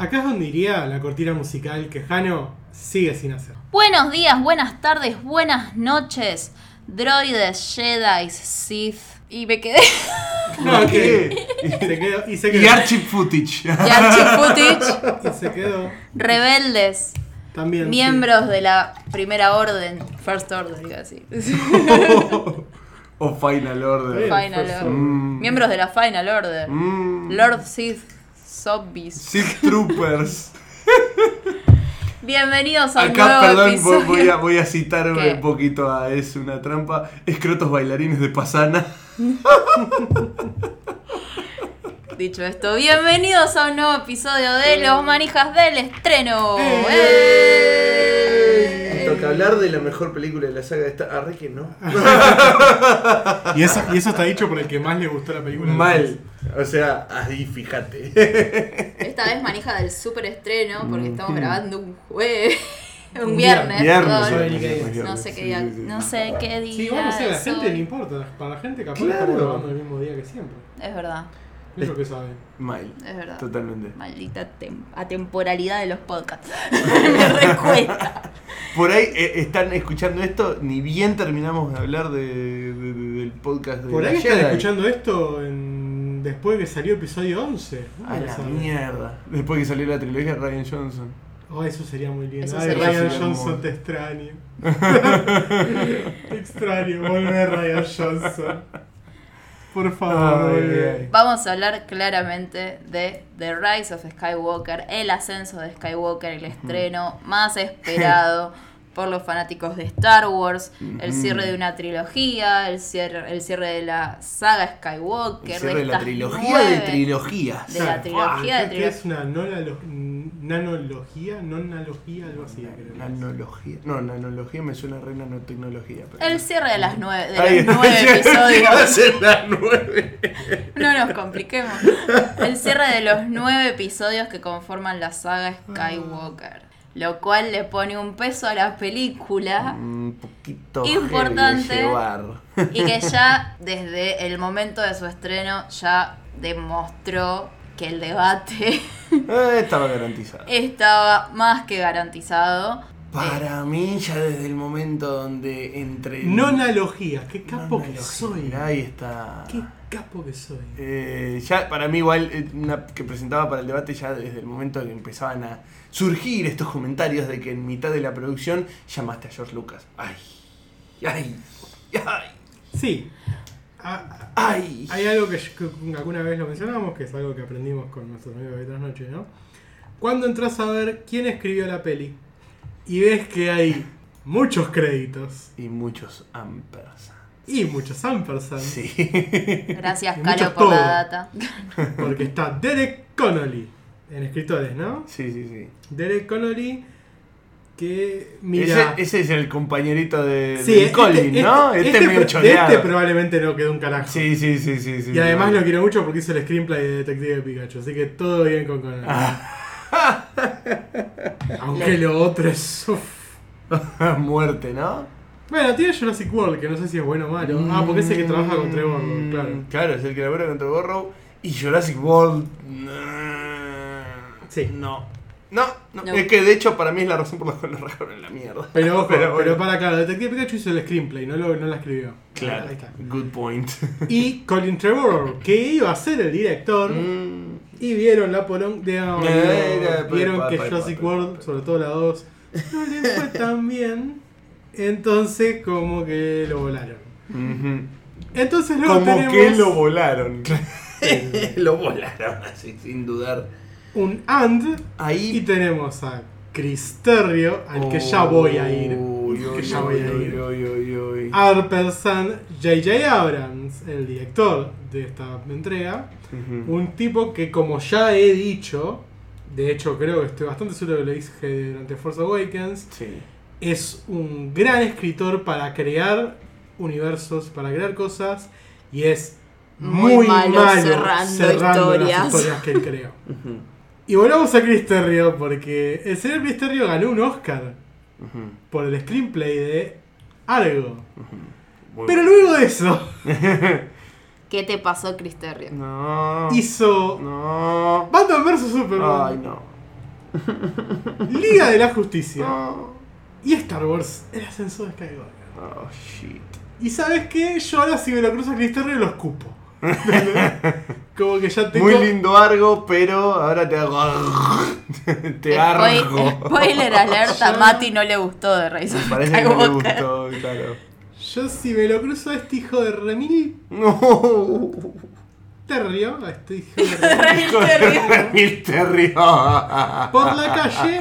Acá es donde iría la cortina musical que Jano sigue sin hacer. Buenos días, buenas tardes, buenas noches, droides, Jedi, Sith. Y me quedé. No, ¿Qué? Y se quedó. Y se Y quedó. Archie Footage. y Archie Footage, Y se quedó. rebeldes, También. sí. miembros de la primera orden, First Order, iba a decir. o Final Order. Final Order. Mm. Miembros de la Final Order. Mm. Lord Sith, Zombies. Sith Troopers. Bienvenidos a un Acá, nuevo perdón, episodio. voy a, voy a citar ¿Qué? un poquito a Es una trampa. Escrotos bailarines de Pasana. Dicho esto, bienvenidos a un nuevo episodio de Los Manijas del Estreno. ¡Eh! Toca hablar de la mejor película de la saga de esta. Arre que no. Y eso, y eso está dicho por el que más le gustó la película. Mal. O sea, ahí fíjate. Esta vez manija del super estreno porque estamos Ujú. grabando un jueves. Un viernes, Viernes. perdón. No sé qué día, sí, sí. no sé qué día. Sí, bueno, sí, a la gente le importa. Para la gente capaz Claro. estamos grabando el mismo día que siempre. Es verdad, Es lo que saben. Mal. es verdad. Totalmente. Maldita tem- atemporalidad de los podcasts. Me recuesta. Por ahí eh, están escuchando esto, ni bien terminamos de hablar de, de- de- del podcast de Por ahí están escuchando esto en... después que salió episodio 11. A ¿Cómo la mierda. Después que salió la trilogía de Ryan Johnson. Oh, eso sería muy lindo. Eso Ay, sería Ryan Johnson, te extraño. te extraño, volver Ryan Johnson. Por favor, Ay, volvé. ay. Vamos a hablar claramente de The Rise of Skywalker, el ascenso de Skywalker, el estreno más esperado por los fanáticos de Star Wars, el cierre de una trilogía, el cierre, el cierre de la saga Skywalker, El cierre de la trilogía de trilogías. de la trilogía Ah, de ¿qué trilogía. es una nanología? ¿Nonalogía? Algo así, creo. Nanología. No, nanología me suena re nanotecnología. pero- El cierre de las nueve, de los está. nueve episodios. ser las nueve. No nos compliquemos. El cierre de los nueve episodios que conforman la saga Skywalker. Lo cual le pone un peso a la película Un poquito Importante. heavy de llevar. y que ya desde el momento de su estreno ya demostró que el debate Eh, estaba garantizado. estaba más que garantizado. Para mí, ya desde el momento donde entre. Nonalogía, qué capo que soy. Ahí está. Qué capo que soy. Eh, ya para mí igual eh, una que presentaba para el debate ya desde el momento que empezaban a surgir estos comentarios de que en mitad de la producción llamaste a George Lucas. Ay, ay, ay, Sí. Ah, ay. Hay algo que, que alguna vez lo mencionamos, que es algo que aprendimos con nuestros amigos de otras noches, ¿no? Cuando entras a ver quién escribió la peli y ves que hay muchos créditos Y muchos ampersand. y muchos ampersands, Sí. Gracias, Calo, por la todo. data. porque está Derek Connolly en escritores, ¿no? sí, sí, sí. Derek Connolly que mira... Ese, ese es el compañerito de, Sí, este- Colin, ¿no? este- Este, este medio choreado. este probablemente no quedó un carajo. Sí, sí, sí, sí, sí. y además lo quiero mucho porque hizo el screenplay de Detective Pikachu, así que todo bien con Connolly. Ah, Aunque lo otro es... muerte, ¿no? Bueno, tiene Jurassic World, que no sé si es bueno o malo. Ah, porque es el que trabaja con Trevor, Mm, claro. Claro, es el que labora con Trevor. Y Jurassic World. Sí. No. No, no. No. Es que de hecho para mí es la razón por la cual lo rajaron en la mierda. Pero ojo, Pero pero, para claro, Detective Pikachu hizo el screenplay, no, lo, no la escribió. Claro, Ahí está. good point. Y Colin Trevor, que iba a ser el director, Mm, y vieron la polón de no, Eh, eh, vieron que Jurassic World, sobre todo la 2, no le fue tan bien. Entonces como que lo volaron. Entonces luego Como tenemos que lo volaron. Lo volaron así, sin dudar. Un and y Ahí. tenemos a Chris Terrio, al que ya voy a ir. Uy, que uy, ya voy a ir. uy, uy, uy. Arpersan J.J. Abrams, el director de esta entrega. Un tipo que, como ya he dicho, de hecho creo que estoy bastante seguro que lo dije durante Force Awakens, Sí. es un gran escritor para crear universos, para crear cosas, y es Muy muy, malo malo, cerrando cerrando, historias. las historias que él creó. Y volvamos a Chris Terrio, porque el señor Chris Terrio ganó un Oscar por el screenplay de Argo. Pero luego de eso, ¿Qué te pasó, Chris Terrio? No. hizo No. Batman vs Superman. Ay, no. Liga de la Justicia y Star Wars, el ascenso de Skywalker. Oh, shit. Y sabes qué, yo ahora si me lo cruzo a Chris Terrio lo escupo. Como que ya tengo... Muy lindo Argo, pero ahora te hago. te argo. Spoil- Spoiler alert, a Mati no le gustó de of Parece que no me Skywalker. gustó, claro. Yo si me lo cruzo a este hijo de Remil No. Terrio, a este hijo de Remil Hijo de Remil Terrio. por la calle,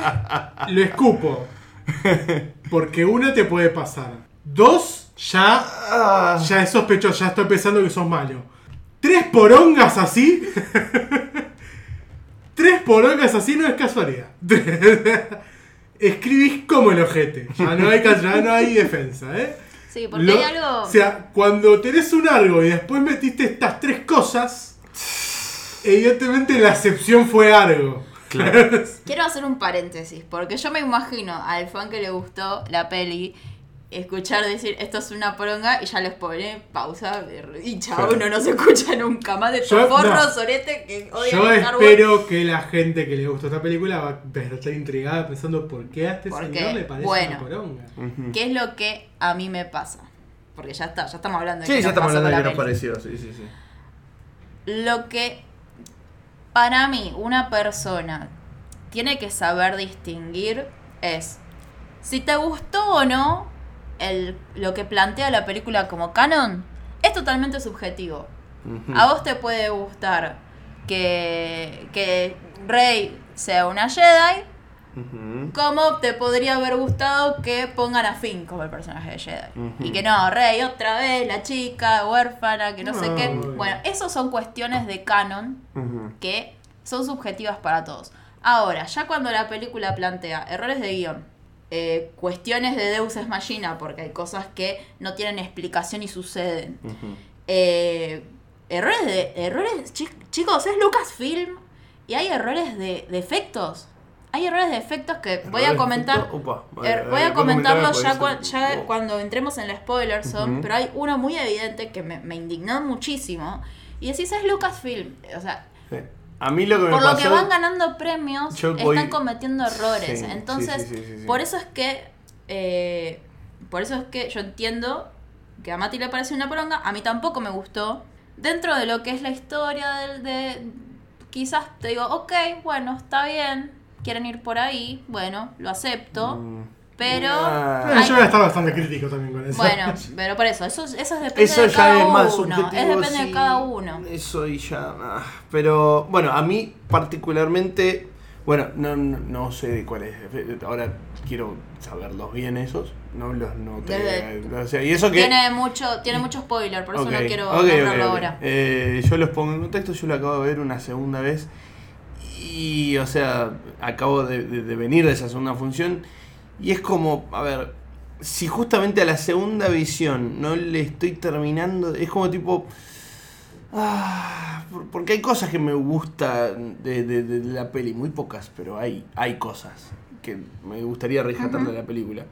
lo escupo. Porque uno te puede pasar. Dos, ya, Ah, ya es sospechoso, ya estoy pensando que sos malo. Tres porongas así. Tres porongas así no es casualidad. Escribís como el ojete. Ya no hay, ya no hay defensa, ¿eh? Sí, porque Lo- hay algo. O sea, cuando tenés un algo y después metiste estas tres cosas, evidentemente la excepción fue algo. Claro. Quiero hacer un paréntesis, porque yo me imagino al fan que le gustó la peli escuchar decir esto es una poronga y ya les pone pausa y chao, Claro. uno no se escucha nunca más de forros no. sorete que odian Yo Wars. espero que la gente que le gustó esta película va a estar intrigada pensando por qué a este Porque, señor le parece bueno. una poronga. ¿Qué es lo que a mí me pasa? Porque ya está, ya estamos hablando de Sí, qué ya nos estamos hablando de que nos pareció, sí, sí, sí. Lo que para mí una persona tiene que saber distinguir es si te gustó o no el, lo que plantea la película como canon, es totalmente subjetivo. A vos te puede gustar que, que Rey sea una Jedi, como te podría haber gustado que pongan a Finn como el personaje de Jedi. Y que no, Rey otra vez, la chica, huérfana, que no, sé No, qué. Bueno, esos son cuestiones de canon que son subjetivas para todos. Ahora, ya cuando la película plantea errores de guion, eh, cuestiones de Deus Ex Machina, porque hay cosas que no tienen explicación y suceden. Eh, errores de. Errores. chi- chicos, es Lucasfilm y hay errores de, de efectos. Hay errores de efectos que voy a comentar. vale, er, voy a comentarlo ya, porque cua- es- ya oh. cuando entremos en la spoiler zone, pero hay uno muy evidente que me, me indignó muchísimo. Y decís, es Lucasfilm. O sea, Sí. A mí lo que me por lo que van ganando premios, voy- están cometiendo errores. Sí, Entonces, sí, sí. por eso es que. eh, por eso es que yo entiendo que a Mati le parece una poronga. A mí tampoco me gustó. Dentro de lo que es la historia del, de. Quizás te digo, ok, bueno, está bien. Quieren ir por ahí. Bueno, lo acepto. Mm. Pero. Ah. Eh, yo voy a estar bastante crítico también con eso. Bueno, pero por eso, eso, eso depende Eso de ya cada es más uno. subjetivo. Es depende de cada uno. Eso y ya. ah. Pero bueno, a mí particularmente. Bueno, no, no, no sé de cuál es. Ahora quiero saberlos bien esos. No los noté. Desde- O sea, y eso que. Tiene mucho, tiene mucho spoiler, por eso no quiero ok, ok, nombrarlo ok. ahora. Eh, yo los pongo en contexto, yo lo acabo de ver una segunda vez. Y, o sea, acabo de, de- de venir de esa segunda función. Y es como, a ver, si justamente a la segunda visión no le estoy terminando, es como tipo. Ah, por- porque hay cosas que me gustan de, de- de la peli, muy pocas, pero hay, hay cosas que me gustaría rescatar de la película.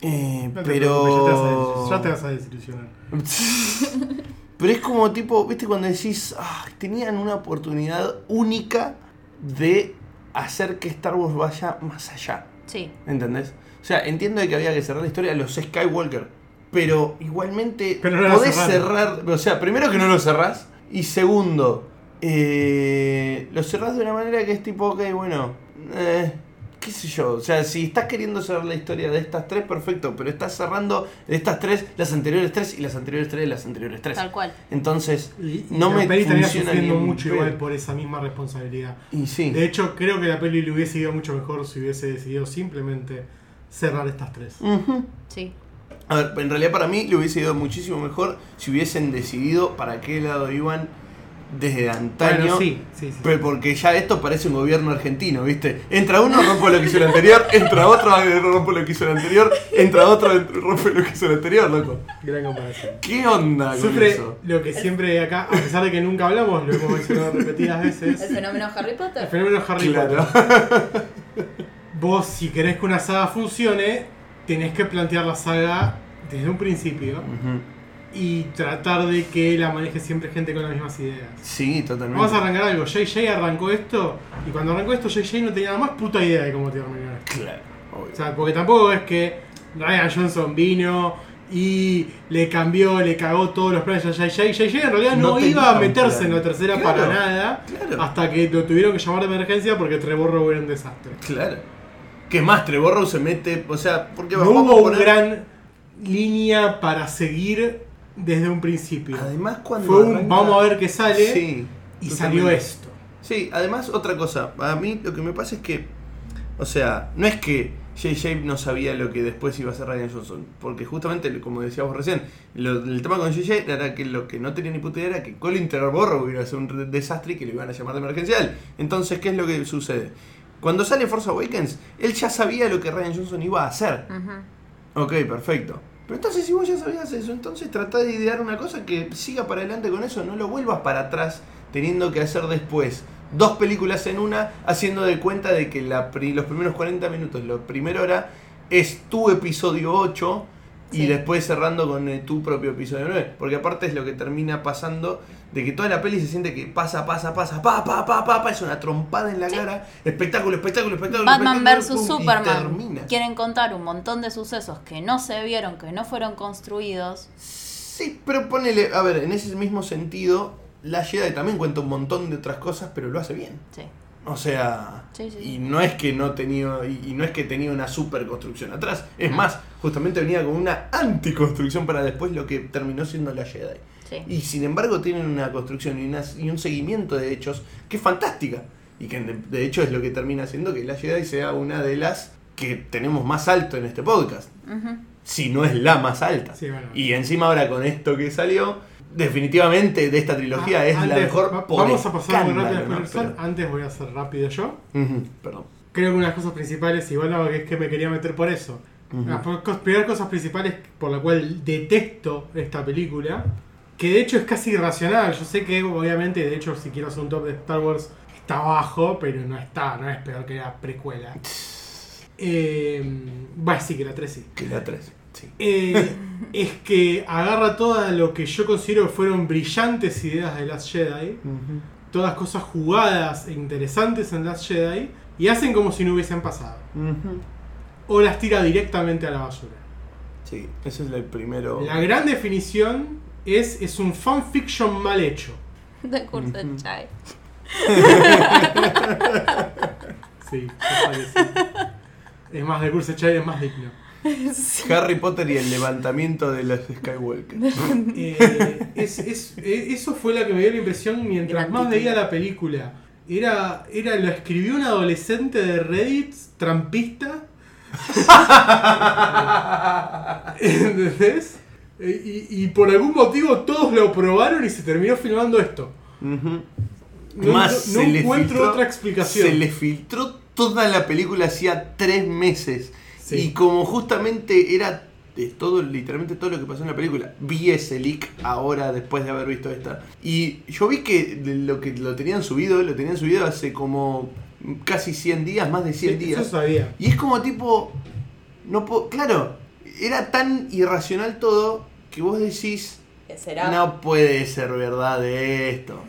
Eh, No pero. preocupes, ya te vas a des- ya te vas a desilusionar. Pero es como tipo, viste, cuando decís, "Ah, tenían una oportunidad única de hacer que Star Wars vaya más allá. Sí. ¿Entendés? O sea, entiendo de que había que cerrar la historia de los Skywalker. Pero igualmente Pero no podés cerrar. O sea, primero que no lo cerrás. Y segundo, eh, lo cerrás de una manera que es tipo, ok, bueno. eh, qué sé yo. O sea, si estás queriendo cerrar la historia de estas tres, perfecto. Pero estás cerrando de estas tres, las anteriores tres y las anteriores tres, las anteriores tres. Tal cual. Entonces, Y, y no la me peli estaría funciona sufriendo ni mucho igual por esa misma responsabilidad. Y sí. De hecho, creo que la peli le hubiese ido mucho mejor si hubiese decidido simplemente cerrar estas tres. Ujú. Sí. A ver, en realidad para mí le hubiese ido muchísimo mejor si hubiesen decidido para qué lado iban desde antaño. Bueno, sí, sí, sí. Pero porque ya esto parece un gobierno argentino, ¿viste? Entra uno, rompe lo que hizo el anterior, entra otro, rompe lo que hizo el anterior, entra otro, rompe lo que hizo el anterior, loco. Gran comparación. ¿Qué onda con Sufre eso? lo que siempre acá, a pesar de que nunca hablamos, lo hemos mencionado repetidas veces. El fenómeno Harry El Potter. fenómeno Harry Claro. Potter. Vos, si querés que una saga funcione, tenés que plantear la saga desde un principio. Ujú. Y tratar de que la maneje siempre gente con las mismas ideas. Sí, totalmente. Vamos a arrancar algo. JJ arrancó esto y cuando arrancó esto JJ no tenía la más puta idea de cómo terminar. Claro, obvio. O sea, porque tampoco es que Ryan Johnson vino y le cambió, le cagó todos los planes a JJ. JJ en realidad no, No iba a meterse plan. en la tercera Claro, para nada claro. hasta que lo tuvieron que llamar de emergencia porque Trevor Rowe era un desastre. Claro. ¿Qué más? Trevor Rowe se mete, o sea, porque No hubo a una poner- gran línea para seguir desde un principio. Además, cuando Fue un arranca- vamos a ver qué sale Sí, y salió esto. Sí, además otra cosa, a mí lo que me pasa es que, o sea, no es que JJ no sabía lo que después iba a hacer Ryan Johnson, porque justamente, como decíamos recién, lo- el tema con JJ era que lo que no tenía ni puta idea era que Colin Trevorrow iba a ser un re- desastre y que lo iban a llamar de emergencial. Entonces, ¿qué es lo que sucede? Cuando sale Force Awakens, él ya sabía lo que Ryan Johnson iba a hacer. Ujú. Ok, perfecto. Pero entonces si vos ya sabías eso, entonces trata de idear una cosa que siga para adelante con eso, no lo vuelvas para atrás teniendo que hacer después dos películas en una, haciendo de cuenta de que la pri- los primeros 40 minutos, la primera hora, es tu episodio 8 y Sí. después cerrando con eh, tu propio episodio 9. Porque aparte es lo que termina pasando, de que toda la peli se siente que pasa, pasa, pasa, pa, pa, pa, pa, pa, es una trompada en la cara, espectáculo, espectáculo, espectáculo. Batman y Superman. Quieren contar un montón de sucesos que no se vieron, que no fueron construidos. Sí, pero ponele, a ver, en ese mismo sentido, la Jedi también cuenta un montón de otras cosas, pero lo hace bien. Sí. O sea, Sí, sí, y sí. no es que no tenía y, y no es que tenía una super construcción atrás, es más, justamente venía con una anticonstrucción para después lo que terminó siendo la Jedi. Sí. Y sin embargo tienen una construcción y, una- y un seguimiento de hechos que es fantástica. Y que de, de hecho es lo que termina haciendo que la Jedi sea una de las que tenemos más alto en este podcast. Si no es la más alta. Sí, bueno. Y encima ahora con esto que salió, definitivamente de esta trilogía Ah, es la mejor va- por Vamos a pasar muy rápido ¿no? Antes voy a hacer rápido yo. Perdón. Creo que una de las cosas principales, igual que es que me quería meter por eso. Ujú. Las po- cos- primeras cosas principales por la cual detesto esta película, que de hecho es casi irracional. Yo sé que obviamente, de hecho, si quiero hacer un top de Star Wars, está abajo, pero no está, no es peor que la precuela. Eh, bueno, sí, que la 3 sí. Que la 3. Sí. Eh, es que agarra todo lo que yo considero que fueron brillantes ideas de Last Jedi, todas cosas jugadas e interesantes en Last Jedi, y hacen como si no hubiesen pasado. O las tira directamente a la basura. Sí, ese es el primero. La gran definición es, es un fanfiction mal hecho. De Curse Ujú. Child. Sí, me parece. Es más, de Curse Child es más digno. Harry Potter y el levantamiento de los Skywalker. Eh, es- es- eh, eso fue lo que me dio la impresión mientras Gran más título. veía la película. Era, era, lo escribió un adolescente de Reddit, trampista. ¿Entendés? Eh, Y, y por algún motivo todos lo probaron y se terminó filmando esto. No, Más no- encuentro filtró- otra explicación. Se le filtró toda la película hacía tres meses. Sí. Y como justamente era de todo, literalmente todo lo que pasó en la película, vi ese leak ahora después de haber visto esta. Y yo vi que lo que lo tenían subido, lo tenían subido hace como casi 100 días, más de 100 Sí, días. Eso sabía. Y es como tipo. No puedo. Claro, era tan irracional todo que vos decís. ¿Será? No puede ser verdad esto.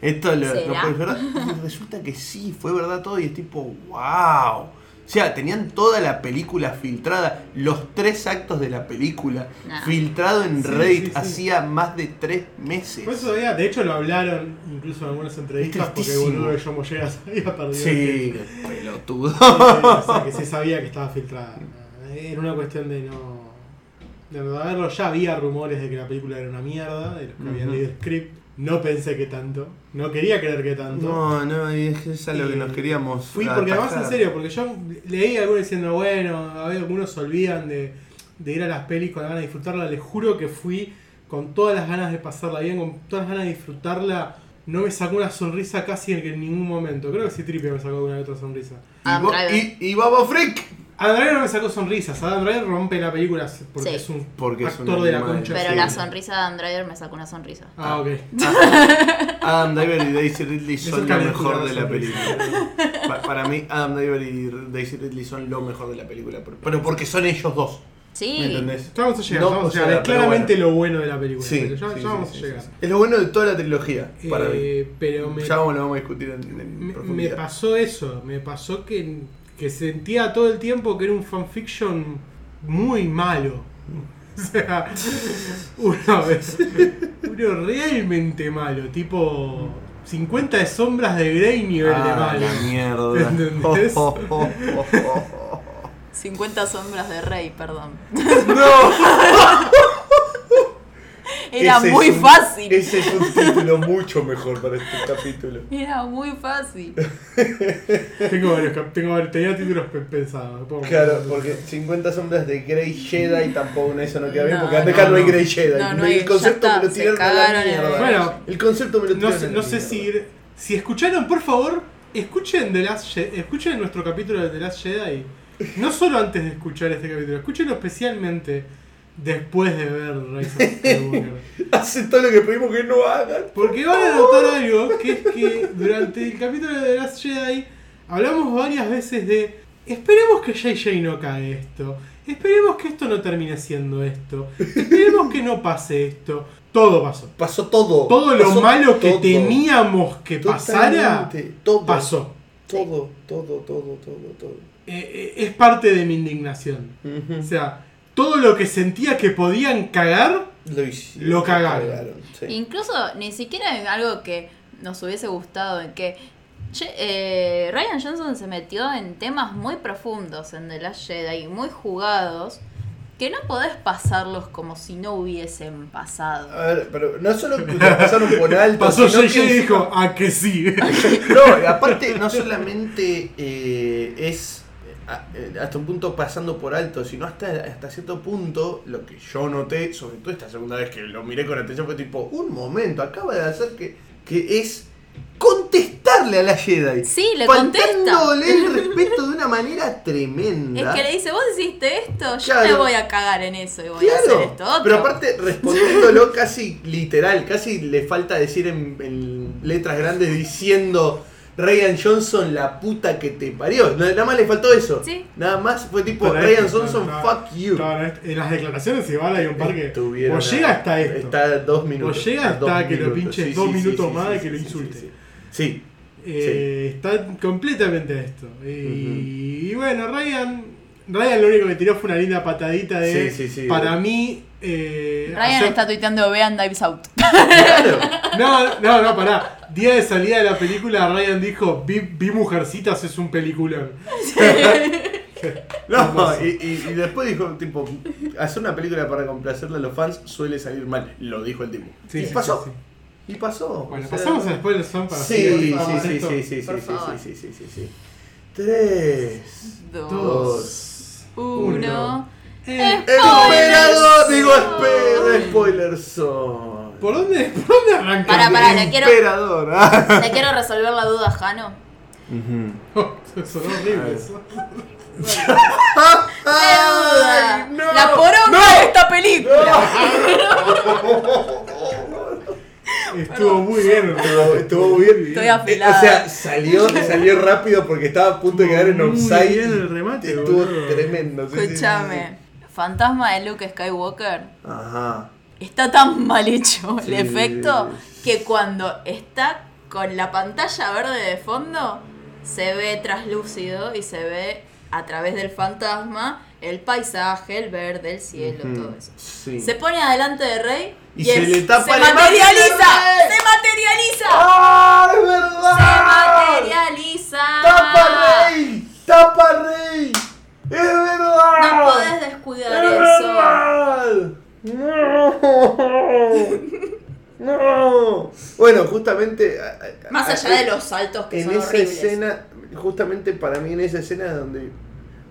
Esto lo, puede ser verdad. Y resulta que sí, fue verdad todo y es tipo, wow. O sea, tenían toda la película filtrada, los tres actos de la película Nah. filtrado en Sí, Reddit sí, sí. hacía más de tres meses. Por eso sabía, de hecho lo hablaron incluso en algunas entrevistas porque boludo de John Boyega se había perdido. sí, pelotudo. o sea, que se sabía que estaba filtrada. Era una cuestión de no. De no verlo. Ya había rumores de que la película era una mierda, de los que habían leído el script. No pensé que tanto. No quería creer que tanto. No, no, y es que es a lo que nos queríamos. Fui porque además en serio, porque yo leí algunos diciendo, bueno, a ver, algunos se olvidan de, de ir a las pelis con la ganas de disfrutarla. Les juro que fui con todas las ganas de pasarla bien, con todas las ganas de disfrutarla. No me sacó una sonrisa casi en, en ningún momento. Creo que sí Tripia me sacó una otra sonrisa. Driver. y, y Baba Freak. Adam Driver no me sacó sonrisas. Adam Driver rompe la película porque Sí. es un Porque es actor de la concha. Pero sí. la sonrisa de Adam Driver me sacó una sonrisa. Ah, ok. Adam Driver y Daisy Ridley son lo mejor de la película. Pa- para mí, Adam Driver y Daisy Ridley son lo mejor de la película. pero- porque son ellos dos. Sí. ¿Me entendés? Ya vamos a llegar, No, ya vamos a llegar. es claramente bueno. lo bueno de la película. Sí, pero ya, sí, ya sí, vamos sí, a llegar. sí. Es lo bueno de toda la trilogía, para mí. Eh, pero me, Ya vamos, lo vamos a discutir en, en me, pasó eso. Me pasó que, que sentía todo el tiempo que era un fanfiction muy malo. O sea, uno, uno realmente malo. Tipo 50 de sombras de Grey nivel de Ah, malo. la mierda. ¿Entendés? Oh, oh, oh, oh, oh. 50 sombras de rey, perdón. No, Era ese muy es un- fácil. Ese es un título mucho mejor para este capítulo. Era muy fácil. Tengo varios, tengo varios- tenía títulos pe- pensados. Claro, porque 50 sombras de Grey Jedi tampoco eso no queda bien, No, porque acá no, no, hay no. Grey Jedi. No, no el concepto está, me lo tiraron a la mierda. el- Bueno, el concepto me lo No tiraron sé, a la no sé mierda. si si escucharon, por favor, escuchen The Last Je- escuchen nuestro capítulo de The Last Jedi. No solo antes de escuchar este capítulo, escúchenlo especialmente después de ver Rise of Skywalker. Hace todo lo que pedimos que no hagan. Porque van a notar algo, que es que durante el capítulo de The Last Jedi hablamos varias veces de esperemos que JJ no cae esto, esperemos que esto no termine siendo esto, esperemos que no pase esto. Todo pasó. Pasó todo. Todo lo Pasó malo que todo. temíamos que pasara, todo. pasó. Todo, todo, todo, todo, todo. Eh, eh, es parte de mi indignación. O sea, todo lo que sentía que podían cagar, Lo hicieron. Lo cagaron. sí. Incluso ni siquiera en algo que nos hubiese gustado, en que che, eh, Ryan Johnson se metió en temas muy profundos en The Last Jedi, muy jugados, que no podés pasarlos como si no hubiesen pasado. A ver, pero no solo que pasaron por alto. pasó sino que y dijo, a que sí. No, aparte no solamente eh, es hasta un punto pasando por alto, sino hasta, hasta cierto punto, lo que yo noté, sobre todo esta segunda vez que lo miré con atención, fue tipo, un momento, acaba de hacer que, que es contestarle a la Jedi. Sí, le Faltándole el respeto de una manera tremenda. Es que le dice, vos hiciste esto, yo me voy a cagar en eso y voy a hacer esto otro. pero aparte respondiéndolo casi literal, casi le falta decir en, en letras grandes diciendo Ryan Johnson la puta que te parió. No, Nada más le faltó eso. Sí. Nada más fue tipo Pero Ryan Johnson, no, fuck you. no, no, en las declaraciones igual hay un par que. Estuvieron O llega a- hasta esto. Está dos minutos. O llega hasta que lo minutos. pinche dos minutos más de que lo insulte. Sí, sí. Eh, Está completamente a esto. Y, y bueno, Ryan. Ryan lo único que tiró fue una linda patadita de. Sí, sí, sí. Para mí. Eh, Ryan hacer- está tuiteando vean Dives Out. Claro. No, no, no, pará. Día de salida de la película, Ryan dijo: Vi, vi Mujercitas, es un peliculón. No, y, y- y después dijo, tipo, hacer una película para complacerle a los fans suele salir mal. Lo dijo el tipo. Sí, y sí, pasó. sí, Y pasó. Bueno, O sea, pasamos a después del son para Sí, seguir sí, sí, sí, sí, sí, sí, sí, sí, sí, sí. Tres. Dos, Dos. uno. Emperador, digo, espe- spoiler son. ¿Por dónde, ¿Por dónde arrancamos? Para, para, le quiero, Emperador. ah. le quiero resolver la duda, Jano. Sonó horrible eso. ¡Qué duda! no, la poronga de esta película. Estuvo muy bien. Estuvo, estuvo muy bien. Estoy afilada. O sea, salió, salió rápido porque estaba a punto de quedar en Muy offside. bien el remate, Estuvo boludo. tremendo. sí, sí, sí, Escúchame. Fantasma de Luke Skywalker. Ajá. Está tan mal hecho Sí. el efecto que cuando está con la pantalla verde de fondo se ve traslúcido y se ve a través del fantasma el paisaje, el verde, el cielo, todo eso. Sí. Se pone adelante de Rey Y se él le tapa se materializa, se materializa, ¡Ah, es se verdad! materializa. ¡Tapa Rey! ¡Tapa Rey! ¡Es verdad! No podés descuidar ¡Es eso. verdad! ¡No! ¡No! Bueno, justamente. Más allá de los saltos que en son esa horribles. escena, justamente para mí en esa escena es donde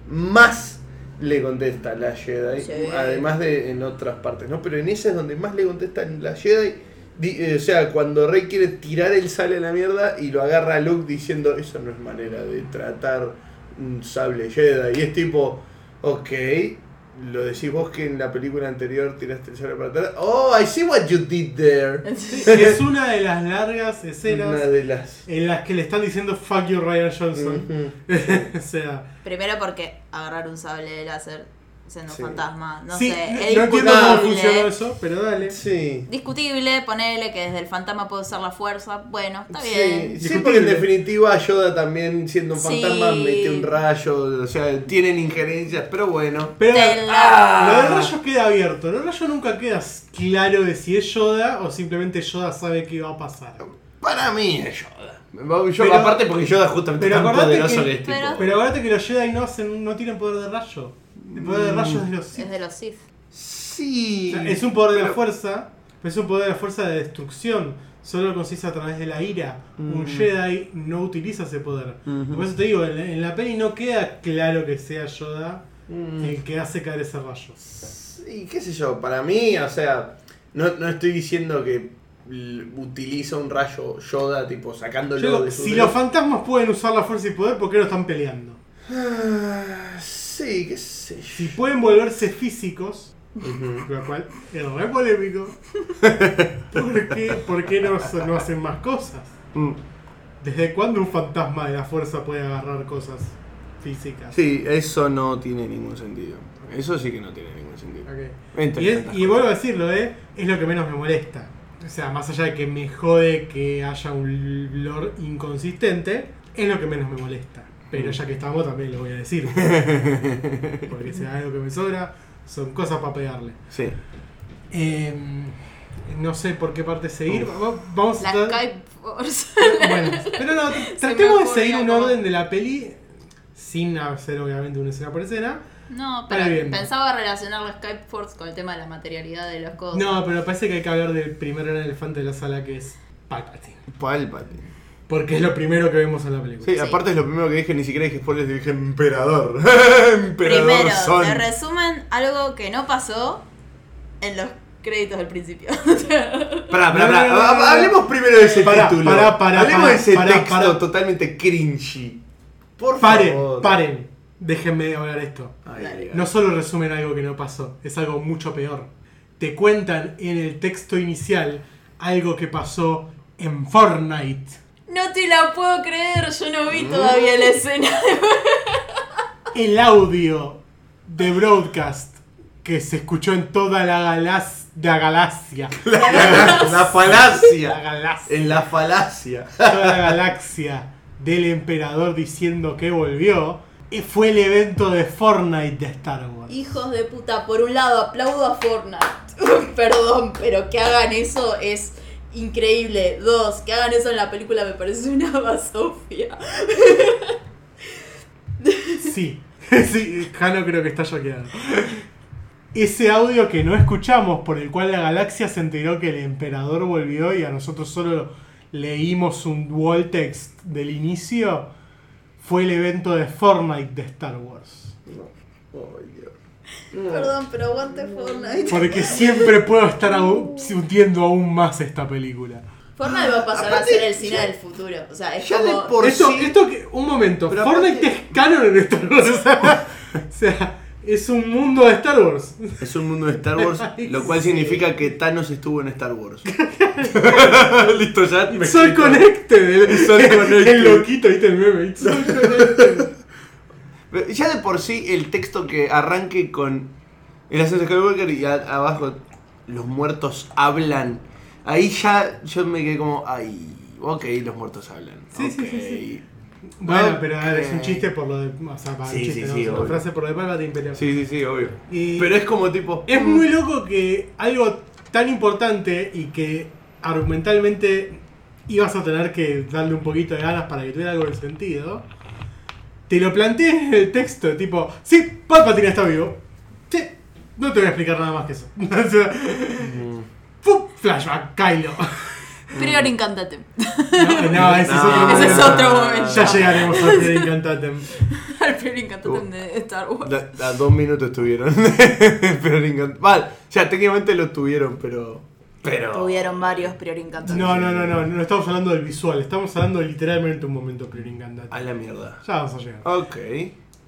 más le contesta la Jedi, Sí. además de en otras partes, ¿no? Pero en esa es donde más le contesta la Jedi. Di- eh, o sea, cuando Rey quiere tirar el sable a la mierda y lo agarra a Luke diciendo, eso no es manera de tratar un sable Jedi. Y es tipo, ok, lo decís vos que en la película anterior tiraste el sable para atrás. Oh, I see what you did there. Es una de las largas escenas Una de las... en las que le están diciendo fuck you Ryan Johnson. O sea, Primero porque agarrar un sable de láser siendo Sí. un fantasma. No sí, sé, no, es no entiendo cómo discutible. funcionó eso, pero dale. Sí. Discutible, ponele que desde el fantasma puede usar la fuerza. Bueno, está Sí, bien. sí, porque en definitiva Yoda también siendo un Sí. fantasma mete un rayo, o sea, tienen injerencias, pero bueno. Pero ah, lo del rayo queda abierto. Lo del rayo nunca queda claro de si es Yoda o simplemente Yoda sabe qué va a pasar. Para mí es Yoda. Yo, Pero- aparte porque Yoda justamente pero es tan poderoso que- que es tipo- pero- Pero acuérdate que los Jedi no, hacen, no tienen poder de rayo. El poder de rayo es de los Sith. Es de los Sith. Sí. O sea, es un poder de la fuerza, pero es un poder de la fuerza de destrucción. Solo lo consiste a través de la ira. Un Mm. Jedi no utiliza ese poder. Por eso te digo, en la, en la peli no queda claro que sea Yoda Mm. el que hace caer ese rayo. Sí, qué sé yo, para mí, o sea, no, no estoy diciendo que utiliza un rayo Yoda, tipo, sacándolo Yo de su si dedo. los fantasmas pueden usar la fuerza y poder, ¿por qué no están peleando? Sí, qué sé yo. Si pueden volverse físicos, lo cual es re polémico, ¿por qué, por qué no, no hacen más cosas? Mm. ¿Desde cuándo un fantasma de la fuerza puede agarrar cosas físicas? Sí, eso no tiene ningún sentido. Eso sí que no tiene ningún sentido. Y, es- y vuelvo a decirlo, ¿eh? es lo que menos me molesta. O sea, más allá de que me jode que haya un lore inconsistente, es lo que menos me molesta. Pero ya que estamos, también lo voy a decir. Porque si hay algo que me sobra, son cosas para pegarle. Sí. Eh, no sé por qué parte seguir. Va- Vamos a Skype Force. Bueno, pero no, tratemos de seguir un orden de la peli sin hacer obviamente una escena por escena. No, pero pensaba relacionar la Skype Force con el tema de la materialidad de las cosas. No, pero parece que hay que hablar del primer gran elefante de la sala que es Palpatine. Palpatine. Porque es lo primero que vemos en la película. Sí, Sí. aparte es lo primero que dije, ni siquiera dije spoilers, dije emperador. emperador Primero, son. te resumen algo que no pasó en los créditos del principio. Pará, pará, pará. Hablemos primero de ese Pará, título. pará, pará, Hablemos pará, de ese pará, texto pará. totalmente cringy. Por Paren, favor. paren. Déjenme hablar esto. Ay. No solo resumen algo que no pasó, es algo mucho peor. Te cuentan en el texto inicial algo que pasó en Fortnite. No te la puedo creer, yo no vi todavía la escena. El audio de broadcast que se escuchó en toda la, galax- la galaxia. La La falacia. galaxia. En la falacia. toda la galaxia del emperador diciendo que volvió, eh, fue el evento de Fortnite de Star Wars. Hijos de puta, por un lado aplaudo a Fortnite. Perdón, pero que hagan eso es increíble. Dos, que hagan eso en la película me parece una basofia. Sí, sí, Jano creo que está choqueado. Ese audio que no escuchamos, por el cual la galaxia se enteró que el emperador volvió y a nosotros solo leímos un wall text del inicio, fue el evento de Fortnite de Star Wars. Dios. Perdón, pero aguante Fortnite. Porque siempre puedo estar aún- hundiendo aún más esta película. Fortnite va a pasar a ser el cine ya- del futuro. O sea, es ya de por- esto, sí. esto que, un momento, Pero Fortnite aparte- es canon en Star Wars. O sea, es un mundo de Star Wars. Es un mundo de Star Wars, lo cual sí. significa que Thanos estuvo en Star Wars. Listo, ya me Soy connected. El, Soy connected. el loquito, ¿viste el meme? Soy connected. Ya de por sí el texto que arranque con el ascenso de Skywalker y a- abajo los muertos hablan. Ahí ya yo me quedé como, ay, ok, los muertos hablan. Sí, sí, sí, sí. Bueno, pero es un chiste por lo de. O sea, para Sí, un chiste, sí, ¿no? sí, Es una obvio. frase por lo de Palpatine, pero. Sí, sí, sí, obvio. Y- Pero es como tipo. Es muy loco que algo tan importante y que argumentalmente ibas a tener que darle un poquito de ganas para que tuviera algo de sentido, te lo plantees en el texto, tipo, sí, Palpatine está vivo. Sí, no te voy a explicar nada más que eso. O sea, Mm. ¡pum! flashback, Kylo. Prior Incantatem. No, no, ese es No, otro Ese es momento. otro momento. Ya llegaremos al Prior Incantatem. Al Prior Incantatem de Star Wars. Da dos minutos estuvieron. pero. Vale, ya técnicamente lo tuvieron, pero. Pero. Tuvieron varios Prior Incantatem. No, no, no, no, no estamos hablando del visual, estamos hablando de literalmente un momento Prior Incantatem. A la mierda. Ya vamos a llegar. Ok.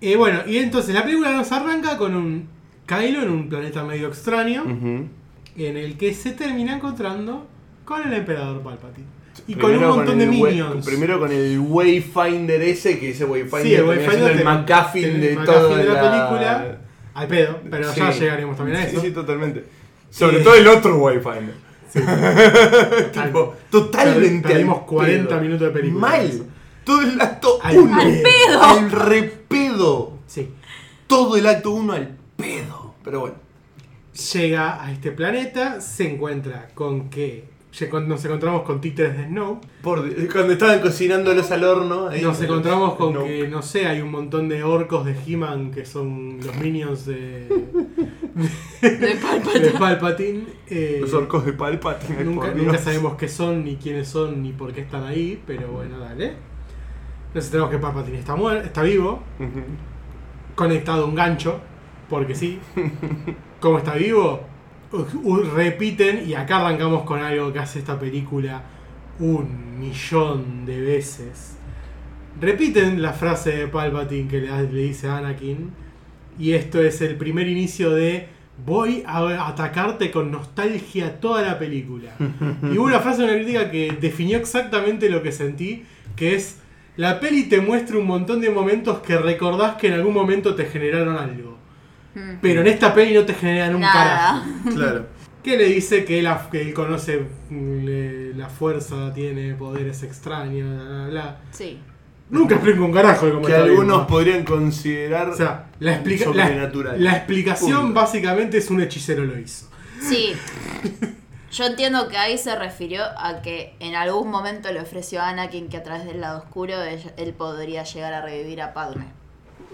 Eh, bueno, y entonces la película nos arranca con un Kylo en un planeta medio extraño, en el que se termina encontrando con el emperador Palpatine. Y Primero con un montón de minions. primero con el Wayfinder ese, que ese Wayfinder Sí, el Wayfinder el McGuffin el de McGuffin toda de la la película. al pedo, pero ya Sí. llegaremos también a Sí, eso. Sí, totalmente. Sobre Eh, todo el otro Wayfinder. tipo, totalmente. Per- perdimos al 40 pedo. minutos de película. Mal. Todo el acto Al 1. pedo. Al repedo. Sí. Todo el acto 1 al pedo. Pero bueno. Llega a este planeta, se encuentra con que nos encontramos con títeres de Snow. Por, cuando estaban cocinándolos al horno. ahí- Nos encontramos con No. que, no sé, hay un montón de orcos de He-Man que son los minions de, De de Palpatine. Eh, Los orcos de Palpatine. Nunca, sabemos qué son, ni quiénes son, ni por qué están ahí, pero bueno, dale. Nos enteramos que Palpatine está, está vivo, conectado a un gancho, porque sí. ¿Cómo está vivo? Repiten, y acá arrancamos con algo que hace esta película un millón de veces. Repiten la frase de Palpatine que le, le dice a Anakin, y esto es el primer inicio de voy a atacarte con nostalgia toda la película. y hubo una frase en una crítica que definió exactamente lo que sentí, que es la peli te muestra un montón de momentos que recordás que en algún momento te generaron algo. Mm. Pero en esta peli no te generan un Nada. carajo. Claro. Que le dice que, la- que él conoce mm, le- la fuerza, tiene poderes extraños, bla, bla, bla. Sí. Nunca explico un carajo de cómo Que está algunos podrían considerar O sea, la, explica- la- explicación Punto. básicamente es un hechicero lo hizo. Sí. Yo entiendo que ahí se refirió a que en algún momento le ofreció a Anakin que a través del lado oscuro él, él podría llegar a revivir a Padme.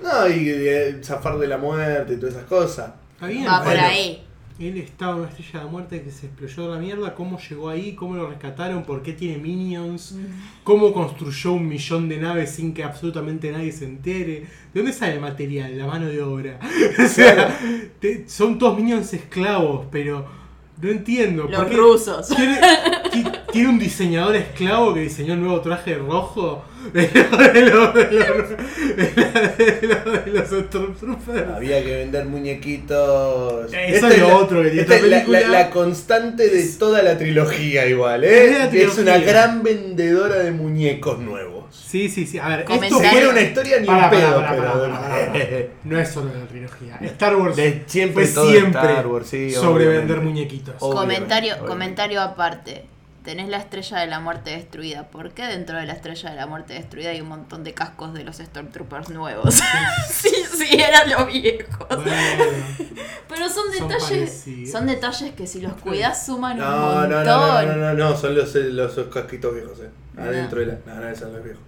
No, y eh, zafar de la muerte y todas esas cosas. Está bien, Va por ahí. Él estaba en una estrella de la muerte que se explotó la mierda. ¿Cómo llegó ahí? ¿Cómo lo rescataron? ¿Por qué tiene minions? ¿Cómo construyó un millón de naves sin que absolutamente nadie se entere? ¿De dónde sale el material, la mano de obra? o sea, te- son todos minions esclavos, pero no entiendo. ¿por Los qué rusos. ¿Tiene, ti- tiene un diseñador esclavo que diseñó el nuevo traje rojo de los de los- de de Stormtroopers. Había que vender muñequitos. Eso Esta es lo la- otro que tiene esta esta es la, película. la- la constante de toda la trilogía, igual, Es ¿eh? Es una gran vendedora de muñecos nuevos. Sí, sí, sí. A ver, esto fuera una historia ni Pará, un pedo, pará, pero. pará, pará, pará. No es solo la trilogía. Star Wars De siempre fue todo siempre Star Wars, sí, sobre obviamente. vender muñequitos. Obviamente, comentario, obviamente. comentario aparte. Tenés la estrella de la muerte destruida. ¿Por qué dentro de la estrella de la muerte destruida hay un montón de cascos de los Stormtroopers nuevos? sí, sí, eran los viejos. Bueno, Pero son Son detalles. parecidos. Son detalles que si los cuidas suman un No, montón. no, no, no, no, no, no, son los, los, casquitos viejos, eh. No. Adentro de la. No, no, son los viejos.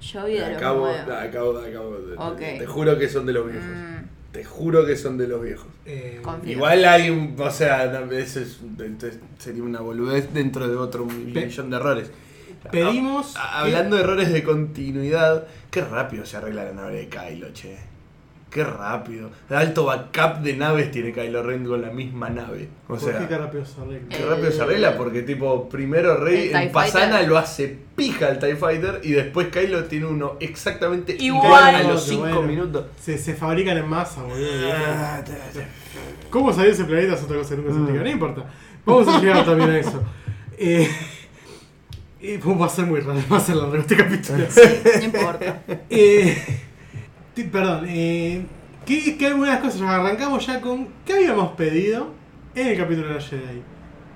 Yo vi de los Acabo, nuevos. acabo, acabo. Te juro que son de los viejos. Mm, Te juro que son de los viejos. eh, Confío. Igual hay un. O sea, no, eso es, sería una boludez dentro de otro millón de errores. pedimos. Ah, Hablando de errores de continuidad, qué rápido se arregla la nave de Kylo, che. Qué rápido. El alto backup de naves tiene Kylo Ren con la misma nave. O ¿Por sea, qué qué rápido se arregla? qué rápido se arregla porque tipo, primero El Rey en Pasana Fighter. lo hace pija al TIE Fighter y después Kylo tiene uno exactamente Igual. igual, a los Otro, 5 bueno. minutos. Se, se fabrican en masa, boludo. Ah, ¿Cómo salió ese planeta? Es otra cosa que nunca se explica. No importa. Vamos a llegar también a eso. Eh, eh, va a ser muy raro, va a ser largo este capítulo. no importa. Eh, perdón, eh, ¿qué, qué algunas cosas? Arrancamos ya con. ¿Qué habíamos pedido en el capítulo de la Jedi?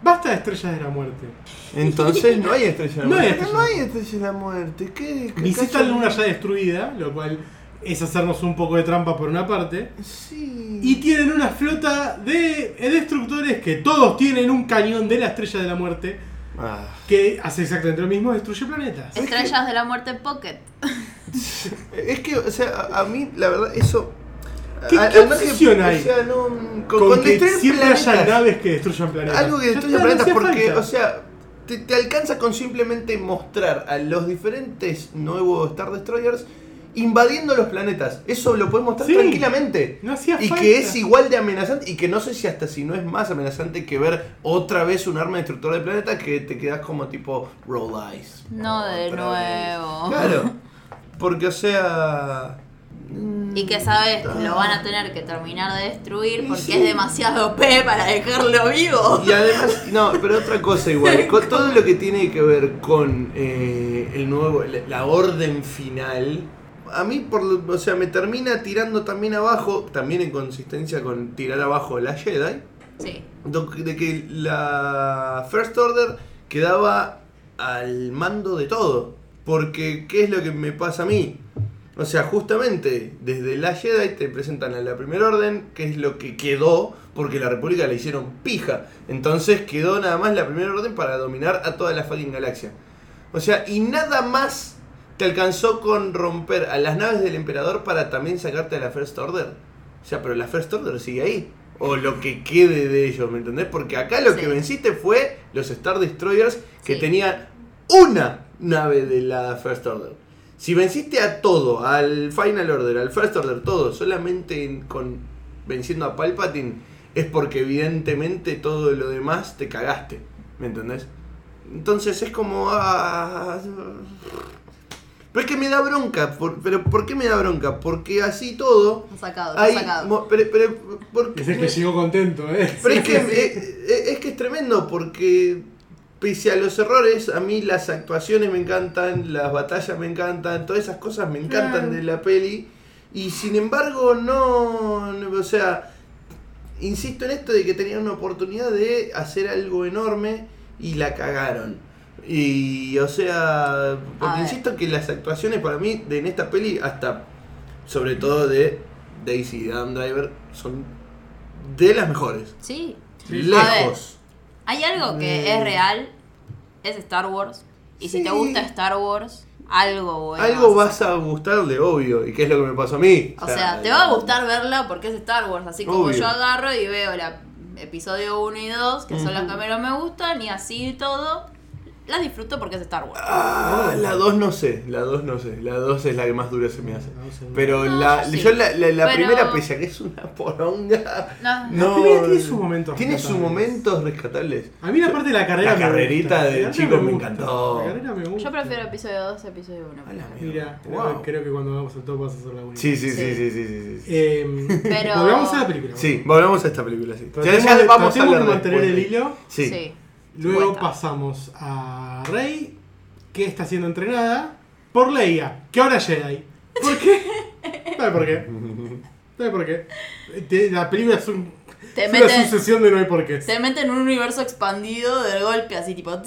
Basta de estrellas de la muerte. Entonces no hay estrella de la muerte. No hay estrella de la muerte. ¿Qué? qué Visita la luna ya destruida, lo cual es hacernos un poco de trampa por una parte. Sí. Y tienen una flota de destructores que todos tienen un cañón de la estrella de la muerte Ah. que hace exactamente lo mismo, destruye planetas. Estrellas de la muerte Pocket. Es que, o sea, a, a mí, la verdad, eso. ¿Qué- a- qué al margen- obsesión hay? O sea, no. Con, Con con que destruir siempre planetas, haya naves que destruyan planetas. Algo que Ya destruya no planetas, porque, falta. o sea, te, te alcanza con simplemente mostrar a los diferentes nuevos Star Destroyers invadiendo los planetas. Eso lo puedes mostrar Sí. tranquilamente. No hacía Y falta. que es igual de amenazante, y que no sé si hasta si no es más amenazante que ver otra vez un arma destructora de planeta que te quedas como tipo roll eyes. No de nuevo. vez. Claro. Porque, o sea. Y que sabes que lo van a tener que terminar de destruir porque sí. es demasiado P para dejarlo vivo. Y además, no, pero otra cosa igual, con todo lo que tiene que ver con eh, el nuevo, la, orden final, a mí, por, o sea, me termina tirando también abajo, también en consistencia con tirar abajo la Jedi, Sí. de que la First Order quedaba al mando de todo. Porque, ¿qué es lo que me pasa a mí? O sea, justamente desde la Jedi te presentan a la Primera Orden, que es lo que quedó, porque la República la hicieron pija. Entonces quedó nada más la Primera Orden para dominar a toda la fucking galaxia. O sea, y nada más te alcanzó con romper a las naves del Emperador para también sacarte a la First Order. O sea, pero la First Order sigue ahí. O lo que quede de ellos, ¿me entendés? Porque acá lo Sí. que venciste fue los Star Destroyers que Sí. tenían una nave de la First Order. Si venciste a todo, al Final Order, al First Order, todo, solamente en- con venciendo a Palpatine, es porque evidentemente todo lo demás te cagaste. ¿Me entendés? Entonces es como. ah, pero es que me da bronca. por- pero ¿por qué me da bronca? Porque así todo. Sacado, Hay, sacado. mo- pero, pero, porque es que llegó contento, ¿eh? pero es que, es que es tremendo porque pese a los errores, a mí las actuaciones me encantan, las batallas me encantan, todas esas cosas me encantan Claro. de la peli. Y sin embargo, no, no, o sea, insisto en esto de que tenían una oportunidad de hacer algo enorme y la cagaron. Y, o sea, porque insisto que las actuaciones para mí de, en esta peli, hasta sobre todo de Daisy y Adam Driver, son de las mejores. Sí. Sí. Lejos. Hay algo que Mm. es real, es Star Wars. Y si te gusta Star Wars, algo bueno. Algo vas a gustarle, obvio. ¿Y qué es lo que me pasó a mí? O sea, te va a gustar verla porque es Star Wars. Así como Obvio. yo agarro y veo la episodio 1 y 2, que son las que menos me gustan, y así y todo. Las disfruto porque es Star Wars. Ah, la 2 no sé, la 2 no sé. La 2 es la que más dura se me hace. La Pero No, la, yo sí. yo la, la- la Pero- primera, pese a que es una poronga. No. La primera tiene sus momentos Tiene sus momentos rescatables. A mí la parte de la carrera La me carrerita gusta. de La chicos me gusta. encantó. La carrera me gusta. Yo prefiero episodio 2 a episodio 1. A la mierda. Mira, creo, Wow. creo que cuando vamos al top vas a hacer la única. Sí, sí, sí, Sí. sí, sí, sí. Eh, Pero- Volvamos a la película. Sí, volvamos a esta película, sí. Ya, Tratemos, ya de- vamos a de mantener después el de- hilo. Sí. Luego pasamos a Rey, que está siendo entrenada por Leia, que ahora es Jedi. ¿Por qué? ¿Sabe por qué? ¿Sabe por qué? Te- La película es, un- Te es una meten- sucesión de no hay por qué. Se mete en un universo expandido del golpe, así tipo. A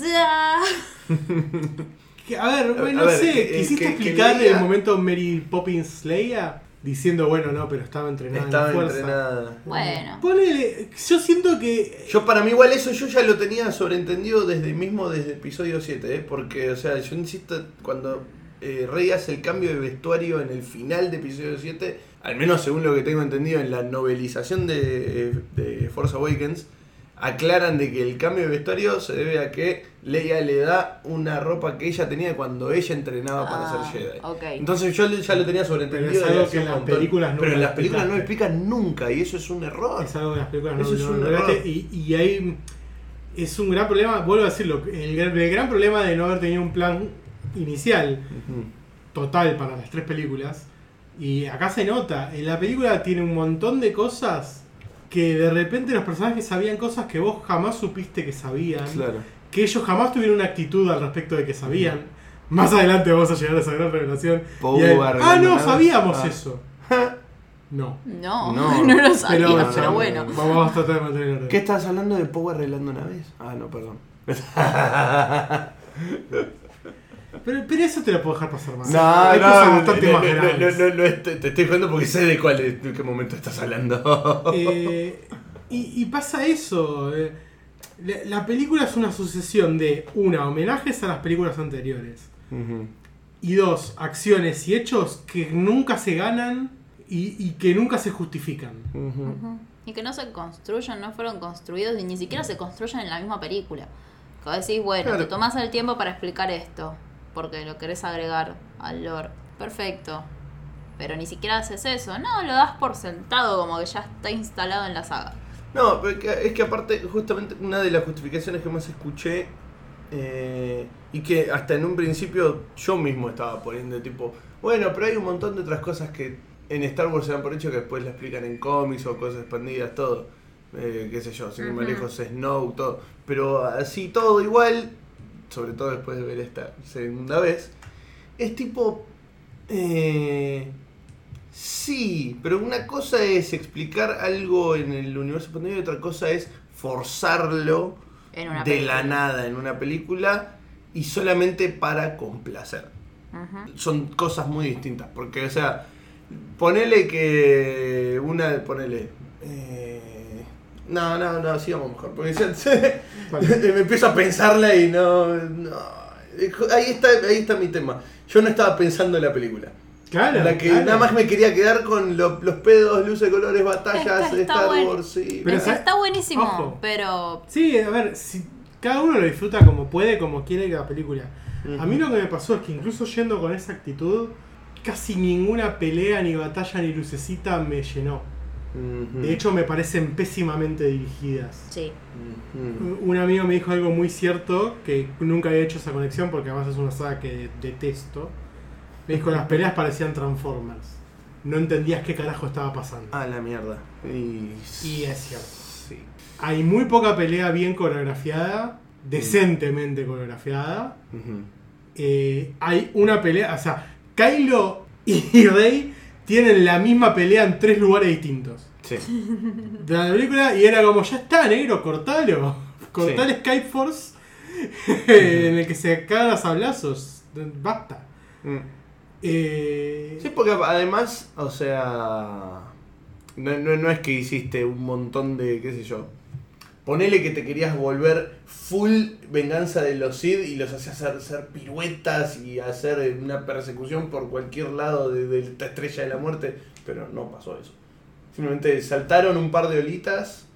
ver, a no ver, sé, quisiste que- que explicar Leia- el momento Mary Poppins Leia diciendo, bueno, no, pero estaba entrenada Estaba en la fuerza. entrenada. Bueno. Ponele, yo siento que Yo para mí igual eso yo ya lo tenía sobreentendido desde mismo desde episodio 7, ¿eh? porque o sea, yo insisto, cuando eh, Rey hace el cambio de vestuario en el final de episodio 7, al menos según lo que tengo entendido en la novelización de, eh, de Force Awakens, aclaran de que el cambio de vestuario se debe a que Leia le da una ropa que ella tenía cuando ella entrenaba para Ah, ser Jedi. Entonces yo ya lo tenía sobreentendido. Pero es que en las películas nunca Pero en lo las películas no lo explicaste. explican nunca y eso es un error. es algo de las películas no, Eso es no- un no error. hablaste, y, y hay es un gran problema, vuelvo a decirlo, el, gran- el gran problema de no haber tenido un plan inicial total para las tres películas. Y acá se nota, en la película tiene un montón de cosas que de repente los personajes sabían cosas que vos jamás supiste que sabían. Claro. Que ellos jamás tuvieron una actitud al respecto de que sabían. Más adelante vamos a llegar a esa gran revelación. Poe Y él, arreglando ah, no, naves". sabíamos Ah. eso. No. No, No. no, lo sabía, Pero, pero, no, bueno. Vamos a tratar de mantener el orden. ¿Qué estás hablando de Poe arreglando una vez? Ah, no, perdón. Pero, pero eso te lo puedo dejar pasar más. No, Hay no, cosas no, bastante no, más no, grandes. no, no, no, te estoy jugando porque sé de cuál, de qué momento estás hablando. Eh, y, y pasa eso. eh, la, la película es una sucesión de, una, homenajes a las películas anteriores. Y dos, acciones y hechos que nunca se ganan y, y que nunca se justifican. Y que no se construyan, no fueron construidos y ni siquiera se construyen en la misma película. Que vos decís, bueno, Claro. te tomás el tiempo para explicar esto, porque lo querés agregar al lore. Perfecto. Pero ni siquiera haces eso. No, lo das por sentado, como que ya está instalado en la saga. No, es que, aparte, justamente una de las justificaciones que más escuché eh, y que hasta en un principio yo mismo estaba poniendo, tipo, bueno, pero hay un montón de otras cosas que en Star Wars se dan por hecho que después la explican en cómics o cosas expandidas, todo. Eh, qué sé yo, sin Ujú. lejos, Snow, todo. Pero así todo igual, sobre todo después de ver esta segunda vez, es tipo, Eh, sí, pero una cosa es explicar algo en el universo expandido y otra cosa es forzarlo En una de película. la nada en una película y solamente para complacer. Son cosas muy distintas, porque, o sea, ponele que una, ponele... eh, no, no, no, sigamos mejor, porque ya- Vale. me empiezo a pensarla y no, no. Ahí está, ahí está mi tema. Yo no estaba pensando en la película. Claro. la que claro. nada más me quería quedar con lo- los pedos, luces, colores, batallas, Está- está Star. Wars, sí. Pero Es- está buenísimo, Ojo. pero Sí, a ver, si cada uno lo disfruta como puede, como quiere cada película. A mí lo que me pasó es que incluso yendo con esa actitud, casi ninguna pelea, ni batalla, ni lucecita me llenó. De hecho, me parecen pésimamente dirigidas. sí. Un amigo me dijo algo muy cierto, que nunca había hecho esa conexión porque además es una saga que detesto. Me dijo, las peleas parecían Transformers. No entendías qué carajo estaba pasando. Ah, la mierda. Y, Y es cierto. Sí. Hay muy poca pelea bien coreografiada, decentemente coreografiada. Eh, hay una pelea, o sea, Kylo y Rey tienen la misma pelea en tres lugares distintos. Sí. De la película y era como, ya está, negro, cortalo. Cortá Sí. el Skype Force en el que se cagan a sablazos. Basta. Mm. Eh, Sí, porque además, o sea, no, no- no es que hiciste un montón de, qué sé yo. Ponele que te querías volver full venganza de los Sith y los hacías hacer, hacer piruetas y hacer una persecución por cualquier lado de, de esta estrella de la muerte, pero no pasó eso. Simplemente saltaron un par de olitas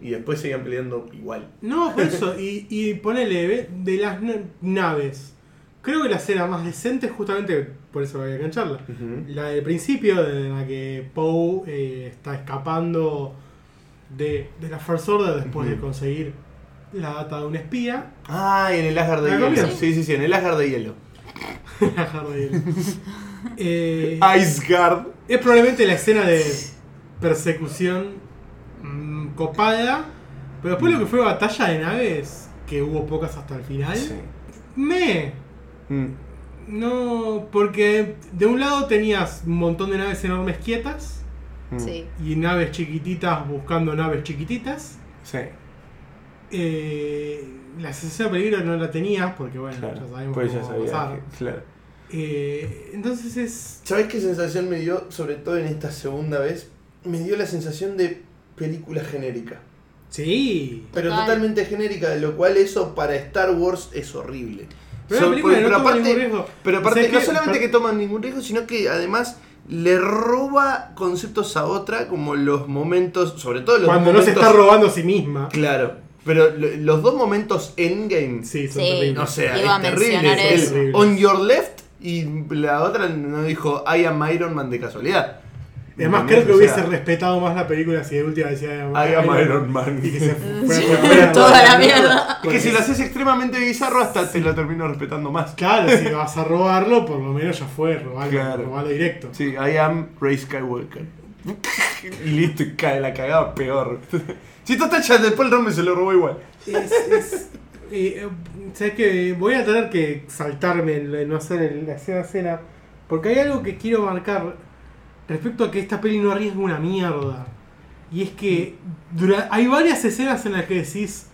y después seguían peleando igual. No, por eso, y, y ponele, de las na- naves. Creo que la escena más decente, justamente por eso voy a engancharla. La del principio, de la que Poe eh, está escapando de, de la First Order después de conseguir la data de un espía. Ah, y en el Asgard de hielo. Sí, sí, sí, en el Asgard de hielo. Eh, Iceguard. es probablemente la escena de persecución mm, copada, pero después lo que fue batalla de naves, que hubo pocas hasta el final, Sí. me... Mm. No, porque de un lado tenías un montón de naves enormes quietas Mm. Sí. y naves chiquititas buscando naves chiquititas. Sí. Eh, la sensación de peligro no la tenías porque, bueno, Claro, ya sabemos pues cómo ya va a pasar. sabía. que- Claro. Eh, entonces es. ¿Sabes qué sensación me dio, sobre todo en esta segunda vez? Me dio la sensación de película genérica. Sí. Pero Total. totalmente genérica, de lo cual eso para Star Wars es horrible. Pero So- la película pero no aparte- ningún riesgo. Pero aparte, ¿Sabes no solamente que toman ningún riesgo, sino que además le roba conceptos a otra, como los momentos, sobre todo los Cuando no se está robando a sí misma. Claro, pero lo- los dos momentos endgame, Sí, son Sí. terribles. o sea, Iba a es terrible. mencionar El eso. on your left y la otra no dijo I am Iron Man de casualidad. Además, ¿Entendés? creo que O hubiese sea, respetado más la película si de última decía I am Iron Man. Y que se fuera toda la mierda. Es que si lo haces extremadamente bizarro, hasta te lo termino respetando más. Claro, si vas a robarlo, por lo menos ya fue, robarlo, Claro. robarlo directo. Sí, I am Ray Skywalker. y listo, y cae la cagada peor. si tú estás después el nombre se lo robó igual. Es, es- eh, ¿Sabes qué? Voy a tener que saltarme el no hacer el- la escena a escena. Porque hay algo que quiero marcar respecto a que esta peli no arriesga una mierda. Y es que dura- hay varias escenas en las que decís,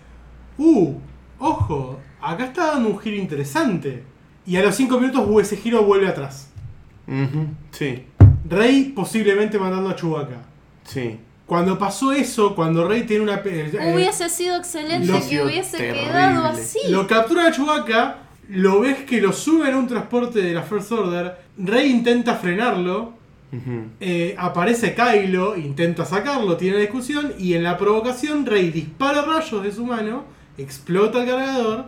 uh, ojo, acá está dando un giro interesante. Y a los 5 minutos uh, ese giro vuelve atrás. Sí, Rey posiblemente mandando a Chewbacca. sí. Cuando pasó eso, cuando Rey tiene una... eh, Hubiese sido excelente Lo- que hubiese terrible. quedado así. Lo captura a Chewbacca, lo ves que lo sube en un transporte de la First Order. Rey intenta frenarlo. Eh, aparece Kylo, intenta sacarlo, tiene discusión. Y en la provocación, Rey dispara rayos de su mano, explota el cargador.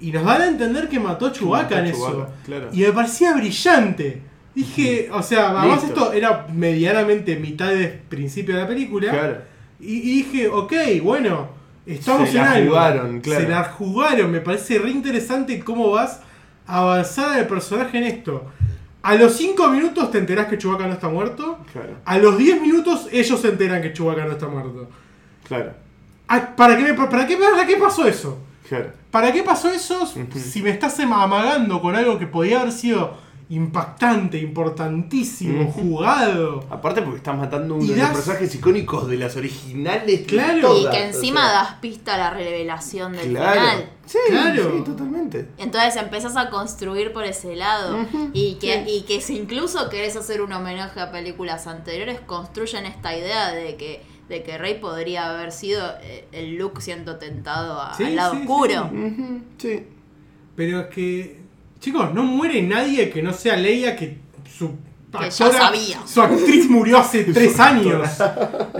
Y nos dan a entender que mató a Chewbacca en eso. Claro. Y me parecía brillante. Dije, o sea, además Listo. esto era medianamente mitad de principio de la película. Claro. Y, y dije, ok, bueno, estamos Se en la algo. jugaron, claro. Se la jugaron, me parece re interesante cómo vas a avanzar el personaje en esto. A los 5 minutos te enterás que Chewbacca no está muerto. Claro, A los 10 minutos ellos se enteran que Chewbacca no está muerto. claro, Ah, ¿Para qué, para qué, para qué pasó eso? claro. ¿Para qué pasó eso si me estás ama- amagando con algo que podía haber sido impactante, importantísimo, jugado. Aparte porque estás matando uno de los personajes icónicos de las originales. Claro. Y que o encima sea, das pista a la revelación del Claro. final. Sí, Claro. sí, totalmente. Entonces empezás a construir por ese lado. Y, que, sí. y que si incluso querés hacer un homenaje a películas anteriores, construyen esta idea de que, de que Rey podría haber sido eh, el Luke siendo tentado a- Sí, al lado sí, oscuro. Sí. Pero es que, chicos, no muere nadie que no sea Leia que su ya actora- sabía. Su actriz murió hace tres años.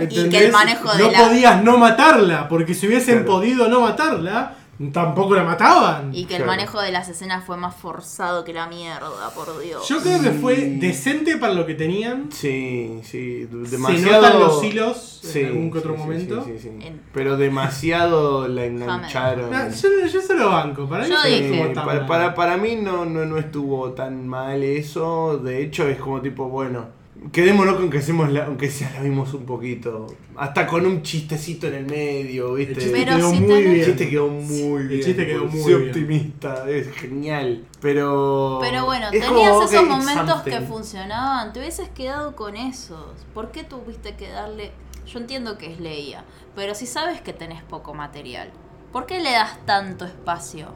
Y que el manejo de no la- podías no matarla, porque si hubiesen Claro. podido no matarla, tampoco la mataban. Y que el Claro. manejo de las escenas fue más forzado que la mierda, por Dios. Yo creo que fue Y- decente para lo que tenían. Sí, sí. Se Demasiado. notan los hilos Sí, en algún que otro sí, sí, momento. sí, sí, sí. En- Pero demasiado la engancharon. No, yo, yo se lo banco, para mí Yo dije- tan para, mal. para, para mí no, no, no estuvo tan mal eso. De hecho, es como tipo, bueno, quedémonos con que hacemos la, aunque sea la vimos un poquito. Hasta con un chistecito en el medio, ¿viste? El chiste Pero quedó si muy tenés- El bien. chiste quedó muy bien. chiste quedó porque muy soy bien. optimista, es genial. Pero. Pero bueno, es tenías como, esos momentos que funcionaban, te hubieses quedado con esos. ¿Por qué tuviste que darle.? Yo entiendo que es Leia, pero si sabes que tenés poco material, ¿por qué le das tanto espacio?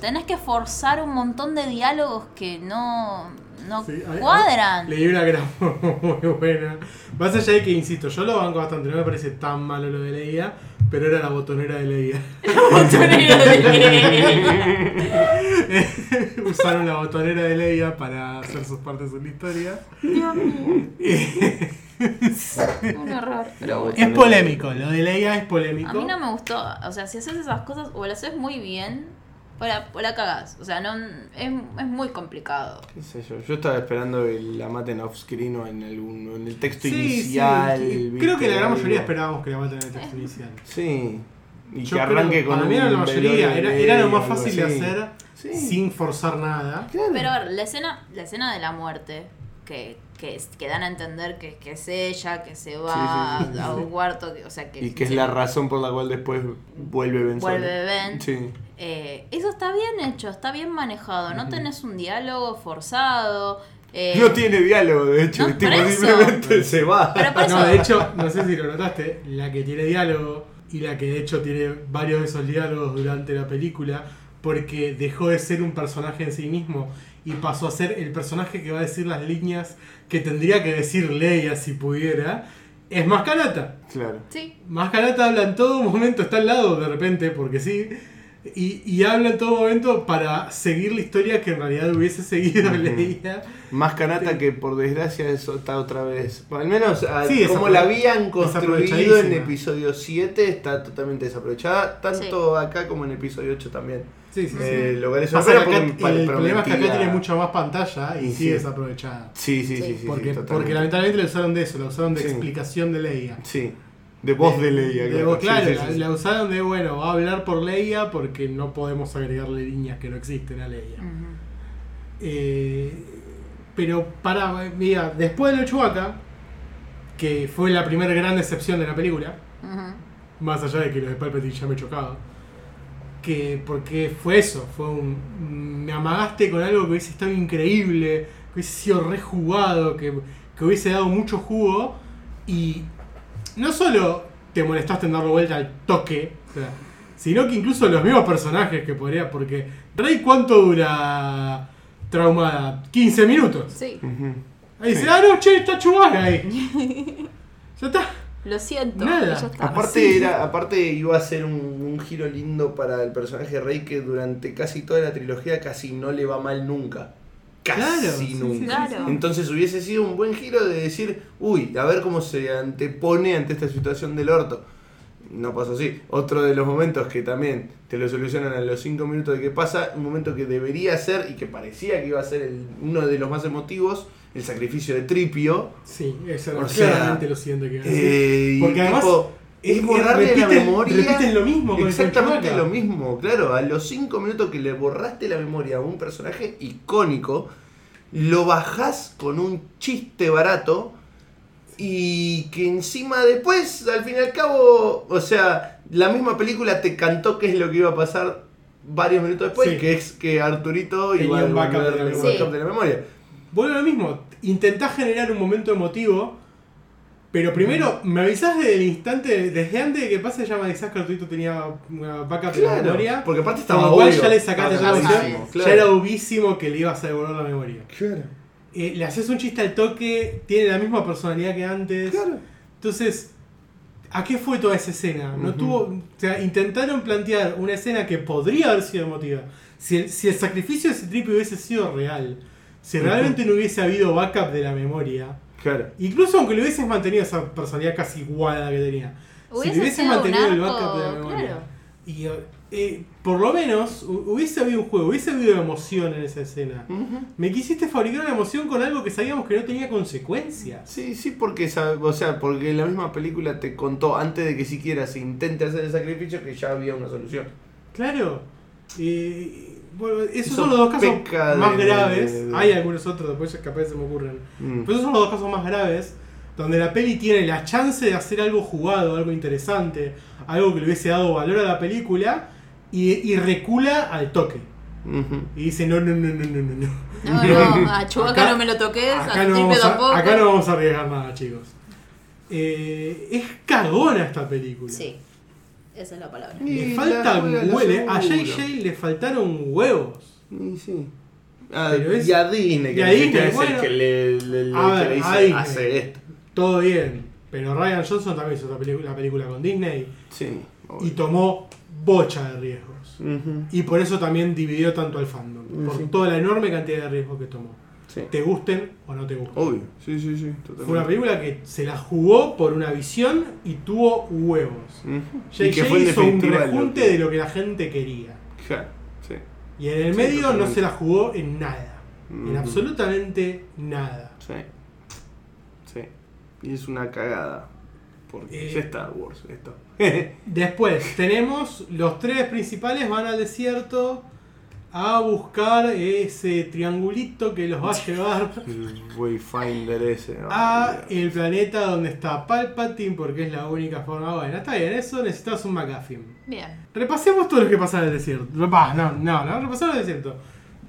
Tenés que forzar un montón de diálogos que no, no Sí, hay- cuadran. Leí una que era muy buena. Más allá de que, insisto, yo lo banco bastante, no me parece tan malo lo de Leia, pero era la botonera de Leia. Usaron la botonera de Leia para hacer sus partes en la historia. Dios mío, un horror. Pero. Es polémico, lo de Leia es A polémico. mí no me gustó. O sea, si haces esas cosas o las haces muy bien o la, o la cagás. O sea, no, es, es muy complicado. ¿Qué sé yo? Yo estaba esperando que la maten off screen o en, algún, o en el texto Sí, inicial. Creo que la gran mayoría esperábamos que la maten en el texto inicial. Sí. Y Yo que arranque creo- con para mí era la mayoría, era, era lo más fácil de hacer Sí. sin forzar nada. Claro. Pero a ver, la escena, la escena de la muerte, que, que, que dan a entender que, que es ella, que se va Sí, sí, sí, sí, a un cuarto, que- o sea, que, y que es la razón por la cual después vuelve Ben solo. vuelve Ben. Sí. Eh, eso está bien hecho, está bien manejado. No tenés un diálogo forzado. eh, No tiene diálogo, de hecho. no, el tipo simplemente se va. No, de hecho, no sé si lo notaste, la que tiene diálogo y la que de hecho tiene varios de esos diálogos durante la película, porque dejó de ser un personaje en sí mismo y pasó a ser el personaje que va a decir las líneas que tendría que decir Leia si pudiera, es Mascanata. Claro. sí, Mascanata habla en todo momento, está al lado de repente, porque sí. Y, y habla en todo momento para seguir la historia que en realidad hubiese seguido. Leia. Más canata que por desgracia eso está otra vez. Al menos a- Sí, como la habían construido en episodio 7 está totalmente desaprovechada. Tanto acá como en episodio 8 también. Sí, sí, sí. Eh, lo cual es Pasa una que acá- el problema es que acá tiene mucha más pantalla y Y sigue sí. desaprovechada. Sí, sí, sí, Sí. sí. sí, Porque, totalmente. porque lamentablemente la usaron de eso, la usaron de Sí. explicación de Leia. Sí. De voz de Leia, De claro. voz, Sí, claro, sí, la, sí, sí. la usaron de, bueno, va a hablar por Leia porque no podemos agregarle líneas que no existen a Leia. ujú. Eh, pero para, mira, después de lo de Chewbacca, que fue la primera gran decepción de la película, Ujú. más allá de que lo de Palpatine ya me chocaba, que porque fue eso, fue un, me amagaste con algo que hubiese estado increíble, que hubiese sido rejugado, que, que hubiese dado mucho jugo y no solo te molestaste en darle vuelta al toque, o sea, sino que incluso los mismos personajes que podría, porque Rey cuánto dura traumada, 15 minutos. Sí. Ahí dice, Sí. ah no, che, está Chewbacca ahí. ya está. Lo siento. Nada. ya está. Aparte, sí. era, aparte iba a ser un, un giro lindo para el personaje de Rey que durante casi toda la trilogía casi no le va mal nunca. Casi Claro, sí, sí, nunca. sí, Claro. Entonces hubiese sido un buen giro de decir, uy, a ver cómo se antepone ante esta situación del orto. No pasó así. Otro de los momentos que también te lo solucionan a los 5 minutos de que pasa, un momento que debería ser y que parecía que iba a ser el- uno de los más emotivos, el sacrificio de Tripio. Sí, eso era sea, claramente lo siguiente que iba a decir. Eh, Porque además tipo, es borrarle repiten- la memoria. repiten lo mismo con el Exactamente lo mismo, claro. A los 5 minutos que le borraste la memoria a un personaje icónico, lo bajás con un chiste barato y que encima después, al fin y al cabo, o sea, la misma película te cantó qué es lo que iba a pasar varios minutos después, Sí. que es que Arturito Tenía iba a un backup de la memoria. backup de la memoria. lo mismo. Intentás generar un momento emotivo. Pero primero, me avisás desde el instante, desde antes de que pase, ya me avisás que Arturito tenía una backup de la memoria. porque aparte estaba obvio. ya le sacaste ya la ya era obvísimo que le ibas a devolver la memoria. Claro, Eh, le haces un chiste al toque, tiene la misma personalidad que antes. claro. Entonces, ¿a qué fue toda esa escena? No tuvo, o sea, intentaron plantear una escena que podría haber sido emotiva. Si el, si el sacrificio de ese triple hubiese sido real, si realmente no hubiese habido backup de la memoria, Claro. incluso aunque le hubieses mantenido esa personalidad casi igual a la que tenía, si le hubieses mantenido el backup de la memoria, claro. y eh, por lo menos hu- hubiese habido un juego, hubiese habido emoción en esa escena. Me quisiste fabricar una emoción con algo que sabíamos que no tenía consecuencias. Sí, sí, porque, o sea, porque la misma película te contó antes de que siquiera se intente hacer el sacrificio que ya había una solución. Claro. Eh, bueno, esos Eso son los dos casos más de- graves. de- de- Hay algunos otros, después capaz se me ocurren. Mm. Pero esos son los dos casos más graves. Donde la peli tiene la chance de hacer algo jugado, algo interesante, algo que le hubiese dado valor a la película y, y recula al toque. Ujú. Y dice: No, no, no, no, no, no. no. No, no, a Chewbacca Acá- no me lo toques, a Acá no, Triple vamos tampoco. a, acá no vamos a arriesgar nada, chicos. Eh, es cagona esta película. Sí, esa es la palabra. Y Le faltan huevos. A. JJ le faltaron huevos. Y sí. Ah, Pero es- y a Disney, que y a Disney, es bueno. el que le, le- le- A que ver, le dice, a Disney. hace esto. Todo bien. Pero Ryan Johnson también hizo la película, la película con Disney Sí. Y tomó bocha de riesgos. Y por eso también dividió tanto al fandom. Por Sí. toda la enorme cantidad de riesgos que tomó. Sí. Te gusten o no te gusten. Obvio. Sí, sí, sí. Totalmente. Fue una película que se la jugó por una visión y tuvo huevos. JJ Y que fue hizo un lo rejunte que- de lo que la gente quería. Ja, sí. Y en el Sí, medio no se la jugó en nada. En absolutamente nada. Sí. Sí. Y es una cagada. Porque Eh. ya está Wars esto. Después tenemos los tres principales van al desierto a buscar ese triangulito que los va a llevar El Wayfinder ese. ¿no? a el planeta donde está Palpatine porque es la única forma. Bueno, está bien, eso necesitas un McGuffin. Bien. Repasemos todo lo que pasa en el desierto. Bah, no, no, no, repasemos el desierto.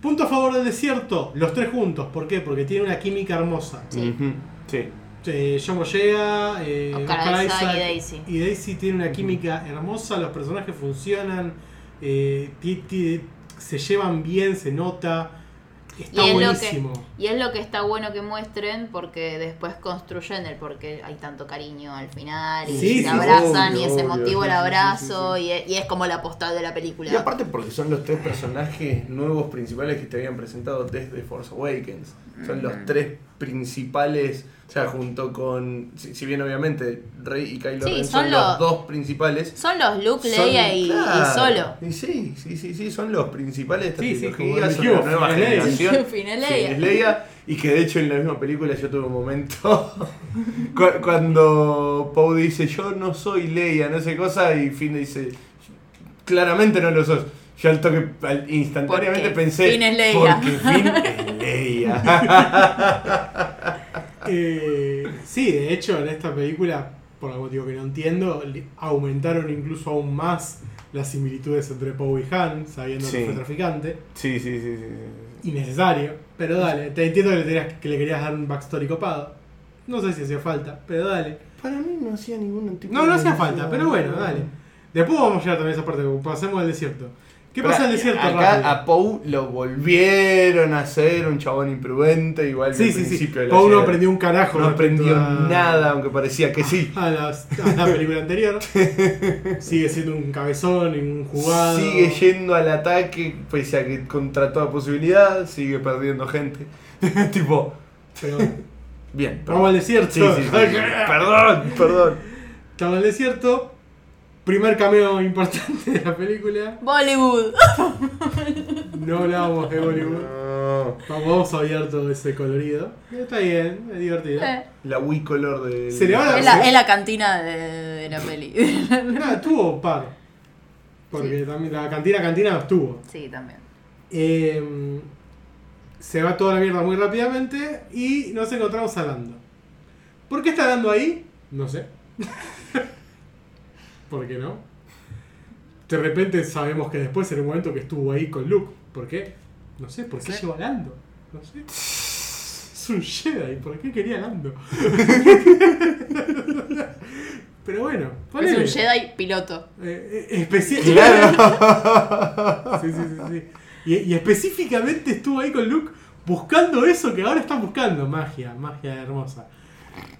Punto a favor del desierto, los tres juntos. ¿Por qué? Porque tiene una química hermosa. Sí. Sí. Eh, John Boyega, eh, Oscar Oscar Isaac Isaac y Daisy. y Daisy tiene una química hermosa, los personajes funcionan, eh, se llevan bien, se nota, está Y es, lo buenísimo. que, y es lo que está bueno que muestren porque después construyen el por qué hay tanto cariño al final y Sí, sí, se abrazan obvio, y es obvio, emotivo sí, el sí, sí, abrazo sí, Y, es, y es como la postal de la película. Y aparte porque son los tres personajes nuevos principales que te habían presentado desde Force Awakens. Son los tres principales, o sea, junto con, si, si bien obviamente Rey y Kylo Sí, Ren son son los los- dos principales. Son los Luke, son- Leia y, y claro, Solo. Y sí, sí, sí, sí, son los principales de esta Sí, sí, trilogía, lo son la nueva Finn es Leia. generación. Finn es Leia. Finn es Leia, Y que de hecho en la misma película yo tuve un momento cu- cuando Poe dice yo no soy Leia, no sé cosa, y Finn dice claramente no lo sos. Yo al toque, al- instantáneamente Porque pensé Finn es Leia. porque Finn es Leia. Eh, sí, de hecho, en esta película, por algún motivo que no entiendo, aumentaron incluso aún más las similitudes entre Poe y Han, sabiendo Sí. que fue traficante. sí, sí, sí, sí, sí. Innecesario. Pero dale, te entiendo que le, tenías- que le querías dar un backstory copado. No sé si hacía falta, pero dale. Para mí no hacía ningún tipo No, no de hacía falta, pero bueno, dale. Después vamos a llegar también a esa parte, pasemos al desierto. ¿Qué pasa en el desierto? Acá rápido? a Poe lo volvieron a hacer un chabón imprudente, igual que Sí, al sí, sí. principio Poe no aprendió un carajo. No aprendió a- nada, aunque parecía que sí. A, la película anterior. Sigue siendo un cabezón un jugado. Sigue yendo al ataque, pese a que contra toda posibilidad, sigue perdiendo gente. tipo, Pero bien. vamos al desierto. Sí, sí. Perdón, perdón. Estamos el desierto. Primer cameo importante de la película. Bollywood. No hablábamos de Bollywood. No. Vamos a obviar todo ese colorido. Está bien, es divertido. Eh, La Wii color de. Se le va la- es, la, es la cantina de, de la peli. Nada, tuvo un par. Porque también la cantina cantina estuvo. sí, también. Eh, se va toda la mierda muy rápidamente y nos encontramos hablando. ¿Por qué está hablando ahí? No sé. ¿Por qué no? De repente sabemos que después en el momento que estuvo ahí con Luke. ¿Por qué? No sé, ¿por qué Sí. llegó hablando? No sé. Es un Jedi, ¿por qué quería Lando? Pero bueno, Es ponele. un Jedi piloto. Eh, eh, especi- Claro. Sí, sí, sí, sí. Y, y específicamente estuvo ahí con Luke buscando eso que ahora están buscando. Magia, magia hermosa.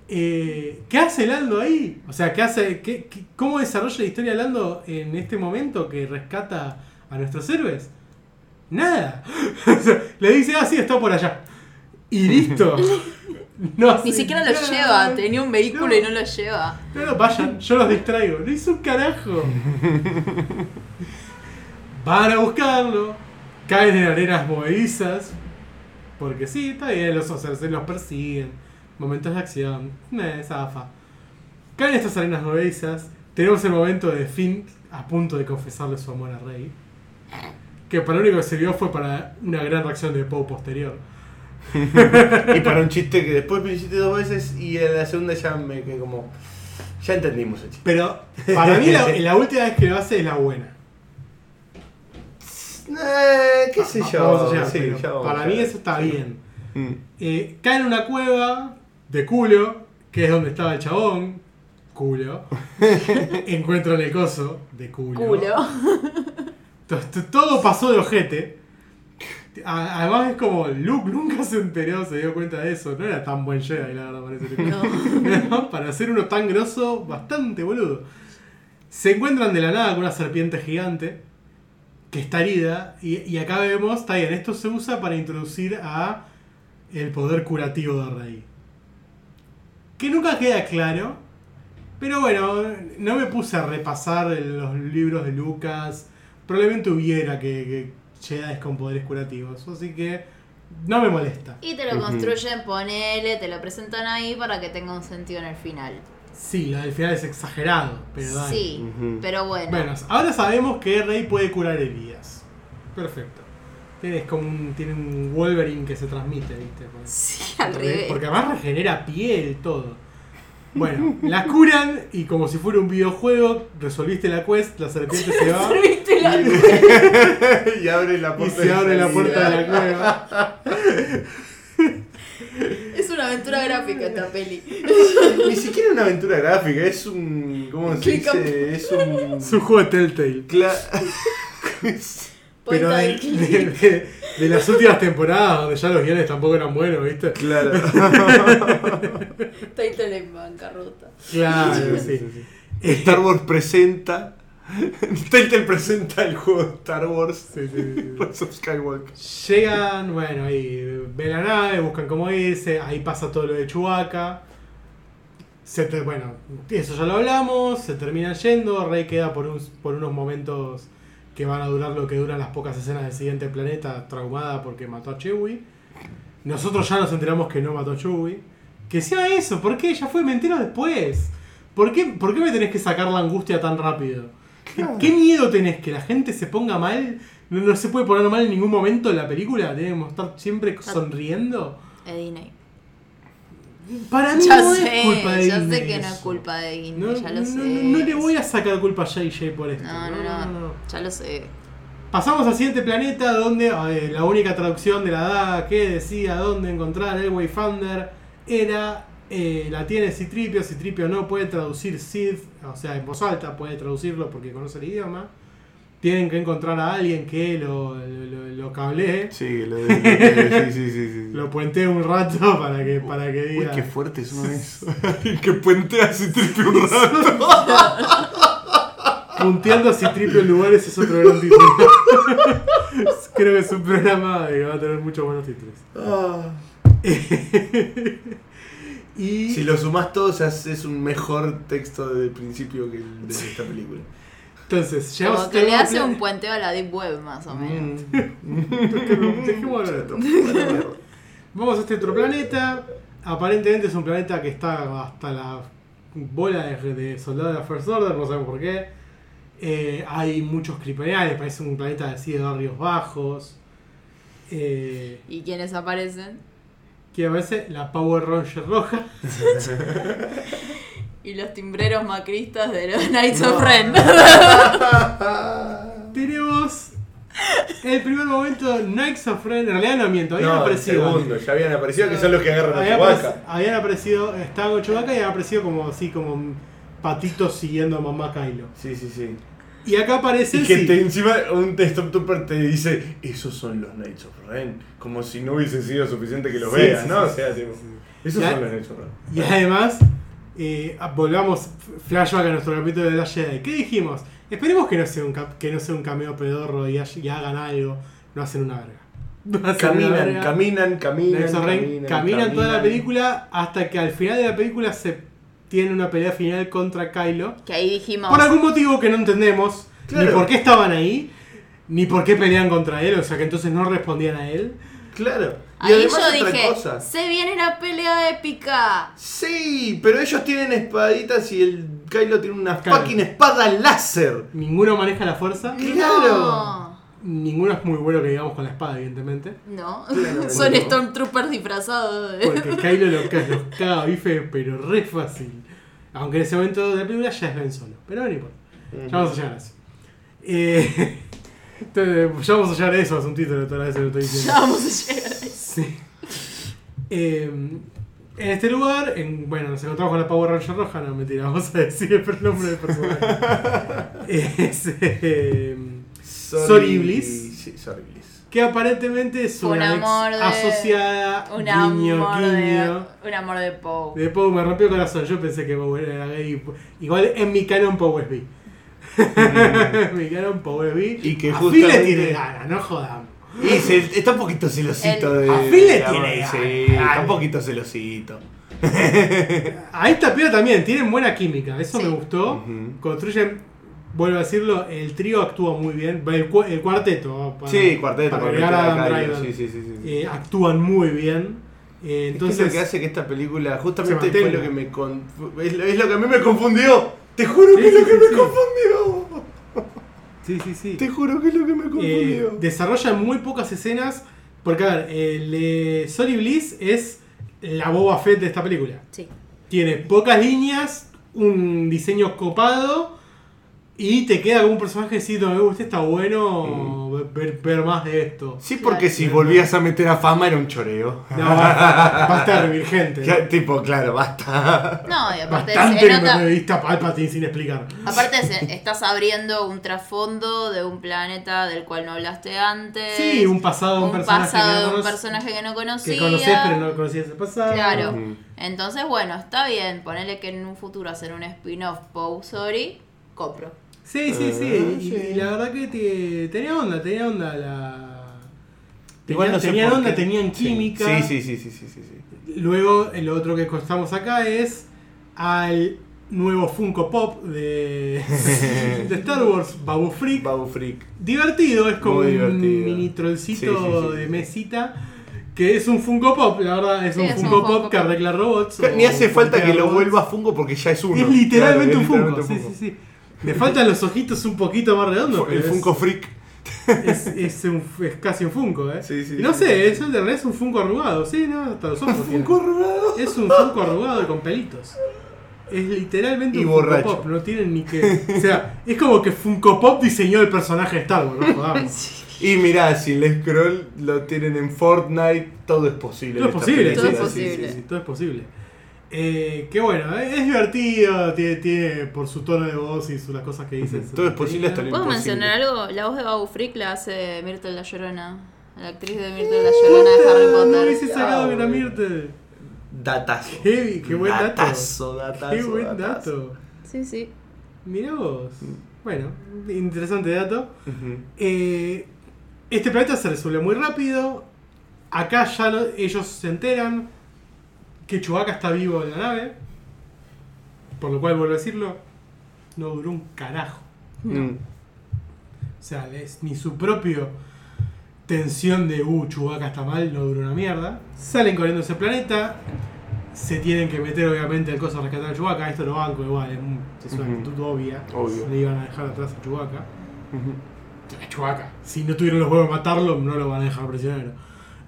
Eh, ¿Qué hace Lando ahí? O sea, ¿qué hace, qué, qué- ¿cómo desarrolla la historia Lando en este momento que rescata a nuestros héroes? Nada. Le dice, ah, sí, está por allá. Y listo. No Ni siquiera lo nada. lleva. Tenía un vehículo No. y no lo lleva. No, no, vayan, yo los distraigo. No hizo un carajo. Van a buscarlo. Caen en arenas movedizas. Porque sí, está bien, los, se los persiguen. Momentos de acción. Me zafa. Caen estas arenas movedizas. Tenemos el momento de Finn a punto de confesarle su amor a Rey. Que para lo único que sirvió fue para una gran reacción de Poe posterior. Y para un chiste que después me hiciste dos veces y en la segunda ya me quedé como. Ya entendimos el chiste. Pero para mí la, la última vez que lo hace es la buena. Eh, qué sé yo. Vamos a llegar, sí, pero ya vamos para a mí eso está bien. Mm. Eh, cae en una cueva de culo, que es donde estaba el chabón. Culo. Encuentran el coso de culo. Culo. To- to- Todo pasó de ojete. Además es como Luke nunca se enteró, se dio cuenta de eso. No era tan buen Jedi, la verdad, parece. No. Para ser uno tan grosso, bastante boludo. Se encuentran de la nada con una serpiente gigante que está herida. Y, y acá vemos, está bien, esto se usa para introducir a el poder curativo de Rey. Que nunca queda claro. Pero bueno, no me puse a repasar los libros de Lucas. Probablemente hubiera que, que Jedi con poderes curativos. Así que no me molesta. Y te lo construyen, ponele, te lo presentan ahí para que tenga un sentido en el final. Sí, lo del final es exagerado, pero dale. Sí, pero bueno. Bueno, ahora sabemos que Rey puede curar heridas. Perfecto. Tienes como un, tiene un Wolverine que se transmite, ¿viste? Porque- Sí, al porque, revés. porque además regenera piel, todo. Bueno, la curan y como si fuera un videojuego, resolviste la quest, la serpiente se va ¿Viste la- y abre la y puerta. se abre la puerta de la cueva. Es una aventura gráfica esta peli. Ni siquiera una aventura gráfica, es un. ¿Cómo se dice? Es un. Es un juego de Telltale. Cla- Pero de, las últimas temporadas, donde ya los guiones tampoco eran buenos, ¿viste? claro. Telltale en bancarrota. Claro, sí. Star Wars presenta. Telltale presenta el juego de Star Wars. Sí, sí, Skywalker. Llegan, bueno, ahí ven la nave, buscan cómo irse, ahí pasa todo lo de Chewbacca. Se te- bueno, eso ya lo hablamos, se termina yendo, Rey queda por, un- por unos momentos que van a durar lo que duran las pocas escenas del siguiente planeta, traumada porque mató a Chewie. Nosotros ya nos enteramos que no mató a Chewie. Que sea eso, ¿por qué? Ya fue, me entero después. ¿Por qué, ¿Por qué me tenés que sacar la angustia tan rápido? ¿Qué, Claro. qué miedo tenés? ¿Que la gente se ponga mal? No, no se puede poner mal en ningún momento en la película. Debemos estar siempre sonriendo. Disney. Para mí Ya no sé, es culpa de ya sé que no es culpa de Disney, No, ya lo no, sé. no, le voy a sacar culpa a JJ por esto. No, no, no, ya lo sé. Pasamos al siguiente planeta donde la única traducción de la daga que decía dónde encontrar el Wayfinder era eh, la tiene Citripio. Citripio no puede traducir Sith, o sea, en voz alta puede traducirlo porque conoce el idioma. Tienen que encontrar a alguien que lo, lo, lo cablee, Sí, lo de. Sí, sí, sí. lo puentee un rato para que, para que Uy, diga. qué fuerte es uno eso. que puentea así triple un rato. Punteando a Citripio en lugares es otro gran título. Creo que es un programa que va a tener muchos buenos títulos. Ah. y Si lo sumás todos, es un mejor texto desde el principio que el de esta película. Entonces, llegamos Como que le hace un puenteo a la Deep Web, más o menos. Mm. Dejemos hablar de esto. Vamos a este otro planeta. Aparentemente es un planeta que está hasta la bola de, de soldados de la First Order, no sabemos por qué. Eh, hay muchos criminales, parece un planeta así de barrios bajos. Eh, ¿Y quiénes aparecen? que aparece la Power Ranger roja. Y los timbreros macristas de los Knights No. of Ren. Tenemos el primer momento, Knights of Ren, en realidad no miento, habían No, el aparecido. segundo, ya habían aparecido que son los que agarran a Chewbacca. habían aparecido, estaban con Chewbacca y habían aparecido como así, como patitos siguiendo a mamá Kylo. Sí, sí, sí. Y acá aparece Y que sí. te, encima un Stormtrooper te dice, esos son los Knights of Ren. Como si no hubiese sido suficiente que los Sí, veas, sí, ¿no? sí, o sea, sí, tipo, sí. esos son los Knights of Ren. Y además, eh, volvamos flashback a nuestro capítulo de la Jedi. ¿Qué dijimos? Esperemos que no sea un, que no sea un cameo pedorro y, y hagan algo. No hacen una verga. No hacen una Caminan, verga. caminan, caminan, Ren caminan, caminan toda la película hasta que al final de la película se tiene una pelea final contra Kylo. Que ahí dijimos. Por algún motivo que no entendemos. Ni por qué estaban ahí. Ni por qué pelean contra él. O sea que entonces no respondían a él. Claro. Y Ahí además yo otra dije, cosa. se viene la pelea épica. Sí, pero ellos tienen espaditas y el Kylo tiene una Claro. fucking espada láser. Ninguno maneja la fuerza. Claro. Ninguno es muy bueno que digamos con la espada, evidentemente. No, son. Stormtroopers disfrazados de... Porque Kylo lo caga a bife, pero re fácil. Aunque en ese momento de la película ya es Ben Solo. Pero no importa. Ya vamos a llegar a eso. Eh, entonces, ya vamos a llegar a eso, es un título toda la vez que lo estoy diciendo. Ya vamos a llegar a eso. Sí. Eh, en este lugar, en, bueno, nos encontramos con la Power Ranger roja, no mentira, vamos a decir el nombre del personaje. es, eh, Sorry Bliss. Sí, Sorry Bliss. que aparentemente es Un una ex amor de- asociada, Un guiño, amor guiño. de... Un amor de Poe. De Poe me rompió el corazón, yo pensé que Poe era gay. Igual en mi canon Poe es bi. En mi canon Poe es bi. Y que a justamente- le tiene ganas, no jodamos. Y se- está un poquito celosito El- de. A Phil le tiene Sí, está un poquito celosito. A esta piba también, tienen buena química, eso Sí. me gustó. Ujú. Construyen, vuelvo a decirlo, el trío actúa muy bien. El, cu- el cuarteto. para- Sí, cuarteto, para agregar a Adam Driver. Sí, sí, sí. sí. Eh, actúan muy bien. Eh, Entonces, entonces, lo que hace que esta película justamente fue lo que me con- es, lo- es lo que a mí me confundió. Te juro Sí, que es sí, lo que sí, me sí. confundió. Sí, sí, sí. Te juro que es lo que me Eh, confundió. desarrollan muy pocas escenas. Porque, a ver, el eh, Sorry Bliss es la Boba Fett de esta película. Sí. Tiene pocas líneas, un diseño copado. Y te queda algún personaje sí, no me gusta, está bueno ver, ver más de esto. sí, porque claro. si volvías a meter a fama era un choreo. No, basta, basta de virgente. Tipo, claro, basta. No, y aparte Bastante se que nota... revista Palpatine sin explicar. Aparte se- estás abriendo un trasfondo de un planeta del cual no hablaste antes. Sí, un pasado de un, un personaje pasado que de no un conoce- personaje que no conocía. que conocés pero no conocías el pasado. Claro. Entonces, bueno, está bien. Ponerle que en un futuro hacer un spin-off Poe Sorry, compro. Sí, sí, sí. Y, sí. y la verdad que te- tenía onda, tenía onda la. Igual no sé tenían onda, qué. tenían química. Sí, sí, sí, sí, sí, sí, sí. Luego, el otro que costamos acá es al nuevo Funko Pop de, de Star Wars, Babu Freak. Babu Freak. Divertido, es como un mini trollcito Sí, sí, sí, de mesita. Que es un Funko Pop, la verdad, es Sí, un es un Funko Funko Pop que arregla robots. Ni hace falta que lo vuelva Funko porque ya es uno. Es literalmente Claro, un es Funko. literalmente Sí, sí, sí. Le faltan los ojitos un poquito más redondos. El pero es- Funko Freak. Es, es, un- es casi un Funko, ¿eh? Sí, sí, Y no sí. sé, es, es un Funko arrugado. Sí, no, hasta los ojos. Funko arrugado. Es un Funko arrugado y con pelitos. Es literalmente Y un borracho. Funko Pop. No tienen ni que. O sea, es como que Funko Pop diseñó el personaje de Star Wars, no jodamos. Y mirá, si el scroll lo tienen en Fortnite, todo es posible. Todo es posible, Todo es posible. sí, sí. Todo es posible. Eh, que bueno, eh, es divertido, tiene, tiene por su tono de voz y sus las cosas que dice. Todo es posible hasta lo ¿Puedo imposible. mencionar algo? La voz de Babu Freak la hace Myrtle la Llorona. La actriz de Myrtle la Llorona de Harry No Potter. hubiese sacado que era Myrtle. Datazo. Qué, qué buen dato. Datazo, datazo, Qué buen datazo. dato. Sí, sí. Mirá vos. Bueno, interesante dato. Eh, este planeta se resuelve muy rápido. Acá ya no- ellos se enteran que Chewbacca está vivo en la nave. Por lo cual, vuelvo a decirlo, no duró un carajo. Mm. O sea, es, ni su propio tensión de, uh, Chewbacca está mal, no duró una mierda. Salen corriendo ese planeta. Se tienen que meter, obviamente, al coso a rescatar a Chewbacca. Esto lo banco igual, es, un- es una actitud obvia. Obvio. Le iban a dejar atrás a Chewbacca. Ujú. A Chewbacca. Si no tuvieron los huevos de matarlo, no lo van a dejar prisionero.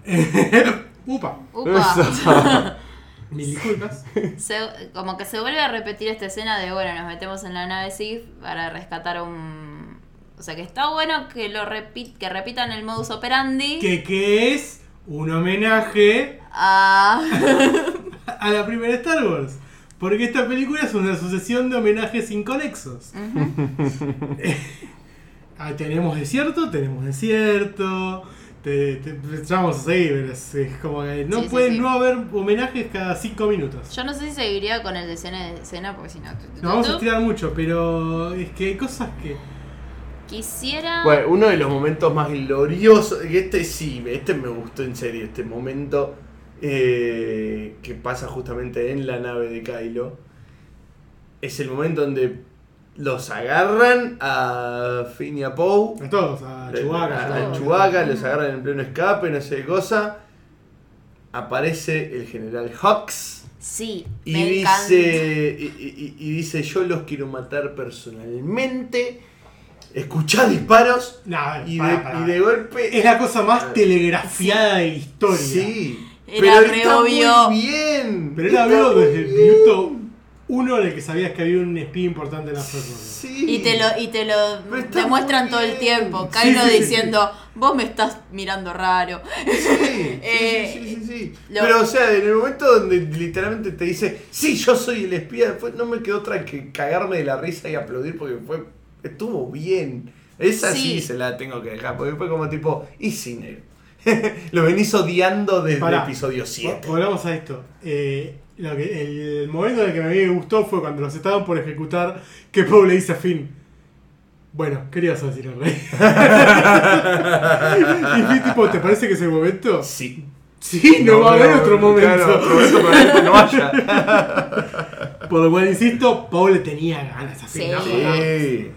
Upa, Upa. mil disculpas. Se- como que se vuelve a repetir esta escena de, bueno, nos metemos en la nave Sith para rescatar un, O sea que está bueno que lo repi- que repitan el modus operandi Que, que es un homenaje a. a la primera Star Wars. Porque esta película es una sucesión de homenajes inconexos. Ah, tenemos desierto, tenemos desierto. Te, te- ya vamos a seguir, pero es, es como que no Sí, sí, pueden sí. no haber homenajes cada cinco minutos. Yo no sé si seguiría con el de escena de escena porque si no. Nos vamos a tu. estirar mucho, pero es que hay cosas que. Quisiera. Bueno, uno de los momentos más gloriosos, este sí, este me gustó en serio, este momento eh, que pasa justamente en la nave de Kylo, es el momento donde los agarran a Finn y a Poe, A todos, a Chewbacca. a, a- a Chewbacca, los agarran en pleno escape, no sé qué cosa, aparece el general Hux. Sí, Y me encanta. dice, y, y- y dice, yo los quiero matar personalmente. Escuchá disparos y, de, pará. y de golpe. Es la cosa más telegrafiada de la historia. Sí. Era pero re está obvio. muy bien. Pero era muy desde el minuto uno en el que sabías que había un espía importante en la persona. Sí. Y te lo, y te lo demuestran todo el tiempo. Kylo sí, sí, diciendo, vos me estás mirando raro. Sí, sí, Eh, sí, sí, sí, sí. lo- Pero, o sea, en el momento donde literalmente te dice, sí, yo soy el espía, después no me quedó otra que cagarme de la risa y aplaudir porque fue. Estuvo bien. Esa sí, Sí. se la tengo que dejar, porque fue como tipo, y negro. Lo venís odiando desde Pará. episodio 7. Vo- Volvamos a esto. Eh, lo que, el momento en el que a mí me gustó fue cuando los estaban por ejecutar que Poe le dice a Finn. Bueno, ¿qué le ibas a decir al rey? y Finn tipo, ¿te parece que es el momento? Sí. Sí, no, va a haber otro momento. Claro, otro momento no haya. Por lo cual, insisto, Poe le tenía ganas a Finn. Sí. ¿no? Sí.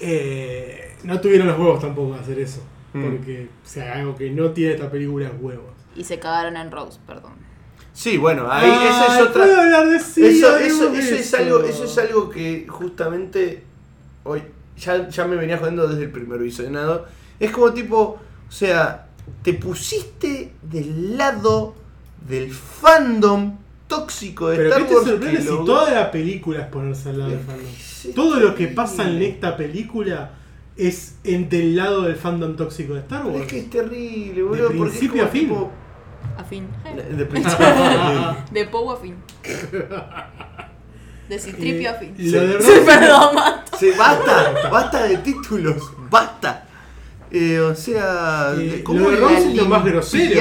Eh, no tuvieron los huevos tampoco de hacer eso. Mm. Porque, o sea, algo que no tiene esta película es huevos. Y se cagaron en Rose, perdón. Sí, bueno, ahí esa es Ay, otra. ¿puedo hablar de sí, eso, hablemos eso, de eso es algo, eso es algo que justamente hoy ya, ya me venía jodiendo desde el primer visionado. Es como tipo, o sea, te pusiste del lado del fandom tóxico de Pero Star ¿qué te sorprende si toda la película es ponerse al lado del fandom? Sí, Todo lo que pasa en esta película es en del lado del fandom tóxico de Star Pero Wars. Es que es terrible, boludo. porque es principio como a fin. tipo- A fin. De principio a fin. De Poe a fin. De Citripio a fin. Sí. Perdón, Mato. Sí, basta, basta de títulos, basta. Eh, o sea, Eh, ¿cómo lo de la Rose es lo más grosero,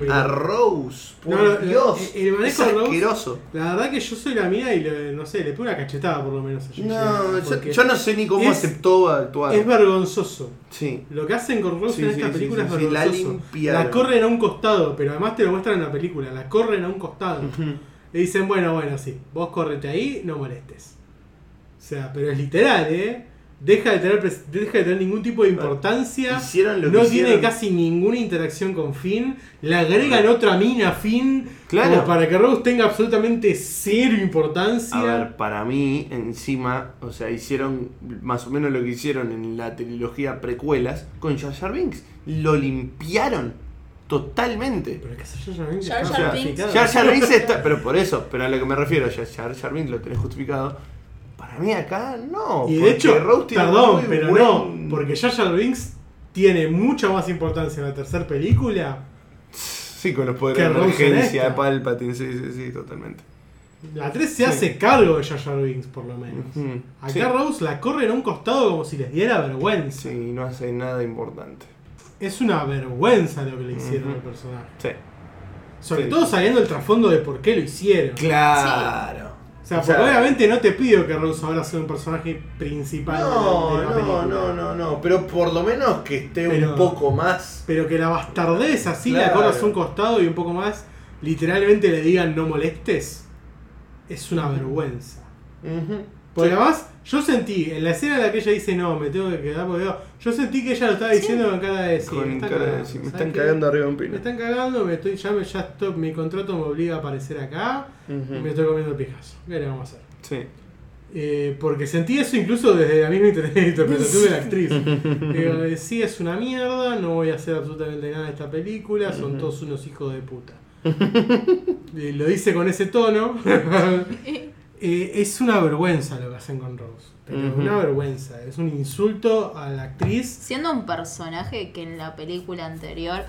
pero- a Rose? Por No, Dios, el manejo es de Rose- asqueroso. La verdad que yo soy la mía y le- no sé, le pego una cachetada por lo menos a. No, yo, no sé ni cómo es- aceptó actuar. Es vergonzoso. Sí. Lo que hacen con Rose Sí, en sí, esta película es la vergonzoso. limpiaron. La corren a un costado, pero además te lo muestran en la película. La corren a un costado. Le dicen, bueno, bueno, sí, vos correte ahí, no molestes. O sea, pero es literal, ¿eh? Deja de tener, deja de tener ningún tipo de importancia. Hicieron lo no que tiene hicieron. casi ninguna interacción con Finn. Le agregan otra mina a Finn. Claro. Como para que Rose tenga absolutamente cero importancia. A ver, para mí, encima, o sea, hicieron más o menos lo que hicieron en la trilogía precuelas con Jar Jar Binks. Lo limpiaron totalmente. Pero es que Jar Jar Binks está Jar justificado. Jar Jar Binks está, pero por eso, pero a lo que me refiero, Jar, Jar Binks lo tenés justificado. Para mí acá no. Y de porque hecho, Rose tiene perdón, pero buen- no, porque Jar Binks tiene mucha más importancia en la tercera película. Sí, con los poderes que de emergencia. Palpatine, sí, sí, sí, totalmente. La 3 se Sí. hace cargo de Jar Jar Binks, por lo menos. Acá Sí. Rose la corre en un costado como si les diera vergüenza. Sí, no hace nada importante. Es una vergüenza lo que le hicieron al personaje. Sí. Sobre Sí. todo sabiendo el trasfondo de por qué lo hicieron. Claro. O sea, O sea, porque obviamente no te pido que Rose ahora sea un personaje principal de la- No, de la no, película. no, no, no. Pero por lo menos que esté Pero- un poco más. Pero que la bastardez así la corras a un costado y un poco más, literalmente le digan no molestes, es una vergüenza. Ujú. Porque Sí. además, yo sentí, en la escena en la que ella dice no, me tengo que quedar porque veo", yo sentí que ella lo estaba diciendo con cara de sí, Con me están cara de, cagando, sí, me ¿sabes están cagando arriba de un Me pino. están cagando, me estoy, ya, me, ya estoy- mi contrato me obliga a aparecer acá, Ujú. me estoy comiendo el pijazo. ¿Qué le vamos a hacer? Sí. Eh, porque sentí eso incluso desde la misma inter- interpretación de la actriz. Digo, eh, sí, es una mierda, no voy a hacer absolutamente nada de esta película, son todos unos hijos de puta. Eh, lo dice con ese tono. Eh, es una vergüenza lo que hacen con Rose. Pero Ujú. una vergüenza. Es un insulto a la actriz. Siendo un personaje que en la película anterior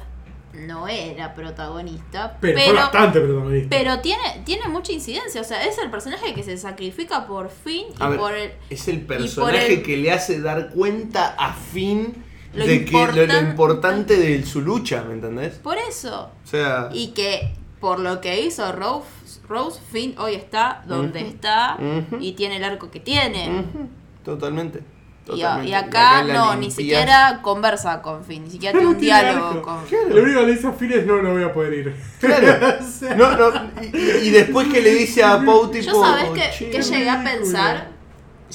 no era protagonista, Pero, pero, fue bastante protagonista. pero tiene, tiene mucha incidencia. O sea, es el personaje que se sacrifica por fin y A ver, por el. es el personaje el- que le hace dar cuenta a Finn Lo de que lo, lo importan- importante de su lucha, ¿me entendés? Por eso. O sea, Y que por lo que hizo Rose, Rose Finn hoy está donde está y tiene el arco que tiene. totalmente. Y, a- totalmente. y acá no, ni siquiera conversa con Finn, ni siquiera tiene No un diálogo arco. con Claro. Lo único que le dice a Finn es no, no voy a poder ir. Claro. O sea, No, no, y, y después que le dice a Pau tipo... Yo sabes que, "Che, que llegué a ridículo". pensar,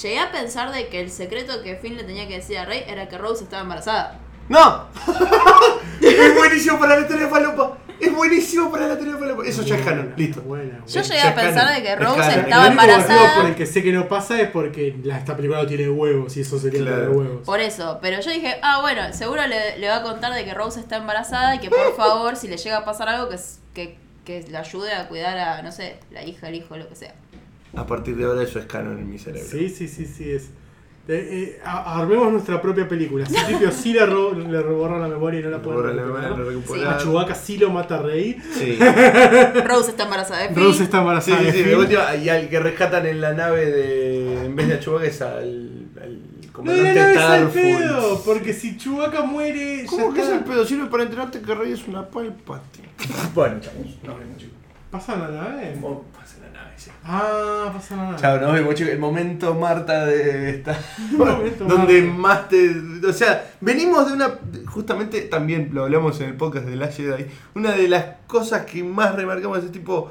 llegué a pensar de que el secreto que Finn le tenía que decir a Rey era que Rose estaba embarazada. ¡No! es buenísimo para la teoría falopa. Es buenísimo para la teoría falopa. Eso ya es canon. Listo. Buena, buena. Yo Es- llegué ya a es pensar canon. de que Es Rose canon. estaba el único motivo embarazada. por el que sé que no pasa es porque la, esta película no tiene huevos y eso sería Claro. tener huevos. Por eso, pero yo dije, ah, bueno, seguro le, le va a contar de que Rose está embarazada y que por favor, si le llega a pasar algo, que, que, que le ayude a cuidar a, no sé, la hija, el hijo, lo que sea. A partir de ahora eso es canon en mi cerebro. Sí, sí, sí, sí es. Eh, eh, armemos nuestra propia película. Si Tripio sí le, ro- le borra la memoria y no la puede recuperar. A Chewbacca sí lo mata a Rey. Sí. Rose está embarazada de Finn. Rose está embarazada sí, de sí, de Finn. última, y al que rescatan en la nave de. En vez de a Chewbacca es al. al No, no, no, comandante es pedo, porque si Chewbacca muere, ¿Cómo que es está. el pedo? Sirve para enterarte que Rey es una palpatine. bueno, chavos, nos vemos, chicos. ¿Pasa la nave? Pasa la nave, sí. Ah, pasa la nave. Chao, nos vemos, chicos. El momento Marta de esta. momento donde Marta. más te. O sea, venimos de una. Justamente también lo hablamos en el podcast de Last Jedi. Una de las cosas que más remarcamos es tipo.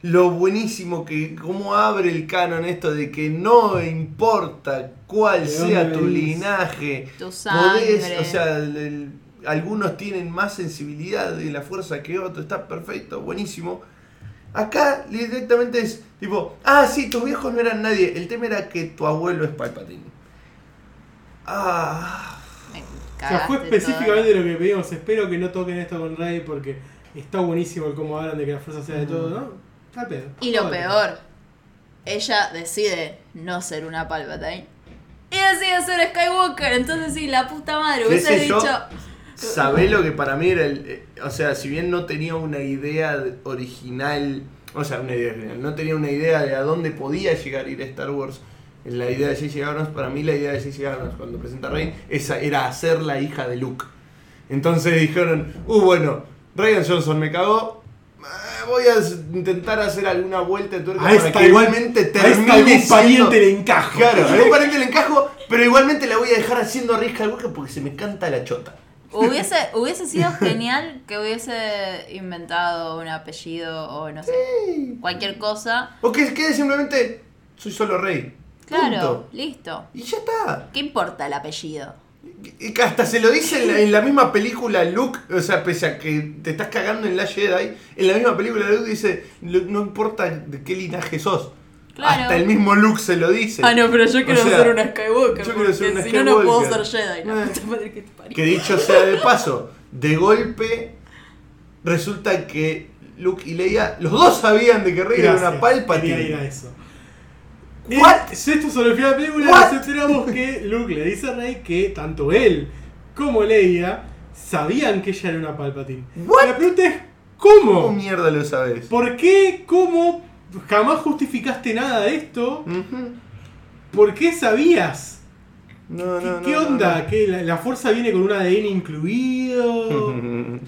Lo buenísimo que. Cómo abre el canon esto de que no importa cuál ¿De sea dónde tu venís? linaje. Tu podés- sangre. o sea, el- el- algunos tienen más sensibilidad de la fuerza que otros. Está perfecto, buenísimo. Acá directamente es tipo, ah, sí, tus viejos no eran nadie. El tema era que tu abuelo es Palpatine. Ah. Me O sea, fue específicamente lo que pedimos. Espero que no toquen esto con Rey porque está buenísimo el cómo hablan de que la fuerza sea de todo, ¿no? Está todo. Y lo Todo peor, ella decide no ser una Palpatine. Y decide ser Skywalker. Entonces sí, la puta madre ¿Qué hubiese yo? Sabés lo que para mí era el. eh, o sea, si bien no tenía una idea de- original. O sea, una idea original. No tenía una idea de a dónde podía llegar a ir Star Wars. En la idea de J.J. Abrams, para mí la idea de J.J. Abrams cuando presenta a Rey esa era hacer la hija de Luke. Entonces dijeron, uh, bueno, Ryan Johnson me cagó. eh, Voy a intentar hacer alguna vuelta de tuerca A para que igualmente a algún siendo- pariente le encajo. Claro, a algún pariente le encajo, pero igualmente la voy a dejar haciendo a Skywalker porque se me canta la chota. Hubiese, hubiese sido genial que hubiese inventado un apellido o no sé, cualquier cosa. O que quede simplemente, soy solo rey. Claro, Punto. listo. Y ya está. ¿Qué importa el apellido? Que hasta se lo dice en la, en la misma película Luke, o sea, pese a que te estás cagando en la Jedi, en la misma película Luke dice, "Luke, no importa de qué linaje sos. Claro. Hasta el mismo Luke se lo dice. Ah, no, pero yo quiero O sea, ser una Skywalker. yo quiero ser una si no, no puedo ser Jedi. La Eh. que te parió. Que dicho sea de paso, de golpe resulta que Luke y Leia, los dos sabían de que Rey era una Gracias, Quería ir a Palpatine. eso. What? Esto sobre el final de la película What? nos enteramos que Luke le dice a Rey que tanto él como Leia sabían que ella era una Palpatine. What? La pregunta es, ¿Cómo ¿cómo? mierda lo sabes? ¿Por qué? ¿Cómo? Jamás justificaste nada de esto. ¿Por qué sabías? No, ¿Qué, no, no, onda? ¿Que la, la fuerza viene con un ADN incluido?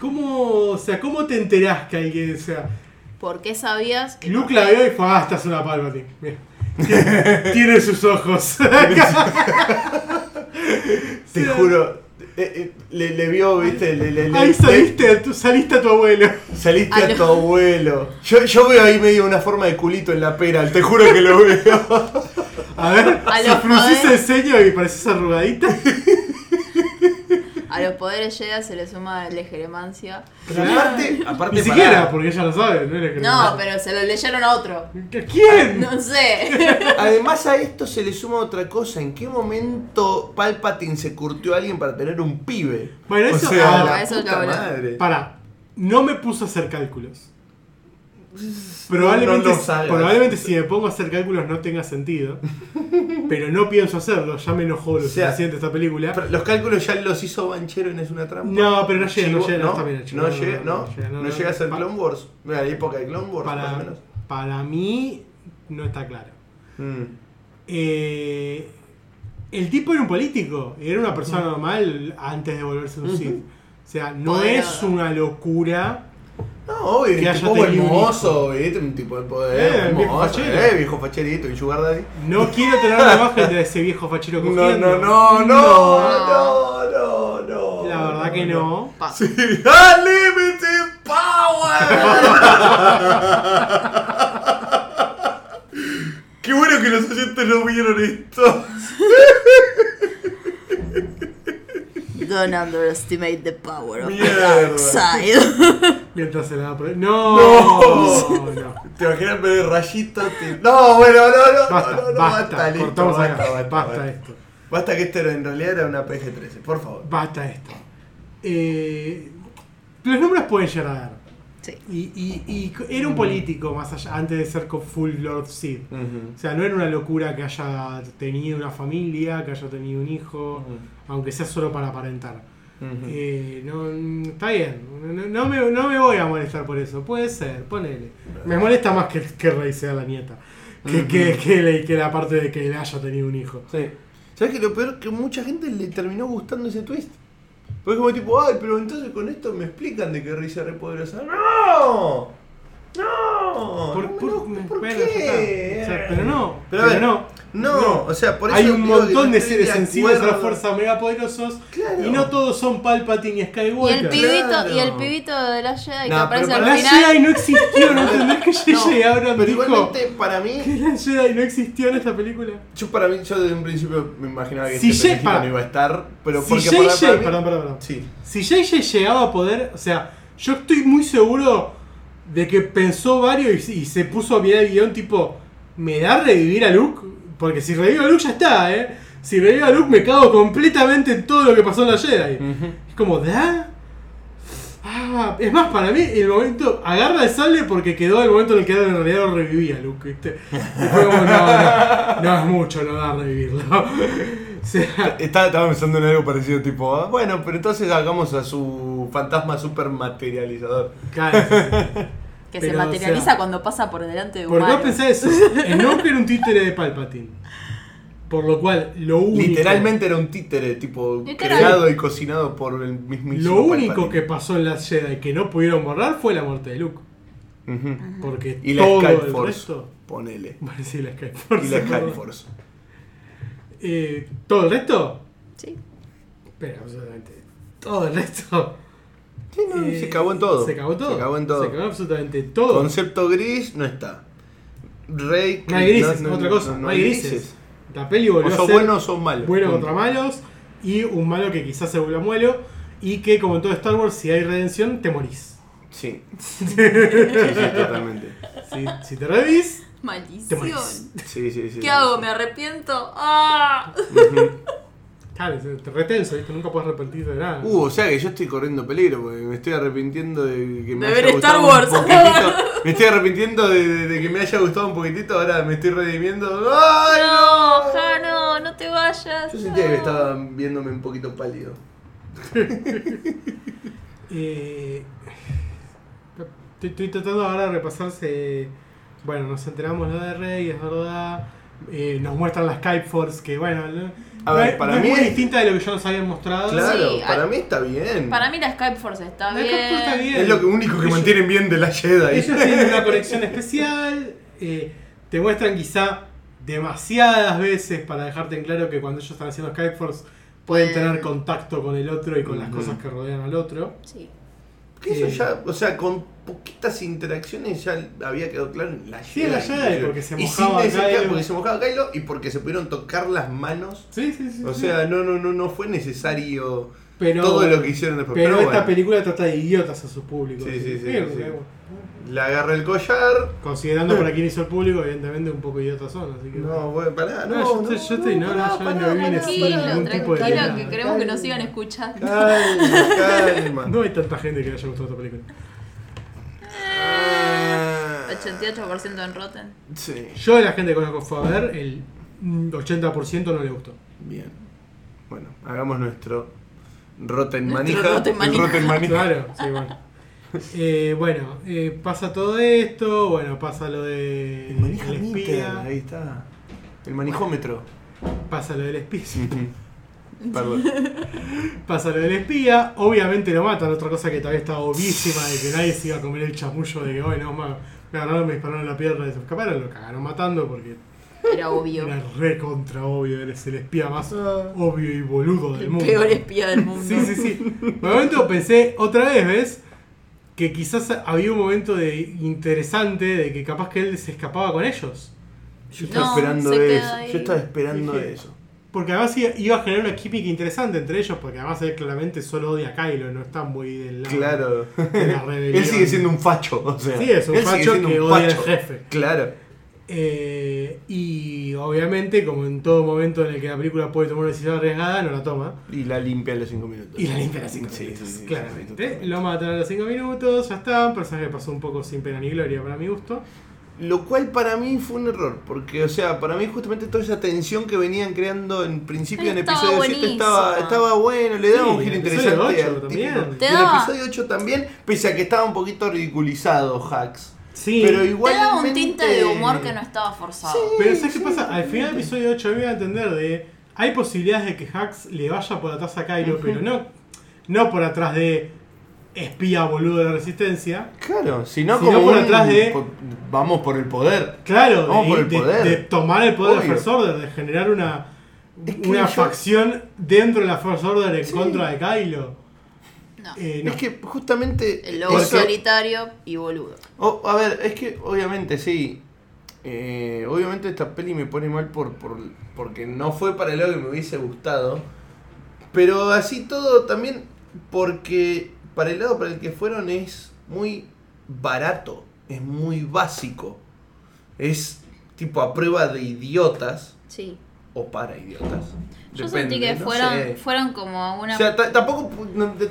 ¿Cómo, o sea, ¿cómo te enterás que alguien, o sea, ¿Por qué sabías? que Luke la vio y fue, ah, esta es una Palpatine. Mira. Tiene, tiene sus ojos. Te juro, eh, eh, le, le vio, viste, le, le- le- Ahí saliste, a tu, saliste a tu abuelo. saliste a no. tu abuelo. Yo, yo veo ahí medio una forma de culito en la pera, te juro que lo veo. A ver, A fruncís poderes. el ceño y pareces arrugadita. A los poderes Jedi se le suma la legeremancia. Pero aparte, aparte Ni pará. siquiera, porque ella lo sabe, no es que No, pero se lo leyeron a otro. ¿Quién? No sé. Además a esto se le suma otra cosa. ¿En qué momento Palpatine se curtió a alguien para tener un pibe? Bueno, eso- o sea, ah, la eso puta lo madre. Para, no me puse a hacer cálculos. Probablemente, No, no probablemente si me pongo a hacer cálculos no tenga sentido. pero no pienso hacerlo, ya me enojó lo O sea, suficiente esta película. Pero Los cálculos ya los hizo Banchero en Es una trampa. No, pero no llega, no llega, no bien. No, llega, no, no, llega, a ser Clone Wars. Mira, la época de Clone Wars, más o para, menos. para mí no está claro. Mm. Eh, el tipo era un político, era una persona normal antes de volverse un Sith. O sea, no es una locura. No, obvio, Que un tipo un hermoso, ¿viste? Un tipo de poder. Eh, hermoso, viejo fachero. Eh, viejo facherito, y Sugar Daddy. No quiero tener la imagen de ese viejo fachero No, cogiendo. no, no, no, no, no, no. La verdad que no. Pa. Sí. Unlimited Power. Qué bueno que los oyentes no vieron esto. Don't underestimate the power of the Mierda. dark side. Mientras se la da por- No, no, no. ¿Te imaginas ver rayitos? Te- No, bueno, no, no, Basta, no, no, no, basta, listo, cortamos acá. basta, Basta, basta, basta. esto. Basta que esto era, en realidad era una PG-13, por favor. Basta esto. Eh, los números pueden llegar a dar. Sí. Y, y- y era un político más allá, antes de ser Full Lord Sith. Ujú. O sea, no era una locura que haya tenido una familia, que haya tenido un hijo, aunque sea solo para aparentar. Eh, no, está bien, no, no me, no me voy a molestar por eso, puede ser, ponele. Me molesta más que, que Rey sea la nieta, que, que, que, le- que la parte de que él haya tenido un hijo. Sí. ¿Sabes que lo peor? Que mucha gente le terminó gustando ese twist. Porque como tipo, ay, pero entonces con esto me explican de que Rey se re poderosa. ¡No! ¡No! Por- no me por- me- ¿por qué? O sea, pero no, Pero, a pero ver, no. No, No. o sea, por eso Hay un montón de seres sensibles a la fuerza mega poderosos Claro. y no todos son Palpatine y Y Skywalker. el pibito, Claro. y el pibito de la Jedi que aparece al La final. Jedi no existió, ¿no entendés que J.J. Abrams pero dijo igualmente para mí, que la Jedi no existió en esta película? yo para mí, yo desde un principio me imaginaba que Si este no iba a estar, pero Si porque para- para mí- perdón, perdón, perdón. Sí. Si JJ llegaba a poder, o sea, yo estoy muy seguro de que pensó varios y, y se puso a mirar el guion tipo, ¿me da revivir a Luke? Porque si revivo a Luke ya está, ¿eh? Si revivo a Luke me cago completamente en todo lo que pasó en la Jedi. Es como, ¿da? Ah, es más, para mí el momento, agarra el sable porque quedó el momento en el que en realidad lo revivía Luke, ¿viste? Y fue como, no, no, no es mucho, no da revivirlo. O sea, Estaba, estaba pensando en algo parecido, tipo, ah, bueno, pero entonces hagamos a su fantasma super materializador. cállate. Que Pero, se o materializa sea, cuando pasa por delante de ¿Por qué pensás eso? El nombre era un títere de Palpatine. Por lo cual, lo único. Literalmente era un títere, tipo, Literal. creado y cocinado por el mismísimo Lo único Palpatine. que pasó en la Jedi que no pudieron borrar fue la muerte de Luke. Porque Y la todo Sky el Force. resto. Ponele. Bueno, sí, la Sky Force. Y la Sky perdón. Force. Eh, ¿Todo el resto? Sí. Espera, absolutamente. Todo el resto. Sí, no, Eh, se cagó en todo. Se cagó en todo. Se cagó en todo. Se cagó absolutamente todo. Concepto gris no está. Rey. no hay grises, otra cosa. No, hay grises. La peli O volvió a son ser buenos o son malos. bueno contra malos. Y un malo que quizás se vuelva malo. Y que, como en todo Star Wars, si hay redención, te morís. Sí. sí, sí, totalmente. Si, si te revís, te Maldición. morís. Sí, sí, sí. ¿Qué hago? ¿Me arrepiento? ¡Ah! Claro, te retenso, ¿viste? Nunca puedes arrepentirte de nada. Uh, o sea que yo estoy corriendo peligro porque me estoy arrepintiendo de que me De haya ver gustado Star un Wars. poquitito. Me estoy arrepintiendo de, de- de que me haya gustado un poquitito, ahora me estoy redimiendo. ¡Ay, No, no! Jano, no te vayas. Yo sentía que estaba viéndome un poquito pálido. Eh, estoy, estoy tratando ahora de repasarse. Bueno, nos enteramos lo de Rey, es verdad. Eh, nos muestran la Skype Force, que bueno, no, A ver, no para no es mí muy es- distinta de lo que ya nos habían mostrado. Claro, Sí, para hay- mí está bien. Para mí la Skype Force está La bien. Skype Force está bien. Es lo único que Ellos- mantienen bien de la Jedi. Ellos tienen una conexión especial. eh, te muestran quizá demasiadas veces para dejarte en claro que cuando ellos están haciendo Skype Force pueden Pueden- tener contacto con el otro y con las cosas que rodean al otro. Sí. Que eso Eh, ya, o sea, con poquitas interacciones ya había quedado claro en la Sí, en la Jedi, porque se y mojaba sin necesidad, Kylo. porque se mojaba Kylo y porque se pudieron tocar las manos. Sí, sí, sí. O sí. sea, no, no, no, no fue necesario pero, todo lo que hicieron después. Pero, Pero esta bueno, película trata de idiotas a su público. Sí, sí, sí, sí. le agarra el collar. Considerando para quién hizo el público, evidentemente un poco idiotas son. Así que, No, bueno, pará, no. No, yo estoy- yo estoy- no, no, yo pará, no vine sin Tranquilo, ningún tipo de tranquilo, que queremos que nos sigan escuchando. Calma, calma. No hay tanta gente que le haya gustado esta película. Ah. 88% en Rotten. Sí, Yo de la gente que conozco que fue a ver, el mm, 80% no le gustó. bien. Bueno, hagamos nuestro Rotten Manija. Rotten el Manija. Rotten Manija. Claro, sí, bueno. Eh, bueno, eh, pasa todo esto, bueno, pasa lo de El manija el meter, espía, ahí está. El manijómetro. pasa lo del espía, Perdón. pasa lo del espía, obviamente lo matan, otra cosa que todavía estaba obvísima de que nadie se iba a comer el chamullo de que, bueno, ma, me agarraron, me dispararon en la pierna y se escaparon, lo cagaron matando porque Era obvio. era re contra obvio, eres el espía más obvio y boludo del El mundo. peor espía del mundo. Sí, sí, sí. Por un momento pensé, otra vez, ¿ves? Que quizás había un momento de interesante de que capaz que él se escapaba con ellos. Yo estaba No, esperando se queda eso. ahí. Yo estaba esperando Dije, eso. Porque además iba a generar una química interesante entre ellos, porque además él claramente solo odia a Kylo, no está muy del lado Claro. de la rebelión. Él sigue siendo un facho. O sea, Sí, es un él facho que un odia al facho. jefe. Claro. Eh, y obviamente, como en todo momento en el que la película puede tomar una decisión arriesgada, no la toma. Y la limpia a los 5 minutos. Y la limpia a los 5 Sí, minutos. sí, sí, claramente. sí, lo matan a los 5 minutos, ya está. Un personaje que pasó un poco sin pena ni gloria para mi gusto. Lo cual para mí fue un error, porque, o sea, para mí justamente toda esa tensión que venían creando en principio en episodio 7 buenísimo. estaba, estaba bueno, le daba Sí, un giro interesante 8 al también. típico. Te Y el episodio 8 también, pese a que estaba un poquito ridiculizado Hacks. Sí, Pero Te igual. daba un tinte de humor que no estaba forzado. Pero ¿sabes qué pasa? Al final del episodio 8 me voy a entender de... Hay posibilidades de que Hax le vaya por atrás a Kylo, pero no, no por atrás de espía boludo de la resistencia. Claro, sino Sino como por un- atrás de- po- Vamos por el poder. Claro, Vamos de, por el de- poder. de tomar el poder de Obvio. First Order, de generar una, Es que una yo- facción dentro de la First Order en Sí. contra de Kylo. No. Eh, no. Es que justamente. El lobo eso- solitario y boludo. Oh, a ver, es que obviamente sí. Eh, obviamente esta peli me pone mal por, por porque no fue para el lado que me hubiese gustado. Pero así todo también porque para el lado para el que fueron es muy barato, es muy básico. Es tipo a prueba de idiotas Sí. o para idiotas. Yo Depende, sentí que no fueron, sé. fueron como una. O sea, ta- tampoco,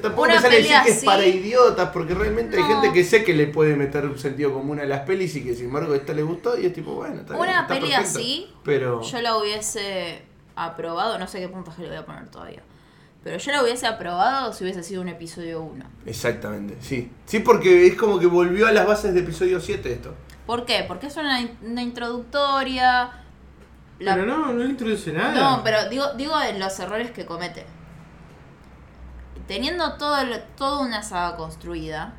tampoco me sale decir que es para idiotas, porque realmente hay gente que sé que le puede meter un sentido común a las pelis y que sin embargo esta le gustó y es tipo, bueno, está bien, Una está peli perfecto. así, Pero yo la hubiese aprobado, no sé qué puntaje le voy a poner todavía. Pero yo la hubiese aprobado si hubiese sido un episodio 1. exactamente, sí. Sí, porque es como que volvió a las bases de episodio 7 esto. ¿Por qué? Porque es una, una introductoria. La- Pero no, no introduce nada. No, pero digo, digo en los errores que comete. Teniendo todo lo- toda una saga construida,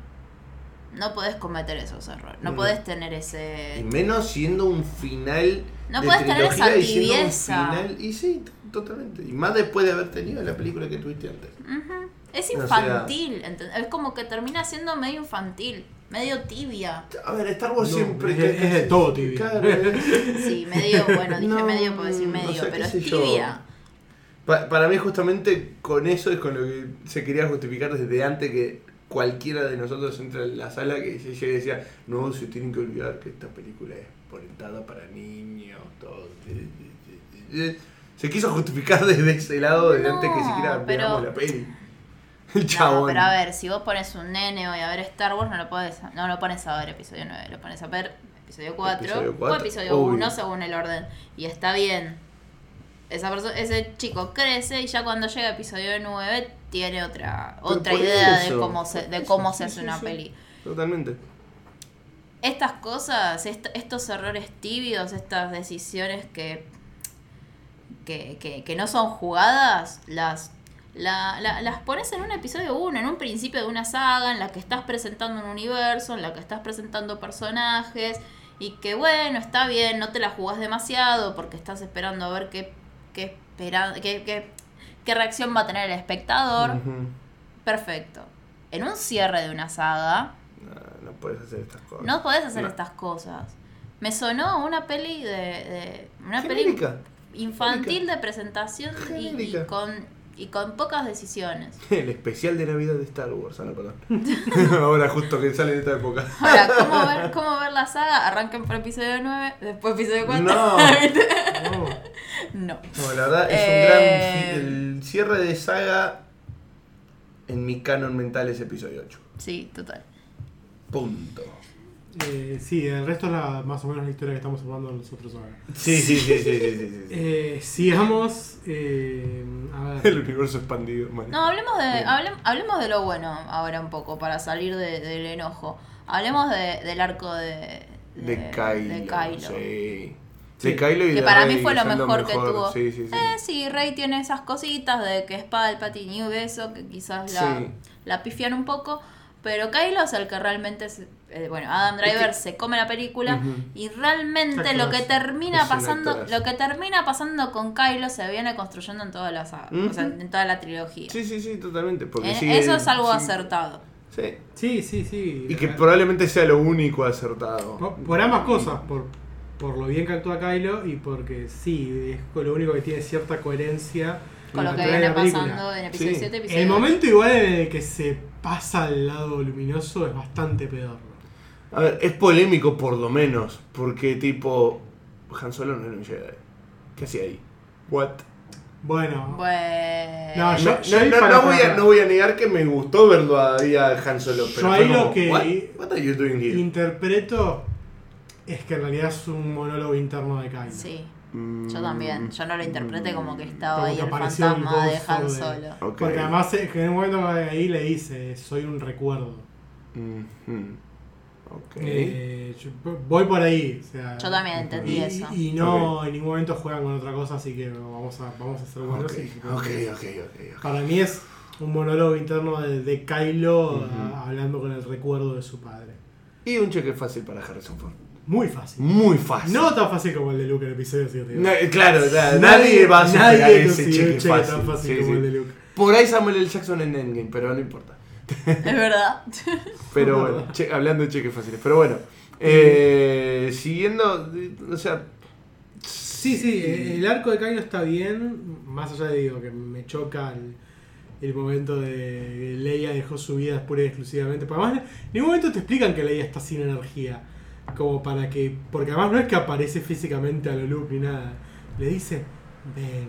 no podés cometer esos errores. No Mm. podés tener Y ese. menos siendo un final No de podés tener esa y tibieza. final- Y sí, totalmente. Y más después de haber tenido la película que tuviste antes. Es O sea- infantil. Es como que termina siendo medio infantil. Medio tibia. A ver, Star Wars No, siempre... es de- es de todo tibia. Claro, Sí, medio, bueno, dije No, medio por decir o medio, sea, pero es tibia. Pa- para mí justamente con eso es con lo que se quería justificar desde antes que cualquiera de nosotros entre en la sala que se llegue y decía, no, se tienen que olvidar que esta película es orientada para niños, todo. Se quiso justificar desde ese lado desde No, antes que siquiera pero- veamos la peli. El No, chabón. pero a ver, si vos pones un nene hoy a ver Star Wars, no lo podés, no lo pones a ver episodio 9, lo pones a ver episodio 4, Episodio o cuatro, episodio obvio. 1 según el orden. Y está bien. Esa persona, ese chico crece y ya cuando llega a episodio 9 tiene otra, Pero otra idea de cómo se, de cómo se hace sí, una sí. peli. Totalmente. Estas cosas, est- estos errores tibios, estas decisiones que, que, que, que no son jugadas, las, la- la- las pones en un episodio 1, en un principio de una saga, en la que estás presentando un universo, en la que estás presentando personajes, y que bueno, está bien, no te la jugás demasiado porque estás esperando a ver qué, qué, espera- qué, qué- qué reacción va a tener el espectador. Perfecto. En un cierre de una saga, No, no puedes hacer estas cosas. no podés hacer No. estas cosas. Me sonó una peli de. de- una Genérica. peli infantil de presentación y, y con, y con pocas decisiones. El especial de Navidad de Star Wars, perdón. Ahora justo que sale de esta época. Ahora, ¿cómo ver, ¿cómo ver la saga? Arranquen por episodio 9, después episodio 4. No. No. no. No, la verdad es Eh, un gran. fi- El cierre de saga en mi canon mental es episodio 8. Sí, total. Punto. Eh, sí, el resto es la, más o menos la historia que estamos hablando nosotros ahora. Sí, sí, sí, sí, sí, sí, sí, sí. Eh, sigamos. eh, a ver. El universo expandido. vale. No, hablemos de, Bien. hablem- hablemos de lo bueno ahora un poco, para salir de- del enojo. Hablemos de- del arco de, De Kylo. de Kylo. Sí. Sí. De Kylo y Que de para Rey mí fue lo mejor que tuvo. Sí, sí, sí. Eh, sí, Rey tiene esas cositas de que es Palpatine y beso, que quizás la, Sí. la pifian un poco. Pero Kylo es el que realmente. se- eh, bueno, Adam Driver que- se come la película y realmente lo que termina pasando lo que termina pasando con Kylo se viene construyendo en toda la saga, o sea, en toda la trilogía. Sí, sí, sí, totalmente. Porque Eh, sigue- Eso es algo sí. acertado. Sí. Sí, sí, sí. Y que probablemente sea lo único acertado. Por, por ambas cosas, por, por lo bien que actúa Kylo y porque sí, es lo único que tiene cierta coherencia Con lo que viene pasando en episodio Sí. 7 episodio El 8. momento igual en el que se pasa al lado luminoso es bastante pedorro. A ver, es polémico por lo menos. Porque, tipo, Han Solo no era un Jedi. ¿Qué hacía ahí? What? Bueno, Bueno. No, No, yo- no, yo no- no voy a, no voy a negar que me gustó verlo ahí a Han Solo. Pero Yo ahí como, lo que- What? What are you doing here? interpreto es que en realidad es un monólogo interno de Kylo. Sí, yo también. Yo no lo interpreté como que estaba Como ahí que el fantasma de Han de- Solo. Porque además eh, en un momento ahí le dice, soy un recuerdo. Ok. Eh, yo voy por ahí. o sea, Yo también entendí y, eso. Y no, en ningún momento juegan con otra cosa, así que vamos a, vamos a ser buenos. Para mí es un monólogo interno de, de Kylo a- hablando con el recuerdo de su padre. Y un cheque fácil para Harrison Ford. Muy fácil. Muy fácil. No tan fácil como el de Luke en el episodio 7. No, eh, claro, nadie, va a superar nadie ese cheque, cheque fácil. tan fácil Sí, como sí. el de Luke. Por ahí Samuel L. Jackson en Endgame, pero no importa. Es verdad. Pero bueno, che- hablando de cheques fáciles. Pero bueno, eh, siguiendo, o sea... Sí, sí, el arco de Kylo está bien, más allá de digo, que me choca el, el momento de que Leia dejó su vida pura y exclusivamente. Porque además, en ningún momento te explican que Leia está sin energía. Como para que. Porque además no es que aparece físicamente a lo Luke ni nada. Le dice, ven.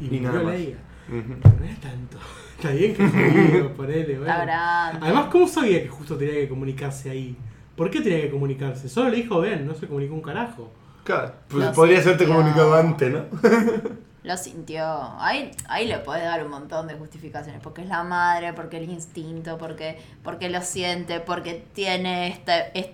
Y, Y nada más. Leia. Pero no es tanto. Está bien que jodido, ponele, bueno. Además, ¿cómo sabía que justo tenía que comunicarse ahí? ¿Por qué tenía que comunicarse? Solo le dijo ven, no se comunicó un carajo. Claro, pues Lo podría haberte comunicado antes, ¿no? Lo sintió. Ahí, ahí le podés dar un montón de justificaciones. Porque es la madre, porque el instinto, porque, porque lo siente, porque tiene esta, es-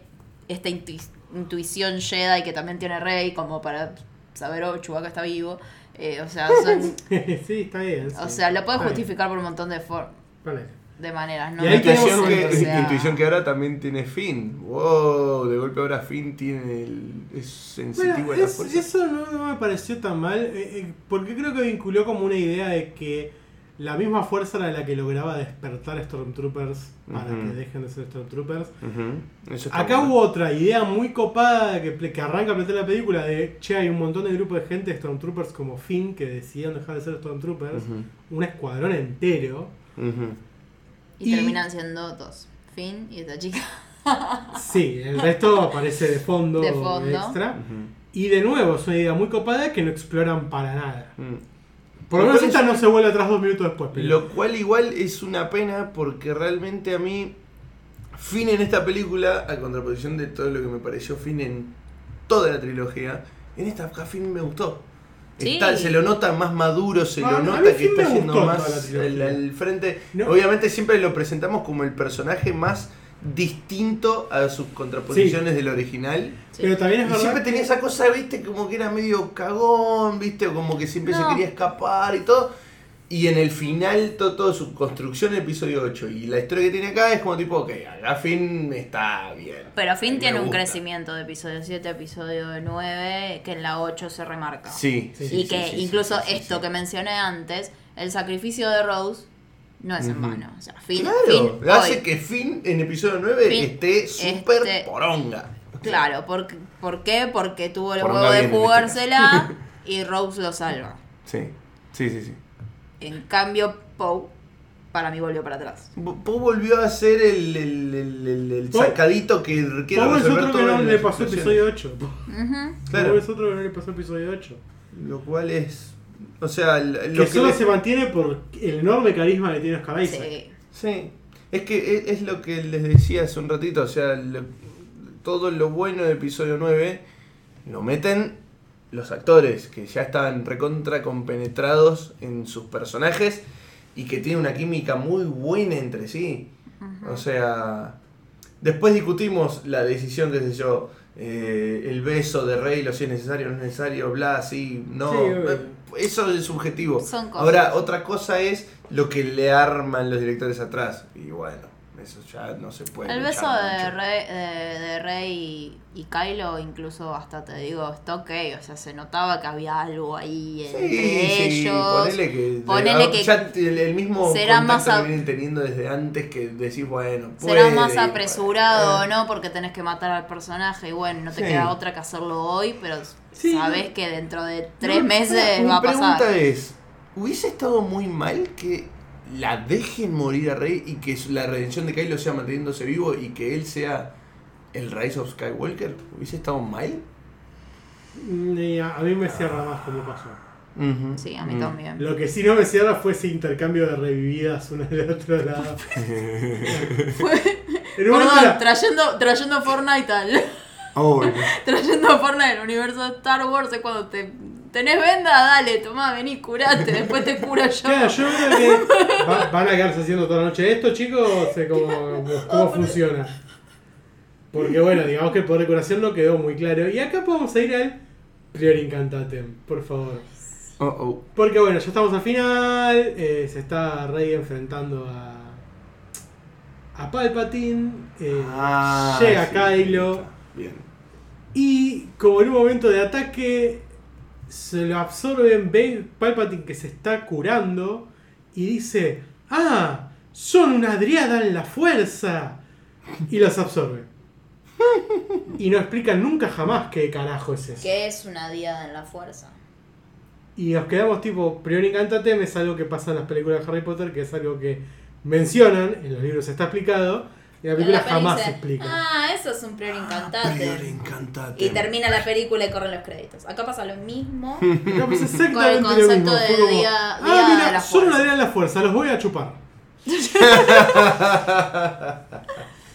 esta intui- intuición Jedi que también tiene Rey, como para saber, oh, Chewbacca está vivo. Eh, o sea, son- sí, está bien. o sea, lo puedes justificar por un montón de, for- Ponele. de maneras. ¿no? Y ahí tenemos Intuición que, que sea- intuición que ahora también tiene Finn. Wow, de golpe ahora Finn tiene el, es sensitivo Bueno, a la es- fuerza. eso no, no me pareció tan mal, eh, eh, porque creo que vinculó como una idea de que la misma fuerza era la que lograba despertar Stormtroopers para que dejen de ser Stormtroopers. Acá bueno. hubo otra idea muy copada que, que arranca a plantear la película de, che, hay un montón de grupos de gente, Stormtroopers como Finn, que decidieron dejar de ser Stormtroopers, un escuadrón entero. Y, Y- terminan siendo dos. Finn y esta chica. Sí, el resto aparece de fondo, De fondo. extra. Y de nuevo, es una idea muy copada que no exploran para nada. Por lo menos esta es- no se vuelve atrás dos minutos después. Pero... Lo cual igual es una pena porque realmente a mí Finn en esta película, a contraposición de todo lo que me pareció Finn en toda la trilogía, en esta acá Finn me gustó. Sí. Está- se lo nota más maduro, se Ah, lo a mí nota que está yendo más al, al frente. No. Obviamente siempre lo presentamos como el personaje más distinto a sus contraposiciones del original. Sí. Pero también es Y verdad. siempre tenía esa cosa, viste, como que era medio cagón, viste, o como que siempre se quería escapar y todo. Y en el final, to- toda su construcción episodio 8 y la historia que tiene acá es como tipo, ok, a Finn está bien. Pero Finn tiene un crecimiento de episodio 7 a episodio 9 que en la 8 se remarca. Sí, Sí, sí, y que incluso sí, sí, esto sí. que mencioné antes, el sacrificio de Rose no es en vano. O sea, Finn, Claro, Finn hace hoy- que Finn en episodio 9 Finn, esté súper este- poronga. Claro, ¿por, ¿por qué? Porque tuvo el Por huevo de este jugársela y Rose lo salva. Sí, sí, sí, sí. En cambio, Poe, para mí volvió para atrás. Poe volvió a ser el, el, el, el- el Poe- sacadito que quiere Pobre es otro que no le pasó episodio 8. Ujú. Claro. Pobre es otro que no le pasó episodio 8. Lo cual es. O sea, lo Que que solo le- se mantiene por el enorme carisma que tiene Oscar Isaac. Sí. Sí, es que e- es, lo que les decía hace un ratito, o sea, lo- todo lo bueno de episodio 9 lo meten los actores, que ya estaban recontra compenetrados en sus personajes y que tienen una química muy buena entre sí. O sea, después discutimos la decisión, qué sé yo, eh, el beso de Rey, lo si es necesario, no es necesario, bla, sí, no. Sí, Eso es subjetivo. Son cosas. Ahora, otra cosa es lo que le arman los directores atrás. Y bueno, eso ya no se puede. El beso de. Rey, de, de Rey y, y Kylo, incluso hasta te digo, está ok. O sea, se notaba que había algo ahí Sí, entre sí, ellos. ponele que, Ponele que ya el, el mismo será más que vienen teniendo desde antes que decís, bueno, Será puede más ir, apresurado, bueno. ¿no? Porque tenés que matar al personaje y bueno, no te Sí. queda otra que hacerlo hoy, pero Sí, sabés no. que dentro de tres No, meses mi va a pasar. pregunta es, ¿hubiese estado muy mal que la dejen morir a Rey y que la redención de Kylo sea manteniéndose vivo y que él sea el Rise of Skywalker? ¿Hubiese estado mal? Y a, a mí me cierra más como pasó. Sí, a mí Mm. también. Lo que sí no me cierra fue ese intercambio de revividas una del otro lado. Momento Perdón, era- trayendo, trayendo Fortnite al. Oh, trayendo Fortnite al universo de Star Wars es cuando te. Tenés venda, dale, tomá, vení, curate, después te curo yo. Claro, yo creo que va- van a quedarse haciendo toda la noche esto, chicos, sé cómo, cómo funciona. Porque bueno, digamos que el poder de curación no quedó muy claro. Y acá podemos ir al Prior Incantatem, por favor. oh, oh. Porque bueno, ya estamos al final, eh, se está Rey enfrentando a, a Palpatine, eh, Ah, llega sí, Kylo Bien. y como en un momento de ataque se lo absorben, ve Palpatine que se está curando y dice, ah, son una driada en la fuerza y los absorbe. Y no explican nunca jamás qué carajo es eso. Que es una diada en la fuerza. Y nos quedamos tipo, Prior Incantatem es algo que pasa en las películas de Harry Potter, que es algo que mencionan, en los libros está explicado, y la película la jamás dice, se explica. Ah, eso es un prior incantate. Prior Incantatem. y termina la película y corren los créditos. Acá pasa lo mismo. Acá pasa exactamente Con el lo mismo. de como, día- ah, día mira, de la son una fuerza". día de la fuerza, los voy a chupar.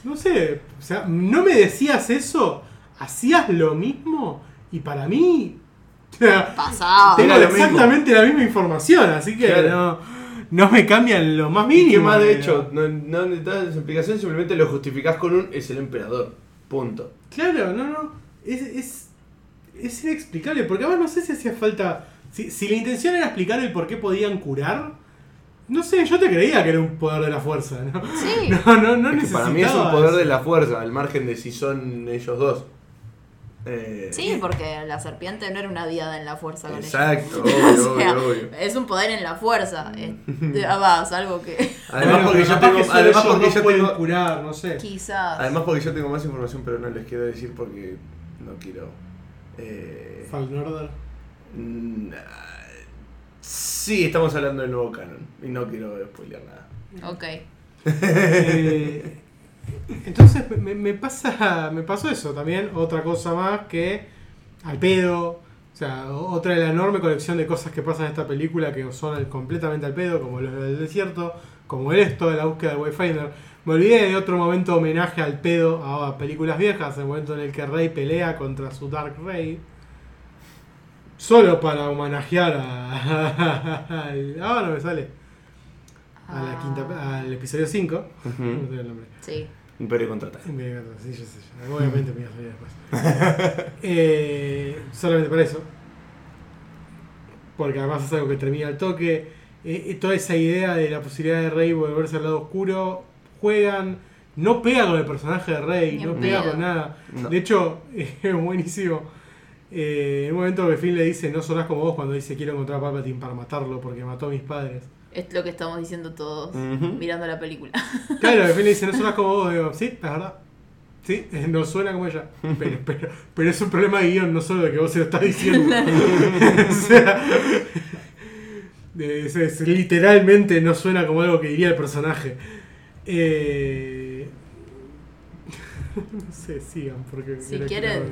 no sé, o sea, no me decías eso, hacías lo mismo y para mí o sea, Pasaba. tengo exactamente la misma información, así que Claro. no, no me cambian lo más Y mínimo. que más de pero- hecho, no, no necesitas explicación, simplemente lo justificás con un es el emperador. Punto. Claro, no, no. Es, es, es inexplicable, porque además no sé si hacía falta. Si, si la intención era explicar el por qué podían curar, no sé, yo te creía que era un poder de la fuerza, ¿no? Sí. No, no, no Es que necesitaba. para mí es un poder eso. de la fuerza, al margen de si son ellos dos. Eh, Sí, porque la serpiente no era una diada en la fuerza con ella. Exacto, obvio, O sea, obvio, obvio. Es un poder en la fuerza. Es, ah, va, es algo que Además porque yo tengo, además porque yo tengo, curar, no sé. quizás. además porque yo tengo más información, pero no les quiero decir porque no quiero. Eh, Fallen Order. mm, sí, estamos hablando del nuevo canon y no quiero spoilear nada. Ok. Eh, entonces me, pasa me pasó eso también otra cosa más que al pedo o sea otra de la enorme colección de cosas que pasan en esta película que son completamente al pedo como lo del desierto como esto de la búsqueda del Wayfinder me olvidé de otro momento homenaje al pedo a películas viejas el momento en el que Rey pelea contra su Dark Rey solo para homenajear a, al- ah no me sale a la Ah. quinta al episodio 5 Ujú. no el nombre Sí. Imperio contraataca. Sí, yo sé, yo- Obviamente me iba a salir después. Eh, solamente para eso. Porque además es algo que termina al toque. Eh, eh, toda esa idea de la posibilidad de Rey volverse al lado oscuro. Juegan. No pega con el personaje de Rey. Ni No pega con nada. No. De hecho, es buenísimo. Eh, en un momento que Finn le dice: No sonás como vos cuando dice quiero encontrar a Palpatine para matarlo porque mató a mis padres. Es lo que estamos diciendo todos mirando la película. Claro, Finn le dice, no suena como vos, digo, sí, es verdad. Sí, no suena como ella. Pero, pero, pero es un problema de guion, no solo de que vos se lo estás diciendo. o sea, es, es- literalmente no suena como algo que diría el personaje. Eh, no sé, sigan, porque Si quieren.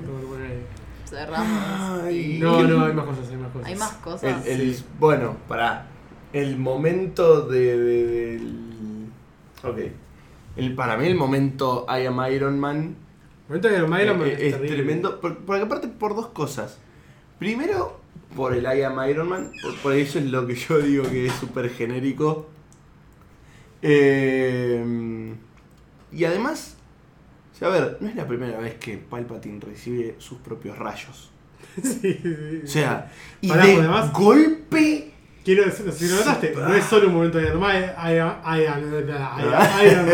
Cerramos. Ay. No, no, hay más cosas, hay más cosas. Hay más cosas. El, el- Sí. Bueno, para El momento de. Ok. El, para mí, el momento I am Iron Man momento de Iron Man Eh, es, es terrible. tremendo. por- Porque aparte por dos cosas. Primero, por el I am Iron Man. Por, por eso es lo que yo digo que es súper genérico. Eh, y además, o sea, a ver, no es la primera vez que Palpatine recibe sus propios rayos. Sí, sí, sí. O sea, y Pará, de por demás- golpe. Quiero decir, si lo notaste, no es solo un momento de.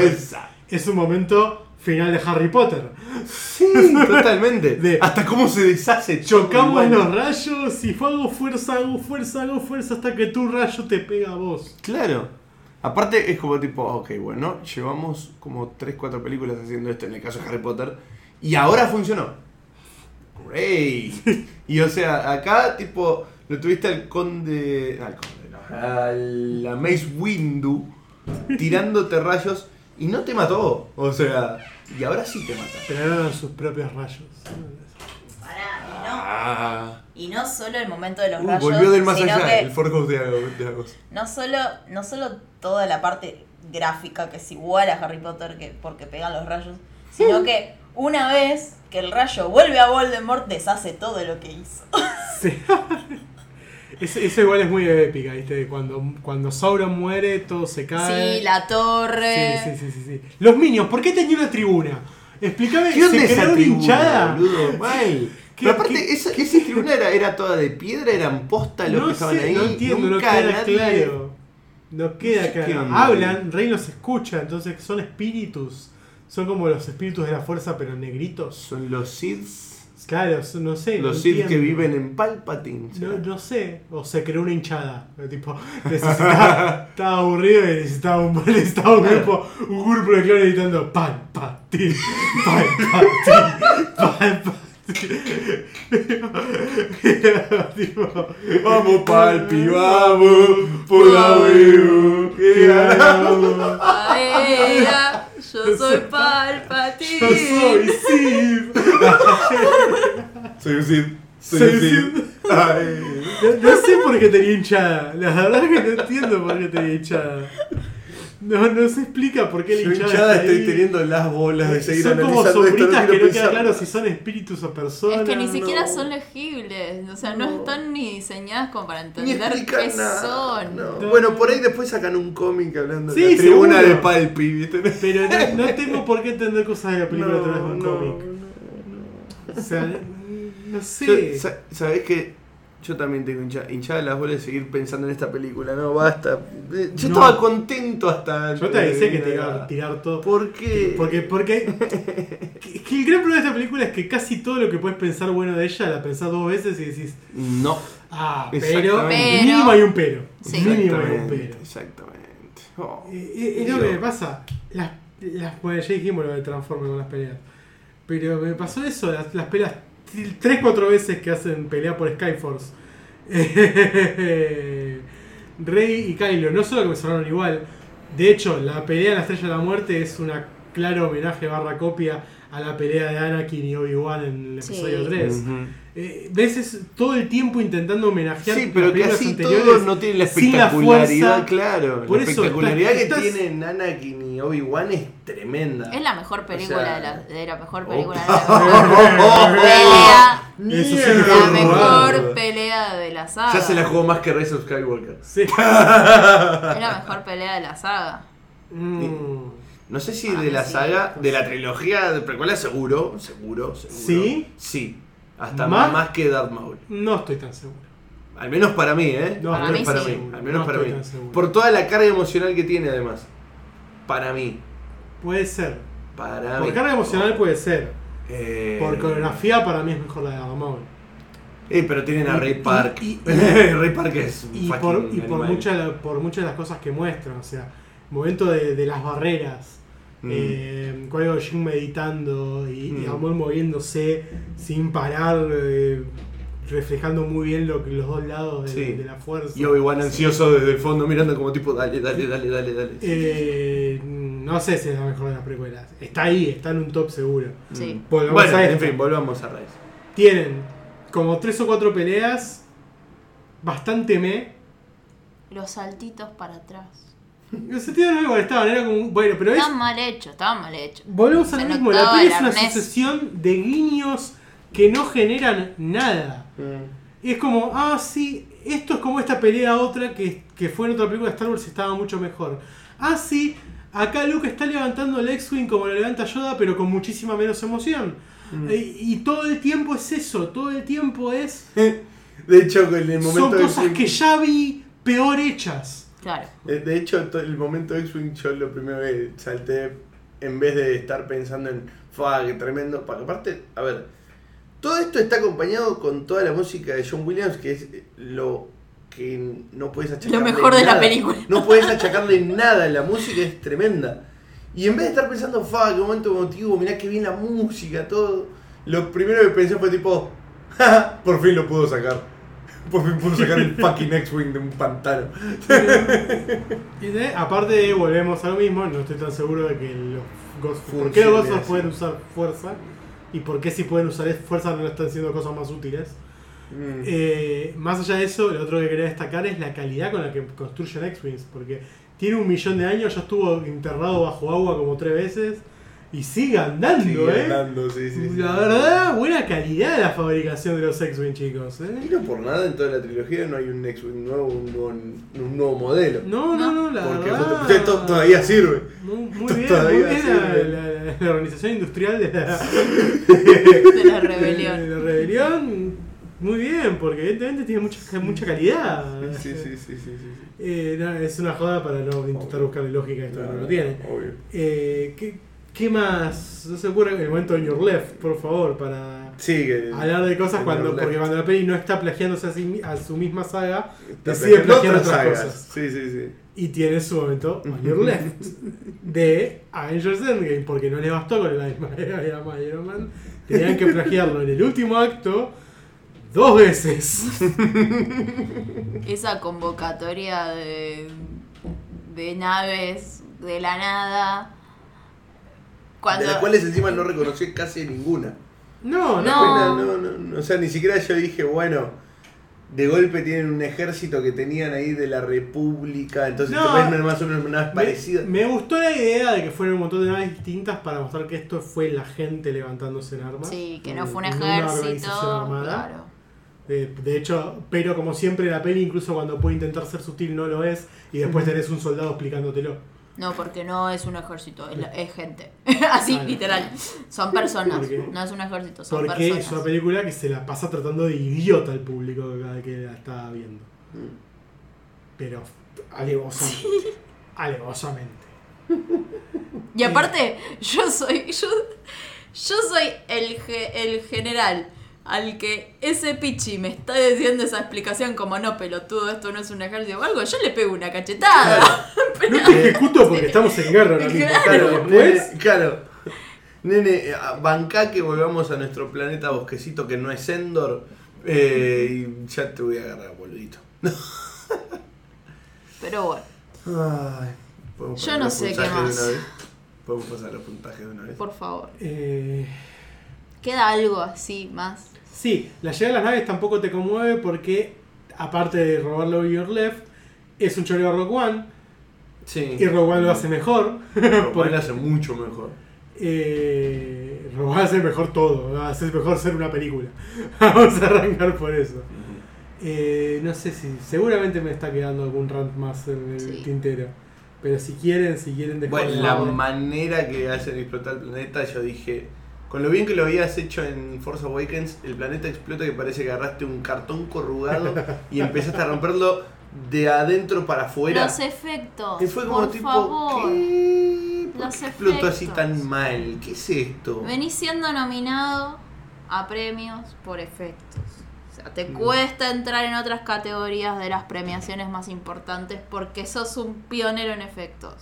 Esa. es un momento final de Harry Potter. Sí, totalmente. De- Hasta cómo se deshace. Chocamos igual. los rayos y fue hago fuerza, hago fuerza, hago fuerza hasta que tu rayo te pega a vos. Claro. Aparte es como tipo, ok, bueno, llevamos como 3-4 películas haciendo esto en el caso de Harry Potter y ahora funcionó. Great. Y o sea, acá tipo, lo tuviste al conde... Al conde, no. A la Mace Windu tirándote rayos y no te mató. O sea, y ahora sí te mata. Pero eran sus propios rayos. Pará, y no, Ah. y no solo el momento de los Uh, rayos, volvió del más sino allá, que el Forgo de Agos. de Agos. no solo, no solo toda la parte gráfica que es igual a Harry Potter que porque pegan los rayos, sino que una vez que el rayo vuelve a Voldemort deshace todo lo que hizo. Sí. Eso, eso igual es muy épica, ¿viste? Cuando, cuando Sauron muere, todo se cae. Sí, la torre. Sí, sí, sí, sí, sí. Los Minions, ¿por qué tenía una tribuna? Explícame, ¿Qué onda ¿se esa tribuna, hinchada? boludo? Mal. ¿Qué- Pero aparte, qué- esa, esa tribuna era, era toda de piedra, eran posta los no que estaban sé, ahí. no entiendo, Nunca no queda nadie- claro. No queda ¿Qué claro. onda? Hablan, Rey los escucha, entonces son espíritus. Son como los espíritus de la fuerza, pero negritos. Son los Siths. Claro, no sé. Los no Sith que viven en Palpatine. No, no sé, o se creó una hinchada. Tipo, necesitaba, estaba aburrido y necesitaba un, necesitaba un grupo, un grupo de clones gritando patín, pan, patín. tipo, Vamos, Palpi, vamos. Por la huevo. yo soy Yo Palpatine. soy Sith. Soy un Sith. Soy un Sith. Ay. No, no sé por qué tenía hinchada. La verdad que no entiendo por qué tenía hinchada. No, no se explica por qué la hinchada. hinchada está estoy ahí. teniendo las bolas de seguir son como esto. sombritas quiero que no queda claro si son espíritus o personas. Es que ni siquiera no. son legibles, o sea, no, No. están ni diseñadas como para entender qué nada. son. No. No. Bueno, por ahí después sacan un cómic hablando Sí, de la tribuna seguro. de Palpi, ¿viste? Pero no, no tengo por qué entender cosas de la película a través de un no, cómic. no, O sea, no no. sé. ¿Sabés que Yo también tengo hincha, hinchada las bolas de seguir pensando en esta película, no, basta. Eh, Yo No. estaba contento hasta. Yo te avisé que te iba a tirar todo. ¿Por qué? Porque, porque que, que el gran problema de esta película es que casi todo lo que puedes pensar bueno de ella la pensás dos veces y decís, No. ah, pero, mínimo hay un pero. Sí. Mínimo hay un pero. Exactamente. Oh. Es lo que me pasa. Las, las, bueno, ya dijimos lo de Transformers con las peleas. Pero me pasó eso, las, las peleas 3-4 veces que hacen pelea por Skyforce. Rey y Kylo, no solo que me sonaron igual. De hecho, la pelea en la Estrella de la Muerte es una claro homenaje barra copia a la pelea de Anakin y Obi-Wan en el Sí. episodio 3. Ujú. Eh, ves es todo el tiempo intentando homenajear Sí, pero las todo no tiene la sin la espectacularidad, fuerza. claro. Por la eso, espectacularidad que estás- tienen Anakin y Obi-Wan es tremenda. Es la mejor película O sea- de, la, de la mejor Oh. película de la pelea. Eso sí que La mejor raro. pelea de la saga. Ya se la jugó más que Rise of Skywalker. Sí. Es la mejor pelea de la saga. Mm. No sé si Ah, de la sí. saga, de la trilogía de precuela, seguro, seguro, seguro. ¿Sí? Sí. Hasta ¿Más? más, que Darth Maul. No estoy tan seguro. Al menos para mí, ¿eh? No, al Para menos mí para sí. mí. Al menos No para estoy mí. tan seguro. Por toda la carga emocional que tiene, además. Para mí. Puede ser. Para mí. Por carga emocional puede ser. Eh, Por coreografía para mí es mejor la de Darth Maul. Eh, pero tienen a Ray y- Park. y- Ray Park es un Y por, y por, animal. muchas de la- por muchas de las cosas que muestran. O sea, momento de, de las barreras. Mm. Eh, Jinn meditando y, Mm. Maul moviéndose sin parar, eh, reflejando muy bien lo que los dos lados de, Sí. de la fuerza. Y Obi-Wan ansioso desde el fondo mirando como tipo, dale, dale, dale, dale, dale. Eh, no sé si es la mejor de las precuelas. Está ahí, está en un top seguro. Sí. Volvamos Bueno, a en fin, volvamos a Rise. Tienen como tres o cuatro peleas bastante me. Los saltitos para atrás. Los sentidos no me molestaban, era como. Bueno, pero es. Estaban mal hechos, estaban mal hechos. Volvemos a Se lo mismo, la peli el es una arnés. sucesión de guiños que no generan nada. Y es como, ah, sí, esto es como esta pelea otra que, que fue en otra película de Star Wars y estaba mucho mejor. Ah, sí, acá Luke está levantando el X-Wing como lo levanta Yoda, pero con muchísima menos emoción. Y, y todo el tiempo es eso, todo el tiempo es... De hecho, en el momento Son cosas que ya vi peor hechas. Claro. De, de hecho, el momento de X-Wing yo lo primero que salté, en vez de estar pensando en, fa, qué tremendo, porque aparte, a ver, todo esto está acompañado con toda la música de John Williams, que es lo que no puedes achacarle Lo mejor de la nada. película. No puedes achacarle nada, la música es tremenda. Y en vez de estar pensando, fa, qué momento emotivo, mirá qué bien la música, todo, lo primero que pensé fue tipo, "Ja, por fin lo pudo sacar. Por fin pudo sacar el fucking X-Wing de un pantano. Y de- aparte, volvemos a lo mismo, no estoy tan seguro de que los Ghost... ¿Por qué los Ghosts pueden usar fuerza? ¿Y por qué si pueden usar fuerza no están haciendo cosas más útiles? Mm. Eh, más allá de eso, lo otro que quería destacar es la calidad con la que construyen X-Wings, porque tiene un millón de años, ya estuvo enterrado bajo agua como tres veces y sigue andando, Sigue ¿eh? andando, sí, sí, sí. La verdad, buena calidad de la fabricación de los X-Wing, chicos. Y ¿eh? no por nada en toda la trilogía no hay un X-Wing nuevo, un nuevo, un nuevo modelo. No, no, no, la Porque verdad. To- todavía sirve. Muy, muy bien, todavía muy bien la, sirve. la- la organización industrial de la, De la rebelión. de la rebelión. Muy bien, porque evidentemente tiene mucha, mucha calidad. Sí, sí, sí, sí, sí, sí. Eh, no, es una joda para no intentar buscarle lógica a esto que no lo tiene. Obvio. Eh, ¿qué, qué más? No se ocurre el momento de Your Left, por favor, para Sí, que. hablar de cosas en cuando, porque cuando la peli no está plagiándose a, sí a su misma saga, está decide plagiar otras otras sagas. cosas. Sí, sí, sí. Y tiene su momento On Your Left de Avengers Endgame, porque no le bastó con el Iron Man. Tenían que plagiarlo en el último acto dos veces. Esa convocatoria de, de naves de la nada. Cuando. De las cuales encima no reconocí casi ninguna. No, no. No. No, no, no, O sea, ni siquiera yo dije, bueno, de golpe tienen un ejército que tenían ahí de la República, entonces No. te ves más o menos una Me, parecida. me gustó la idea de que fueran un montón de naves distintas para mostrar que esto fue la gente levantándose en armas. Sí, que no Eh, fue un ejército. organización armada. Claro. De hecho, pero como siempre la peli, incluso cuando puede intentar ser sutil, no lo es. Y después tenés un soldado explicándotelo. No, porque no es un ejército, es, la- es gente. Así, Claro. literal. Son personas, no es un ejército, son Porque es una personas. película que se la pasa tratando de idiota al público cada que la está viendo. Pero alevosamente. alevosamente. Y aparte, yo soy. Yo, yo soy el, ge- el general al que ese pichi me está diciendo esa explicación como no, pelotudo, esto no es un ejército o algo, yo le pego una cachetada. No te ejecuto porque estamos en guerra ahora mismo. Claro. Después. claro. Nene, bancá que volvamos a nuestro planeta bosquecito que no es Endor. eh, y ya te voy a agarrar, boludito. Pero bueno, Ay, ¿podemos Yo no sé qué más. Podemos pasar los puntajes de una vez. por favor. eh, ¿Queda algo así más? Sí, la llegada de las naves tampoco te conmueve porque, aparte de robarlo Your Left, es un choreo Rock One. Sí. Y Rogue One lo hace mejor. Lo cual Porque- hace mucho mejor. Eh, Rogue One hace mejor todo. Hace mejor ser una película. Vamos a arrancar por eso. Eh, no sé si. Seguramente me está quedando algún rant más en el Sí. tintero. Pero si quieren, si quieren dejar. Bueno, la manera que hacen explotar el planeta, yo dije, con lo bien que lo habías hecho en Force Awakens, el planeta explota que parece que agarraste un cartón corrugado y empezaste a romperlo de adentro para afuera. Los efectos. y fue como por tipo, favor. ¿qué? ¿Por Los qué explotó así tan mal? ¿Qué es esto? Venís siendo nominado a premios por efectos. O sea, te Mm. cuesta entrar en otras categorías de las premiaciones más importantes porque sos un pionero en efectos.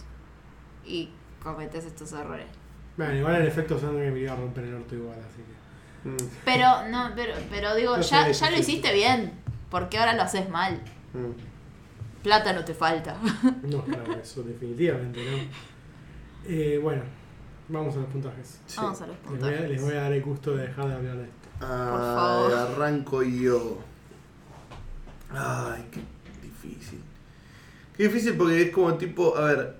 Y cometes estos errores. Bueno, igual en efecto son que me iba a romper el orto igual, así que. Mm, Pero, no, pero, pero digo, No ya, ya lo hiciste bien. porque ahora lo haces mal? mm. Plata no te falta. No, claro, eso definitivamente, ¿no? Eh, bueno, vamos a los puntajes. Sí. Vamos a los Les voy, a, puntajes. les voy a dar el gusto de dejar de hablar de esto. Ah, favor. Arranco yo. Ay, qué difícil. Qué difícil porque es como tipo, a ver,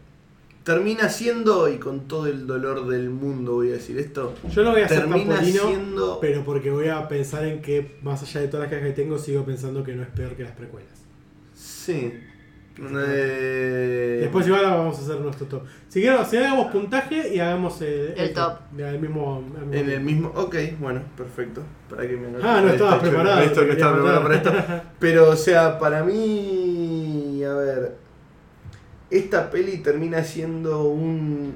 termina siendo, y con todo el dolor del mundo voy a decir esto, Yo no voy a ser termina siendo... pero porque voy a pensar en que, más allá de todas las quejas que tengo, sigo pensando que no es peor que las precuelas. Sí. Eh, Después igual vamos a hacer nuestro top. Si quiero, si hagamos puntaje y hagamos El top. El mismo, En el mismo. Ok, bueno, perfecto. Para que me Ah, no estabas preparado, Esto, te que estaba preparado para esto. Pero, o sea, para mí. A ver. Esta peli termina siendo un.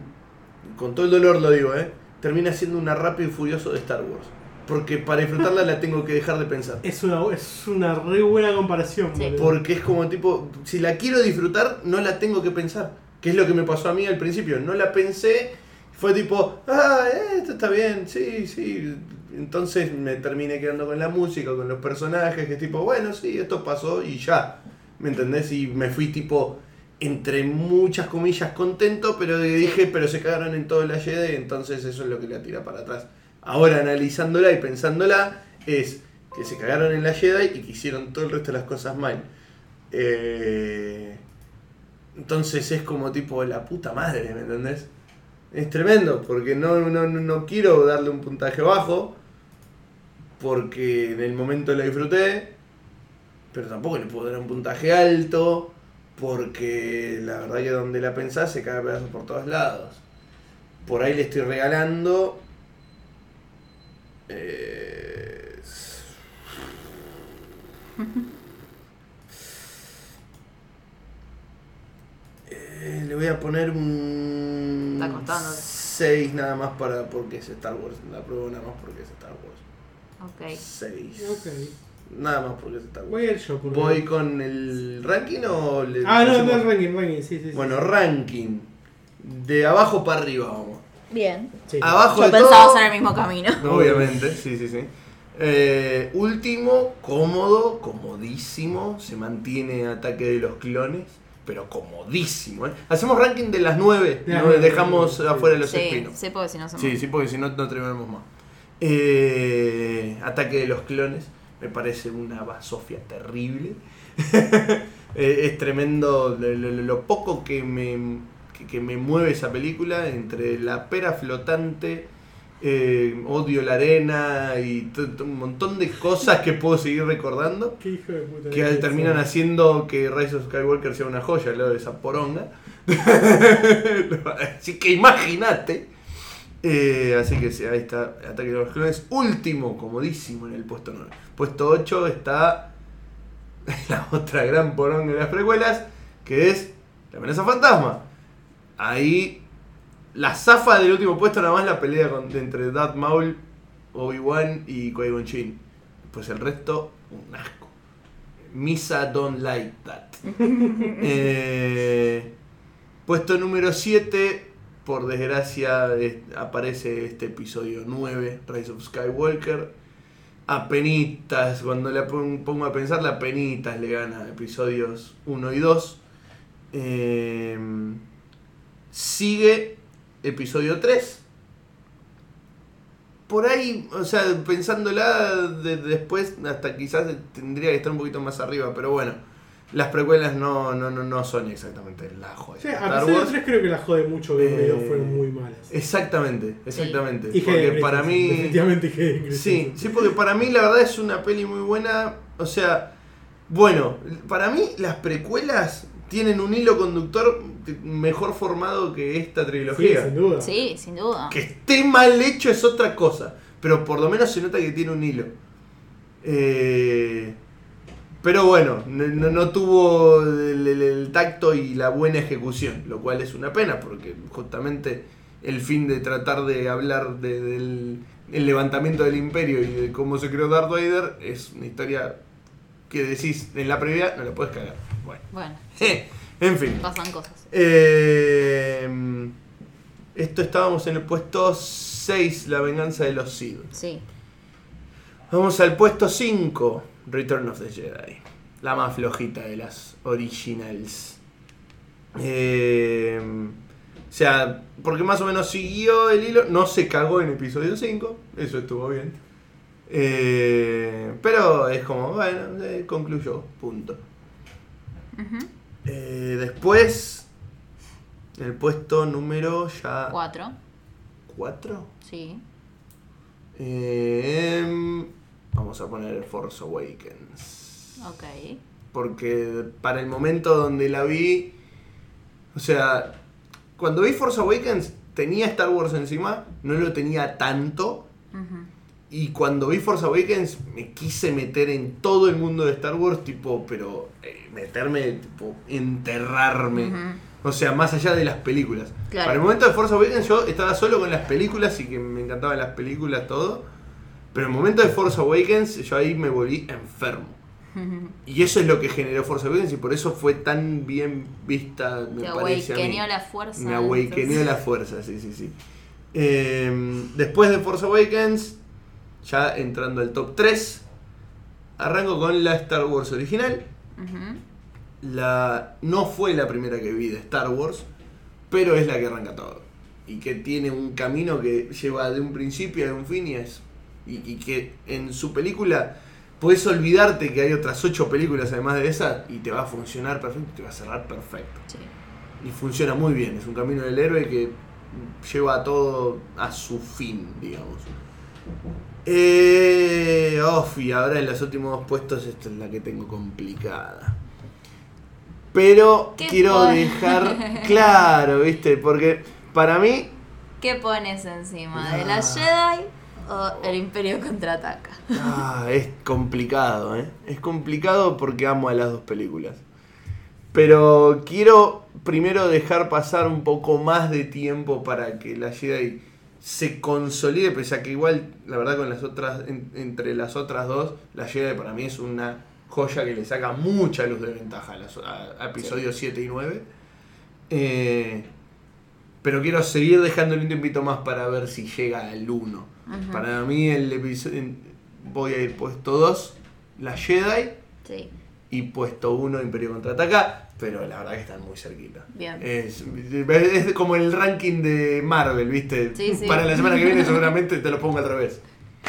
Con todo el dolor lo digo, ¿eh? Termina siendo una rápido y furioso de Star Wars. Porque para disfrutarla la tengo que dejar de pensar. Es una, es una re buena comparación. Sí. Porque es como tipo, si la quiero disfrutar, no la tengo que pensar. Que es lo que me pasó a mí al principio. No la pensé, fue tipo, ah, esto está bien, sí, sí. Entonces me terminé quedando con la música, con los personajes, que es tipo, bueno, sí, esto pasó y ya. ¿Me entendés? Y me fui tipo, entre muchas comillas, contento, pero dije, pero se cagaron en todo la Jedi, entonces eso es lo que la tira para atrás. Ahora analizándola y pensándola, es que se cagaron en la Jedi y que hicieron todo el resto de las cosas mal. Eh, entonces es como tipo la puta madre, ¿me entendés? Es tremendo, porque no, no, no- quiero darle un puntaje bajo, porque en el momento la disfruté, pero tampoco le puedo dar un puntaje alto, porque la verdad que donde la pensás se cae pedazos por todos lados. Por ahí le estoy regalando... eh, Eh, le voy a poner un Está costando. 6 nada más para porque es Star Wars. La pruebo nada más porque es Star Wars. Ok. 6. Ok. Nada más porque es Star Wars. Voy a ir yo. porque- ¿Voy con el ranking o le Ah, no, no, hacemos- el ranking, ranking, sí, sí. sí. Bueno, ranking. De abajo para arriba vamos. Bien. Sí. Abajo Yo de pensaba todo, hacer el mismo camino. Obviamente, sí, sí, sí. Eh, último, cómodo, comodísimo. Se mantiene ataque de los clones, pero comodísimo. ¿eh? Hacemos ranking de las 9. De las ¿no? nueve, Dejamos sí. afuera los Sí, espinos. sí, porque si no se Sí, sí, porque si no, no terminamos más. Eh, ataque de los clones. Me parece una basofia terrible. Eh, es tremendo lo, lo- lo poco que me, que, que me mueve esa película entre la pera flotante, eh, odio la arena y un montón de cosas que puedo seguir recordando. Qué hijo de puta. Que terminan haciendo que Rise of Skywalker sea una joya al lado de esa poronga. así que imagínate. Eh, así que sí, ahí está Ataque de los Clones. Último, comodísimo en el puesto 9. Puesto 8 está la otra gran poronga de las precuelas, que es La amenaza fantasma. Ahí la zafa del último puesto nada más la pelea con- entre Darth Maul, Obi-Wan y Qui-Gon Jinn. Pues el resto, un asco. Misa don't like that. Eh, puesto número 7, por desgracia, es- aparece este episodio 9, Rise of Skywalker. Apenitas, cuando la pon- pongo a pensar, la penitas le gana a episodios 1 y 2. Eh, sigue episodio 3. Por ahí, o sea, pensándola de- después, hasta quizás tendría que estar un poquito más arriba, pero bueno, las precuelas no, no, no, no son exactamente la joya. Sí, a Star pesar de Wars. 3 creo que la jode mucho que Eh, fueron muy malas. Exactamente, exactamente. Y porque para mí. Definitivamente Hayden Sí, sí, porque para mí la verdad es una peli muy buena. O sea, bueno, para mí las precuelas tienen un hilo conductor mejor formado que esta Sí, trilogía. sin duda. Sí, sin duda. que esté mal hecho es otra cosa, pero por lo menos se nota que tiene un hilo. Eh, pero bueno, no, no- tuvo el, el- el tacto y la buena ejecución, lo cual es una pena, porque justamente el fin de tratar de hablar de- del el levantamiento del imperio y de cómo se creó Darth Vader es una historia que decís en la previa no la puedes cagar. Bueno, Bueno, en fin. pasan cosas. Eh, esto estábamos en el puesto 6, La venganza de los Sith. Sí. Vamos al puesto 5, Return of the Jedi. La más flojita de las originals. Eh, o sea, porque más o menos siguió el hilo. No se cagó en episodio 5. Eso estuvo bien. Eh, pero es como, bueno, eh, concluyó. Punto. Eh, Después, el puesto número ya... Cuatro. ¿Cuatro? Sí. Vamos a poner Force Awakens. Ok. Porque para el momento donde la vi, o sea, cuando vi Force Awakens tenía Star Wars encima, no lo tenía tanto. Y cuando vi Force Awakens me quise meter en todo el mundo de Star Wars, tipo, pero eh, meterme, tipo, enterrarme. O sea, más allá de las películas. Claro. Para el momento de Force Awakens yo estaba solo con las películas y que me encantaban las películas, todo. Pero en el momento de Force Awakens yo ahí me volví enfermo. Y eso es lo que generó Force Awakens y por eso fue tan bien vista, me Te parece awakeneó la fuerza. Me awakeneó la fuerza, sí, sí, sí. Eh, después de Force Awakens, ya entrando al top 3, arranco con la Star Wars original. La, no fue la primera que vi de Star Wars, pero es la que arranca todo. Y que tiene un camino que lleva de un principio a un fin y es. Y, y que en su película puedes olvidarte que hay otras ocho películas además de esa y te va a funcionar perfecto, te va a cerrar perfecto. Sí. Y funciona muy bien, es un camino del héroe que lleva todo a su fin, digamos. Eh, y ahora en los últimos puestos esta es la que tengo complicada. Pero ¿Qué quiero pon- dejar claro, ¿viste? Porque para mí, ¿Qué pones encima? ¿De Ah. la Jedi o el Imperio contraataca? ah, es complicado, ¿eh? Es complicado porque amo a las dos películas. Pero quiero primero dejar pasar un poco más de tiempo para que la Jedi se consolide, pese a que igual, la verdad, con las otras, en- entre las otras dos, la Jedi para mí es una joya que le saca mucha luz de ventaja a, las- a- a episodios 7 y 9. Eh, pero quiero seguir dejándole un tiempito más para ver si llega al 1. Para mí el episodio voy a ir puesto 2, la Jedi, Sí. y puesto 1, Imperio Contraataca, pero la verdad que están muy cerquita. Bien. Es, es como el ranking de Marvel, ¿viste? Sí, sí. Para la semana que viene seguramente te lo pongo al revés.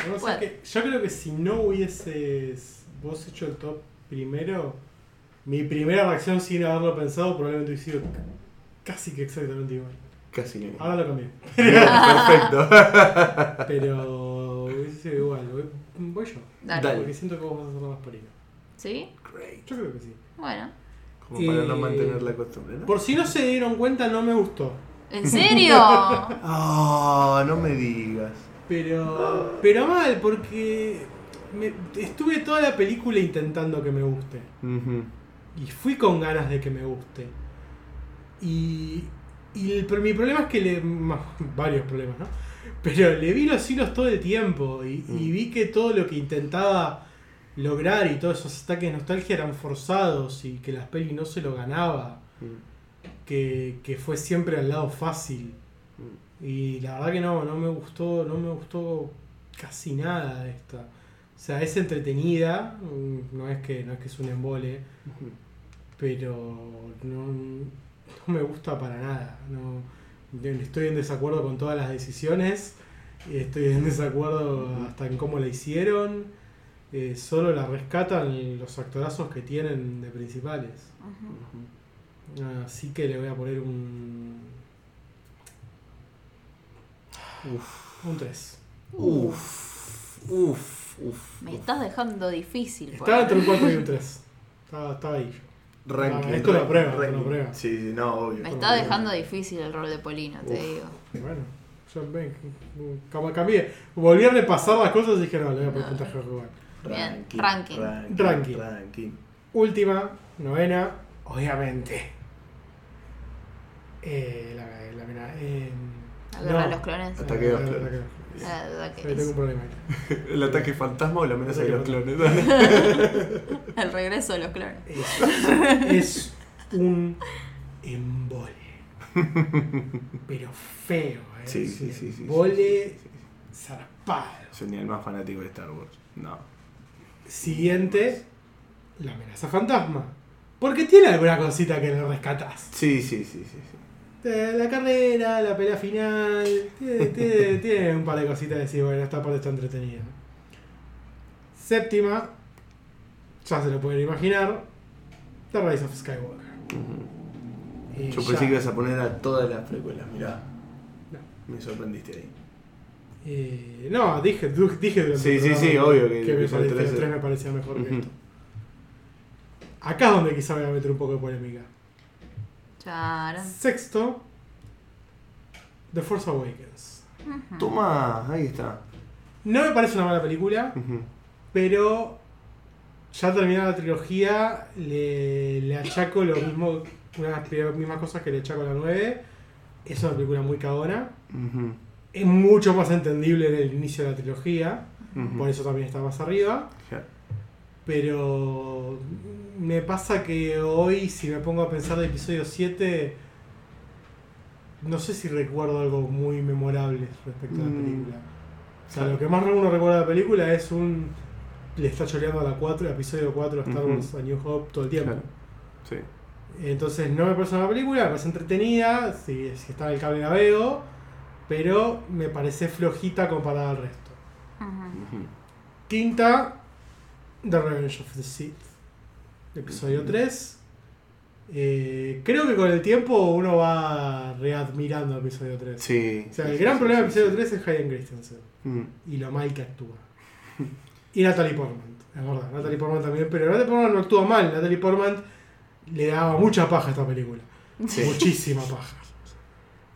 No que- yo creo que si no hubieses vos hecho el top primero, mi primera reacción sin haberlo pensado probablemente hubiese sido casi que exactamente igual. Casi. Ahora lo cambié. Perfecto. Pero hubiese sido igual. Voy, voy yo. Dale. Dale. Porque siento que vos vas a hacerlo más por ahí. ¿Sí? Great. Yo creo que sí. Bueno. Como para no Eh, mantener la costumbre, ¿no? Por si no se dieron cuenta, no me gustó. ¿En serio? Ah, no me digas. Pero, pero mal, porque me- estuve toda la película intentando que me guste. Y fui con ganas de que me guste. Y, y el- pero mi problema es que le... Varios problemas, ¿no? Pero le vi los hilos todo el tiempo y, y Mm. vi que todo lo que intentaba lograr y todos esos ataques de nostalgia eran forzados y que las pelis no se lo ganaba. Que, que fue siempre al lado fácil. Y la verdad que no, no me gustó, no me gustó casi nada de esta. O sea, es entretenida, mm, no es que, no es que es un embole, pero no, no me gusta para nada. No, estoy en desacuerdo con todas las decisiones, estoy en desacuerdo hasta en cómo la hicieron. eh, solo la rescatan los actorazos que tienen de principales. Así que le voy a poner un. Un 3. Uf, uf, uf. Me estás dejando difícil. Estaba entre un 4 y un 3. Estaba, estaba ahí yo. Ranking. Esto lo esto lo aprueba. Sí, sí, no, obvio. Me está dejando difícil el rol de Polina, te Uf. digo. Bueno, yo ven, como cambié. Volví a repasar las cosas y dije, no, le voy a poner No. puntaje igual. Bien, ranking. Ranking. Ranking. ranking. Última, novena, obviamente. Eh, la, la, la, eh, La guerra no. de los clones. Ataque de los clones. Ahí tengo un problema ahí. ¿El ataque fantasma o la amenaza de los clones? El regreso de los clones. Es, es un embole. Pero feo, ¿eh? Sí, Embole zarpado. Soy ni el más fanático de Star Wars. No. Siguiente, la amenaza fantasma. Porque tiene alguna cosita que le rescatás. Sí, sí, sí, sí. sí. Eh, La carrera, la pelea final, tiene, tiene- tiene un par de cositas de decir, bueno, esta parte está entretenida. Séptima, ya se lo pueden imaginar, The Rise of Skywalker. Ujú. Eh, Yo ya- pensé que ibas a poner a todas las precuelas, mirá. No. Me sorprendiste ahí. Eh, no, dije, dije durante Sí, sí, sí, obvio que que me parecía, tres el es- 3 me parecía mejor que esto. Acá es donde quizá voy a meter un poco de polémica. Charan. Sexto, The Force Awakens. Toma, ahí está. No me parece una mala película, pero ya terminada la trilogía, le, le achaco lo mismo, una de las mismas cosas que le achaco a la 9. Es una película muy cagona. Es mucho más entendible en el inicio de la trilogía, por eso también está más arriba. Pero me pasa que hoy, si me pongo a pensar de episodio 7, no sé si recuerdo algo muy memorable respecto a la Mm. película. O sea, lo que más uno recuerda de la película es un. Le está choreando a la 4, episodio 4 de Star. Wars a New Hope todo el tiempo. Claro. Sí. Entonces no me parece una película, me parece entretenida, si, si está en el cable la veo, pero me parece flojita comparada al resto. Ujú. Quinta, The Revenge of the Sith. Episodio Ujú. 3. Eh, creo que con el tiempo uno va readmirando episodio 3. Sí. O sea, el sí, gran sí, problema sí, episodio sí. 3 es Hayden Christensen Mm. y lo mal que actúa. Y Natalie Portman, es verdad, Natalie Portman también, pero Natalie Portman no actúa mal, Natalie Portman le daba mucha paja a esta película. Muchísima paja.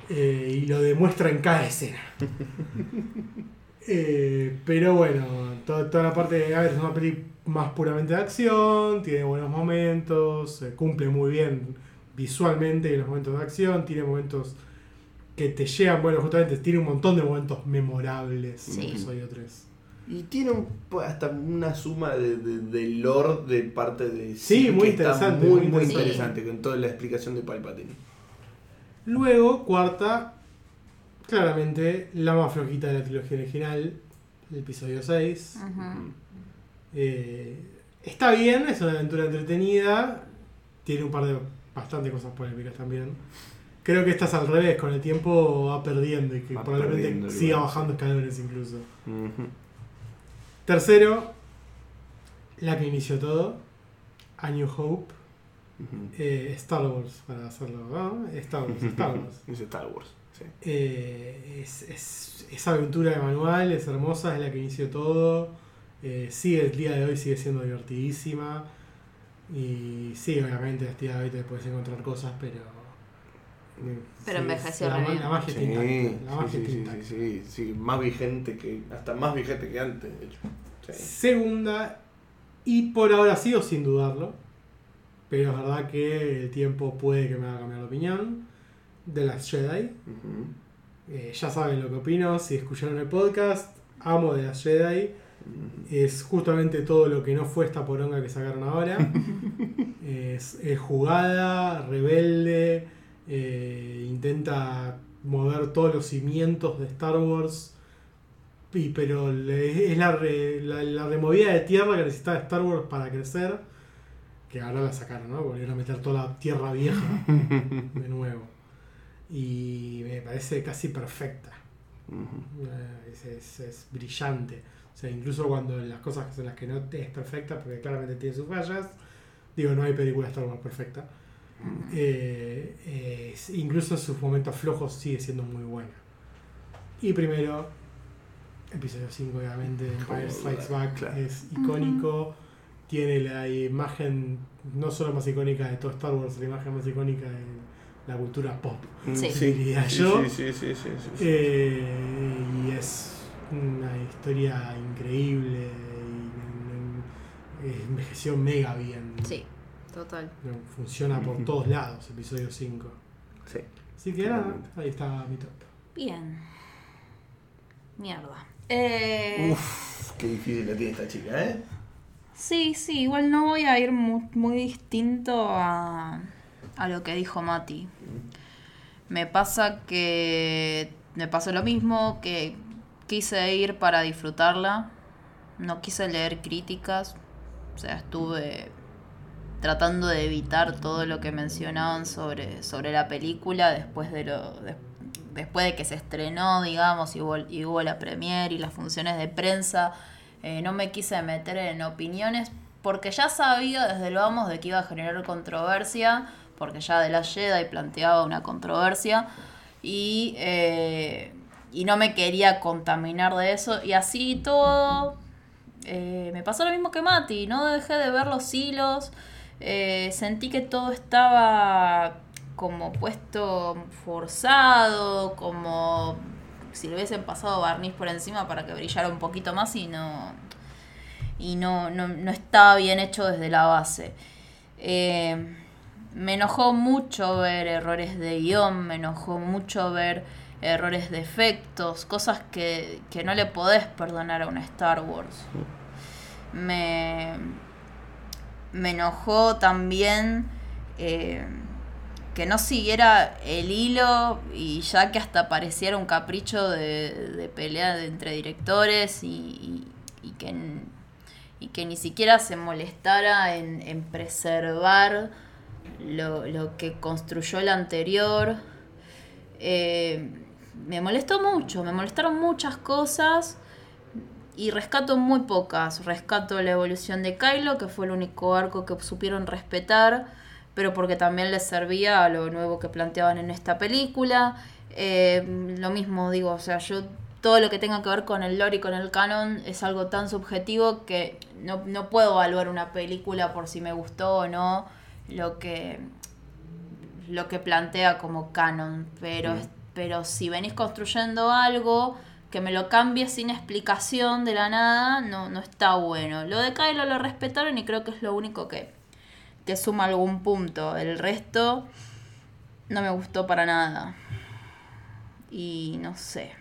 Eh, y lo demuestra en cada escena. Eh, pero bueno, toda, toda la parte de. A ver, es una peli más puramente de acción, tiene buenos momentos, eh, cumple muy bien visualmente en los momentos de acción, tiene momentos que te llegan, bueno, justamente tiene un montón de momentos memorables Sí. en episodio 3. Y tiene un- hasta una suma de, de, de lore de parte de Sí, muy interesante, muy, muy muy interesante. interesante con toda la explicación de Palpatine. Luego, cuarta, claramente la más flojita de la trilogía original, el episodio 6. Ujú. Eh, está bien, es una aventura entretenida. Tiene un par de bastante cosas polémicas también. Creo que esta es al revés, con el tiempo va perdiendo y que Va probablemente siga igual, bajando escalones incluso. Tercero, la que inició todo, A New Hope, eh, Star Wars, para hacerlo, ¿no? Star Wars, Star Wars. Es Star Wars. Sí. Eh, es, es, es aventura de manual, es hermosa, es la que inició todo. Eh, sigue el día de hoy, sigue siendo divertidísima. Y sí, obviamente, el día de hoy te puedes encontrar cosas, pero. eh, Pero sí, envejeció la, bien. la magia Sí, está intacta. La sí, magia sí, está más vigente que, hasta más vigente que antes, de hecho. Sí. Segunda, y por ahora sigo sin dudarlo, pero es verdad que el tiempo puede que me haga cambiar de opinión. De las Jedi. Eh, ya saben lo que opino, si escucharon el podcast, amo de las Jedi. Es justamente todo lo que no fue esta poronga que sacaron ahora. es, es jugada, rebelde, eh, intenta mover todos los cimientos de Star Wars. Y, pero le- es la, re- la, la removida de tierra que necesitaba Star Wars para crecer. Que ahora la sacaron, ¿no? Volvieron a meter toda la tierra vieja de nuevo. Y me parece casi perfecta. Eh, Es, es- es brillante. O sea, incluso cuando las cosas en las que no es perfecta, porque claramente tiene sus fallas, digo, no hay película de Star Wars perfecta. Eh, eh, incluso en sus momentos flojos sigue siendo muy buena. Y primero, episodio 5, obviamente, Empire Strikes Back claro. es icónico. Tiene la imagen no solo más icónica de todo Star Wars, la imagen más icónica de la cultura pop. Sí. Sí, Diría sí, yo. sí, sí, sí, sí, sí. Eh, y es una historia increíble y, y- envejeció mega bien. Sí, total. Funciona por todos lados, episodio 5. Sí. Así que nada, ahí está mi top. Bien. Mierda. Eh, Uf, qué difícil la tiene esta chica, ¿eh? Sí, sí, igual no voy a ir mu- muy, distinto a, a lo que dijo Mati. Me pasa que me pasó lo mismo, que quise ir para disfrutarla, no quise leer críticas, o sea, estuve tratando de evitar todo lo que mencionaban sobre, sobre la película después de lo de- después de que se estrenó, digamos, y hubo, la premiere y las funciones de prensa. Eh, no me quise meter en opiniones porque ya sabía desde lo vamos de que iba a generar controversia, porque ya de la Jedi planteaba una controversia, y, eh, y no me quería contaminar de eso, y así todo. eh, me pasó lo mismo que Mati, no dejé de ver los hilos, eh, sentí que todo estaba como puesto forzado, como si le hubiesen pasado barniz por encima para que brillara un poquito más y no y no, no, no estaba bien hecho desde la base. Eh, me enojó mucho ver errores de guion, me enojó mucho ver errores de efectos, cosas que, que no le podés perdonar a una Star Wars. Me, me enojó también eh, que no siguiera el hilo y ya que hasta pareciera un capricho de, de pelea de- entre directores y, y- y que, y que ni siquiera se molestara en, en preservar lo, lo que construyó el anterior. Eh, me molestó mucho, me molestaron muchas cosas y rescato muy pocas. Rescato la evolución de Kylo, que fue el único arco que supieron respetar, pero porque también les servía a lo nuevo que planteaban en esta película. Eh, lo mismo digo, o sea, yo todo lo que tenga que ver con el lore y con el canon es algo tan subjetivo que no, no puedo evaluar una película por si me gustó o no lo que lo que plantea como canon, pero, Mm. pero si venís construyendo algo que me lo cambie sin explicación de la nada, no, no está bueno. Lo de Kylo lo respetaron y creo que es lo único que, que suma algún punto. El resto no me gustó para nada. Y no sé.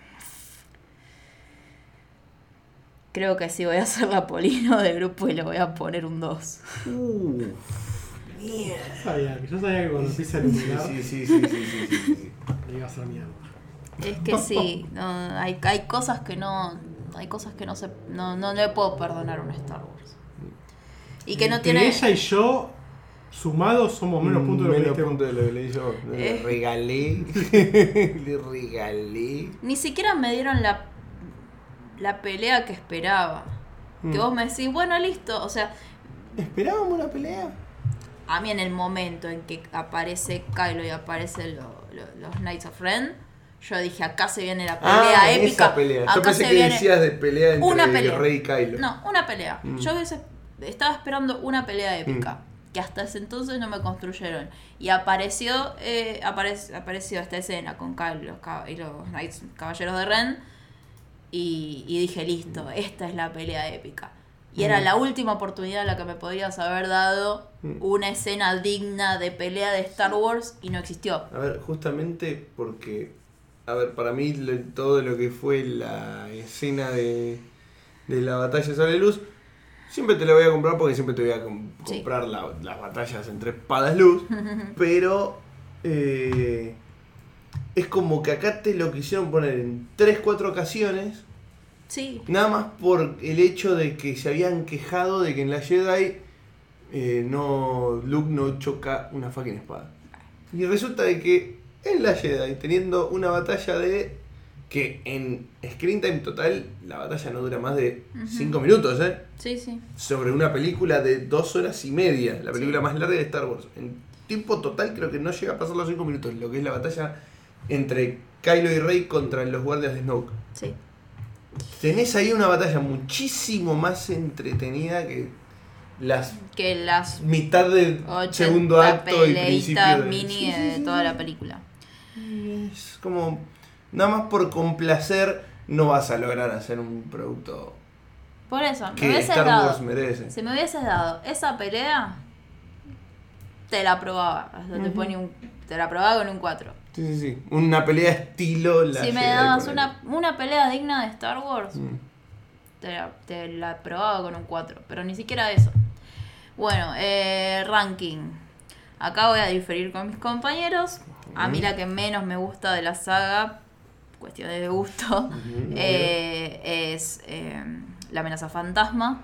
Creo que sí voy a hacer la polino de grupo y le voy a poner un 2. Yo sabía, que- yo sabía que cuando empieza a iluminar sí, sí, sí, sí, sí, sí, sí, sí. le iba a hacer mierda. Es que sí, no, hay, hay cosas que no. Hay cosas que no se. No, no le puedo perdonar a un Star Wars. Y que no tiene. ella y yo, sumados, somos menos puntos de lo que Menos puntos de lo que le di yo. Le Eh. regalé. le regalé. Ni siquiera me dieron la, la pelea que esperaba. Que Mm. vos me decís, bueno, listo. O sea, ¿Esperábamos una pelea? A mí en el momento en que aparece Kylo y aparecen lo- lo- los Knights of Ren, yo dije, acá se viene la pelea ah, épica. esa pelea. Yo acá pensé se que viene decías de pelea entre una pelea. Rey y Kylo. No, una pelea. Mm. Yo hubiese- estaba esperando una pelea épica. Que hasta ese entonces no me construyeron. Y apareció eh, aparec- apareció esta escena con Kylo y los, Knights- Caballeros de Ren. Y, y dije, listo, esta es la pelea épica. Y era Mm. la última oportunidad en la que me podías haber dado Mm. una escena digna de pelea de Star Wars y no existió. A ver, justamente porque, a ver, para mí todo lo que fue la escena de, de la batalla de Sable Luz, siempre te la voy a comprar porque siempre te voy a Sí. comprar la- las batallas entre espadas luz, pero eh, es como que acá te lo quisieron poner en 3-4 ocasiones, Sí. nada más por el hecho de que se habían quejado de que en la Jedi eh, no Luke no choca una fucking espada. Y resulta de que en la Jedi, teniendo una batalla de. que en screen time total, la batalla no dura más de Ujú. 5 minutos, ¿eh? Sí, sí. Sobre una película de 2 horas y media, la película más larga de Star Wars. En tiempo total, creo que no llega a pasar los 5 minutos, lo que es la batalla entre Kylo y Rey contra los guardias de Snoke. Sí. Tenés ahí una batalla muchísimo más entretenida que las Que las mitad del 80 segundo acto y principio de... mini Sí, sí, de toda la película. Es como, nada más por complacer, no vas a lograr hacer un producto Por eso, me que hubieses Star dado. Wars merece. Si me hubieses dado esa pelea, te la probaba. O sea, te, ponía un- te la probaba con un 4. Sí, sí, sí. Una pelea estilo la Si me Jedi, dabas una, una pelea digna de Star Wars, Mm. te, la, te la probaba con un 4. Pero ni siquiera eso. Bueno, eh, ranking. Acá voy a diferir con mis compañeros. A mí la que menos me gusta de la saga, cuestiones de gusto, eh, es eh, la amenaza fantasma.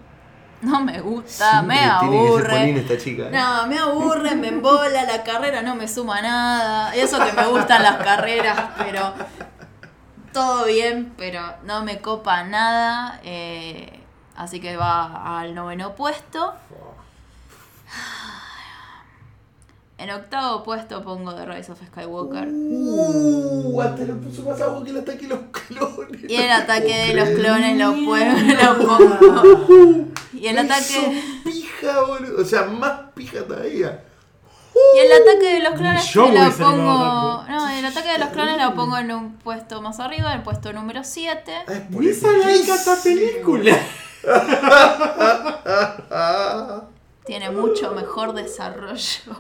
No me gusta, me tiene que aburre. Polina esta chica. ¿eh? No, me aburre, me embola, la carrera no me suma nada. Eso que me gustan las carreras, pero todo bien, pero no me copa nada. eh, así que va al noveno puesto. En octavo puesto pongo The Rise of Skywalker. Uh, hasta lo puso más abajo que el ataque de los clones. Y el ataque de los clones lo, puedo- lo pongo. Y el ataque. pija, boludo. O sea, más pija todavía. Y el ataque de los clones lo pongo. No, el ataque de los clones lo pongo en un puesto más arriba, en el puesto número 7. Ah, es por Ni esa la eso. esta película. Tiene mucho mejor desarrollo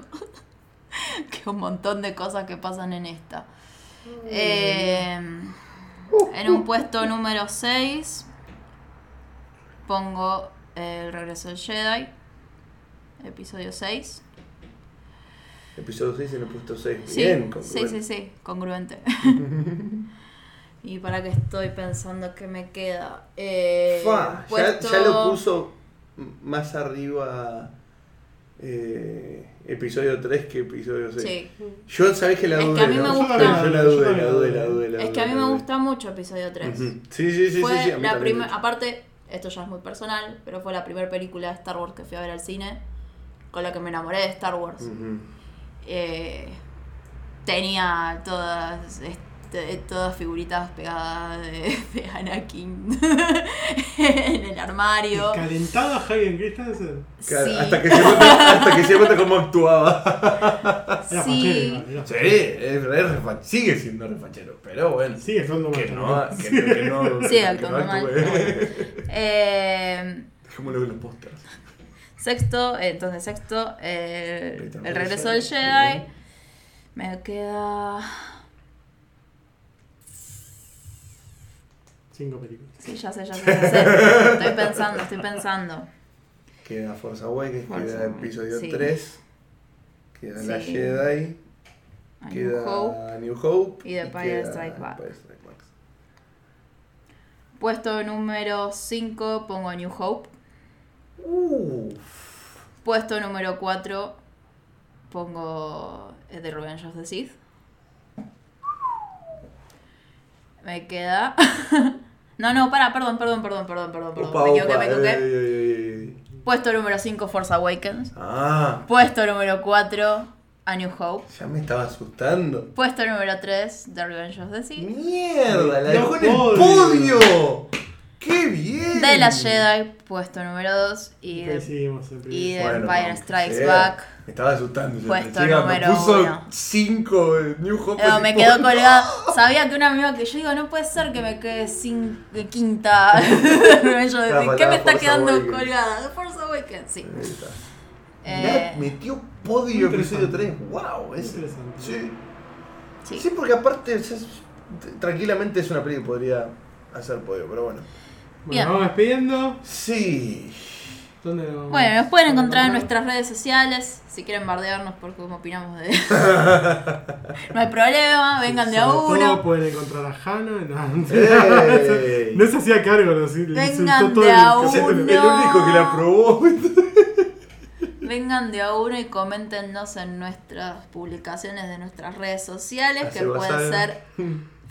que un montón de cosas que pasan en esta. Eh, en un puesto número 6 pongo el regreso del Jedi, episodio 6. Episodio 6 en el puesto 6. Sí, Bien, sí, sí, sí, congruente. y para que estoy pensando que me queda. Eh, Fa, ya, puesto- ya lo puso más arriba eh, episodio 3 que episodio 6. Sí. Yo sabés que la Es que dudé. a mí me ¿no? gusta- Yo la dudé, la dudé, dudé. la dudé. Es que a mí dudé, me gusta mucho episodio 3. dudé. Ujú. Sí, sí, sí, fue sí, sí, la primer, aparte, esto ya es muy personal, pero fue la primera película de Star Wars que fui a ver al cine, con la que me enamoré de Star Wars. Ujú. Eh, tenía todas todas figuritas pegadas de, de Anakin en el armario. Calentada Hayden Christensen. Claro, Sí. hasta, que se cuenta, hasta que se cuenta cómo actuaba. Era Sí. fachero, era. Sí, es, refa- sigue siendo refachero, pero bueno. Sigue siendo Que no, que, que, no, Sí, que actuando no mal. Eh, Dejémoslo en los pósters. Sexto, entonces sexto, eh, el of the regreso del Jedi. Jedi. Me queda. Cinco películas. Sí, ya sé, ya sé, ya sé. Estoy pensando, estoy pensando. Queda Force Awakens, Force queda Awakens, episodio sí. 3, queda La Sí. Jedi, A New queda Hope. New Hope y The Empire Back. Strikes Back. Puesto número 5 pongo New Hope. Uf. Puesto número 4 pongo eh, The Revenge of the Sith. Me queda. no, no, para, perdón, perdón, perdón, perdón, perdón, perdón. Opa, me equivoqué, opa, me equivoqué. ey, ey, ey. Puesto número 5 Force Awakens. Ah, Puesto número 4 A New Hope. ya me estaba asustando. Puesto número 3 The Revenge of the Sith. ¡Mierda! ¡La dejó en el podio. ¡Qué bien! De la Jedi, puesto número 2. Y, de- y Bueno, Empire Strikes. Back. Me estaba asustando. yo Puesto número puso uno. 5 New Hope. No, me quedó colgada. Sabía que una amiga que yo digo, no puede ser que me quede sin de quinta. Of the Claro, Sith. ¿Qué me está Force quedando Awakens. colgada? The Force Awakens, sí. Ahí está. Eh, metió podio episodio interesante. 3. ¡Wow! Es, Interesante. sí. sí. sí, porque aparte, tranquilamente es una peli que podría hacer podio, pero bueno. Bueno, Bien. vamos despidiendo. Sí. ¿Dónde nos- Bueno, nos pueden encontrar en nuestras redes sociales. Si quieren bardearnos por cómo opinamos de. no hay problema, vengan de a Sobre todo uno. pueden encontrar a Jano. No, no se hacía cargo, lo, le Vengan insultó todo de el- a Es el, el uno. único que la aprobó. Vengan de a uno y coméntenos en nuestras publicaciones de nuestras redes sociales, Así que pueden ser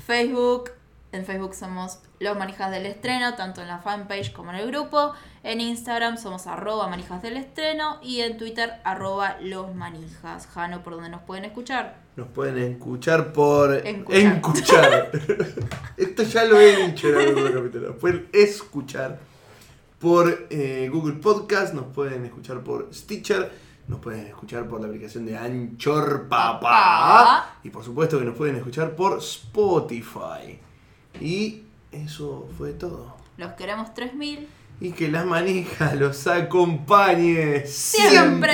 Facebook. En Facebook somos Los Manijas del Estreno, tanto en la fanpage como en el grupo. En Instagram somos arroba manijas del estreno y en Twitter arroba los manijas. Jano, ¿por donde nos pueden escuchar? Nos pueden escuchar por. Escuchar. Esto ya lo he dicho en algún otro capítulo. Nos pueden escuchar por eh, Google Podcast, nos pueden escuchar por Stitcher, nos pueden escuchar por la aplicación de Anchor. Papá. Y por supuesto que nos pueden escuchar por Spotify. Y eso fue todo. Los queremos 3000. Y que las manijas los acompañe Siempre.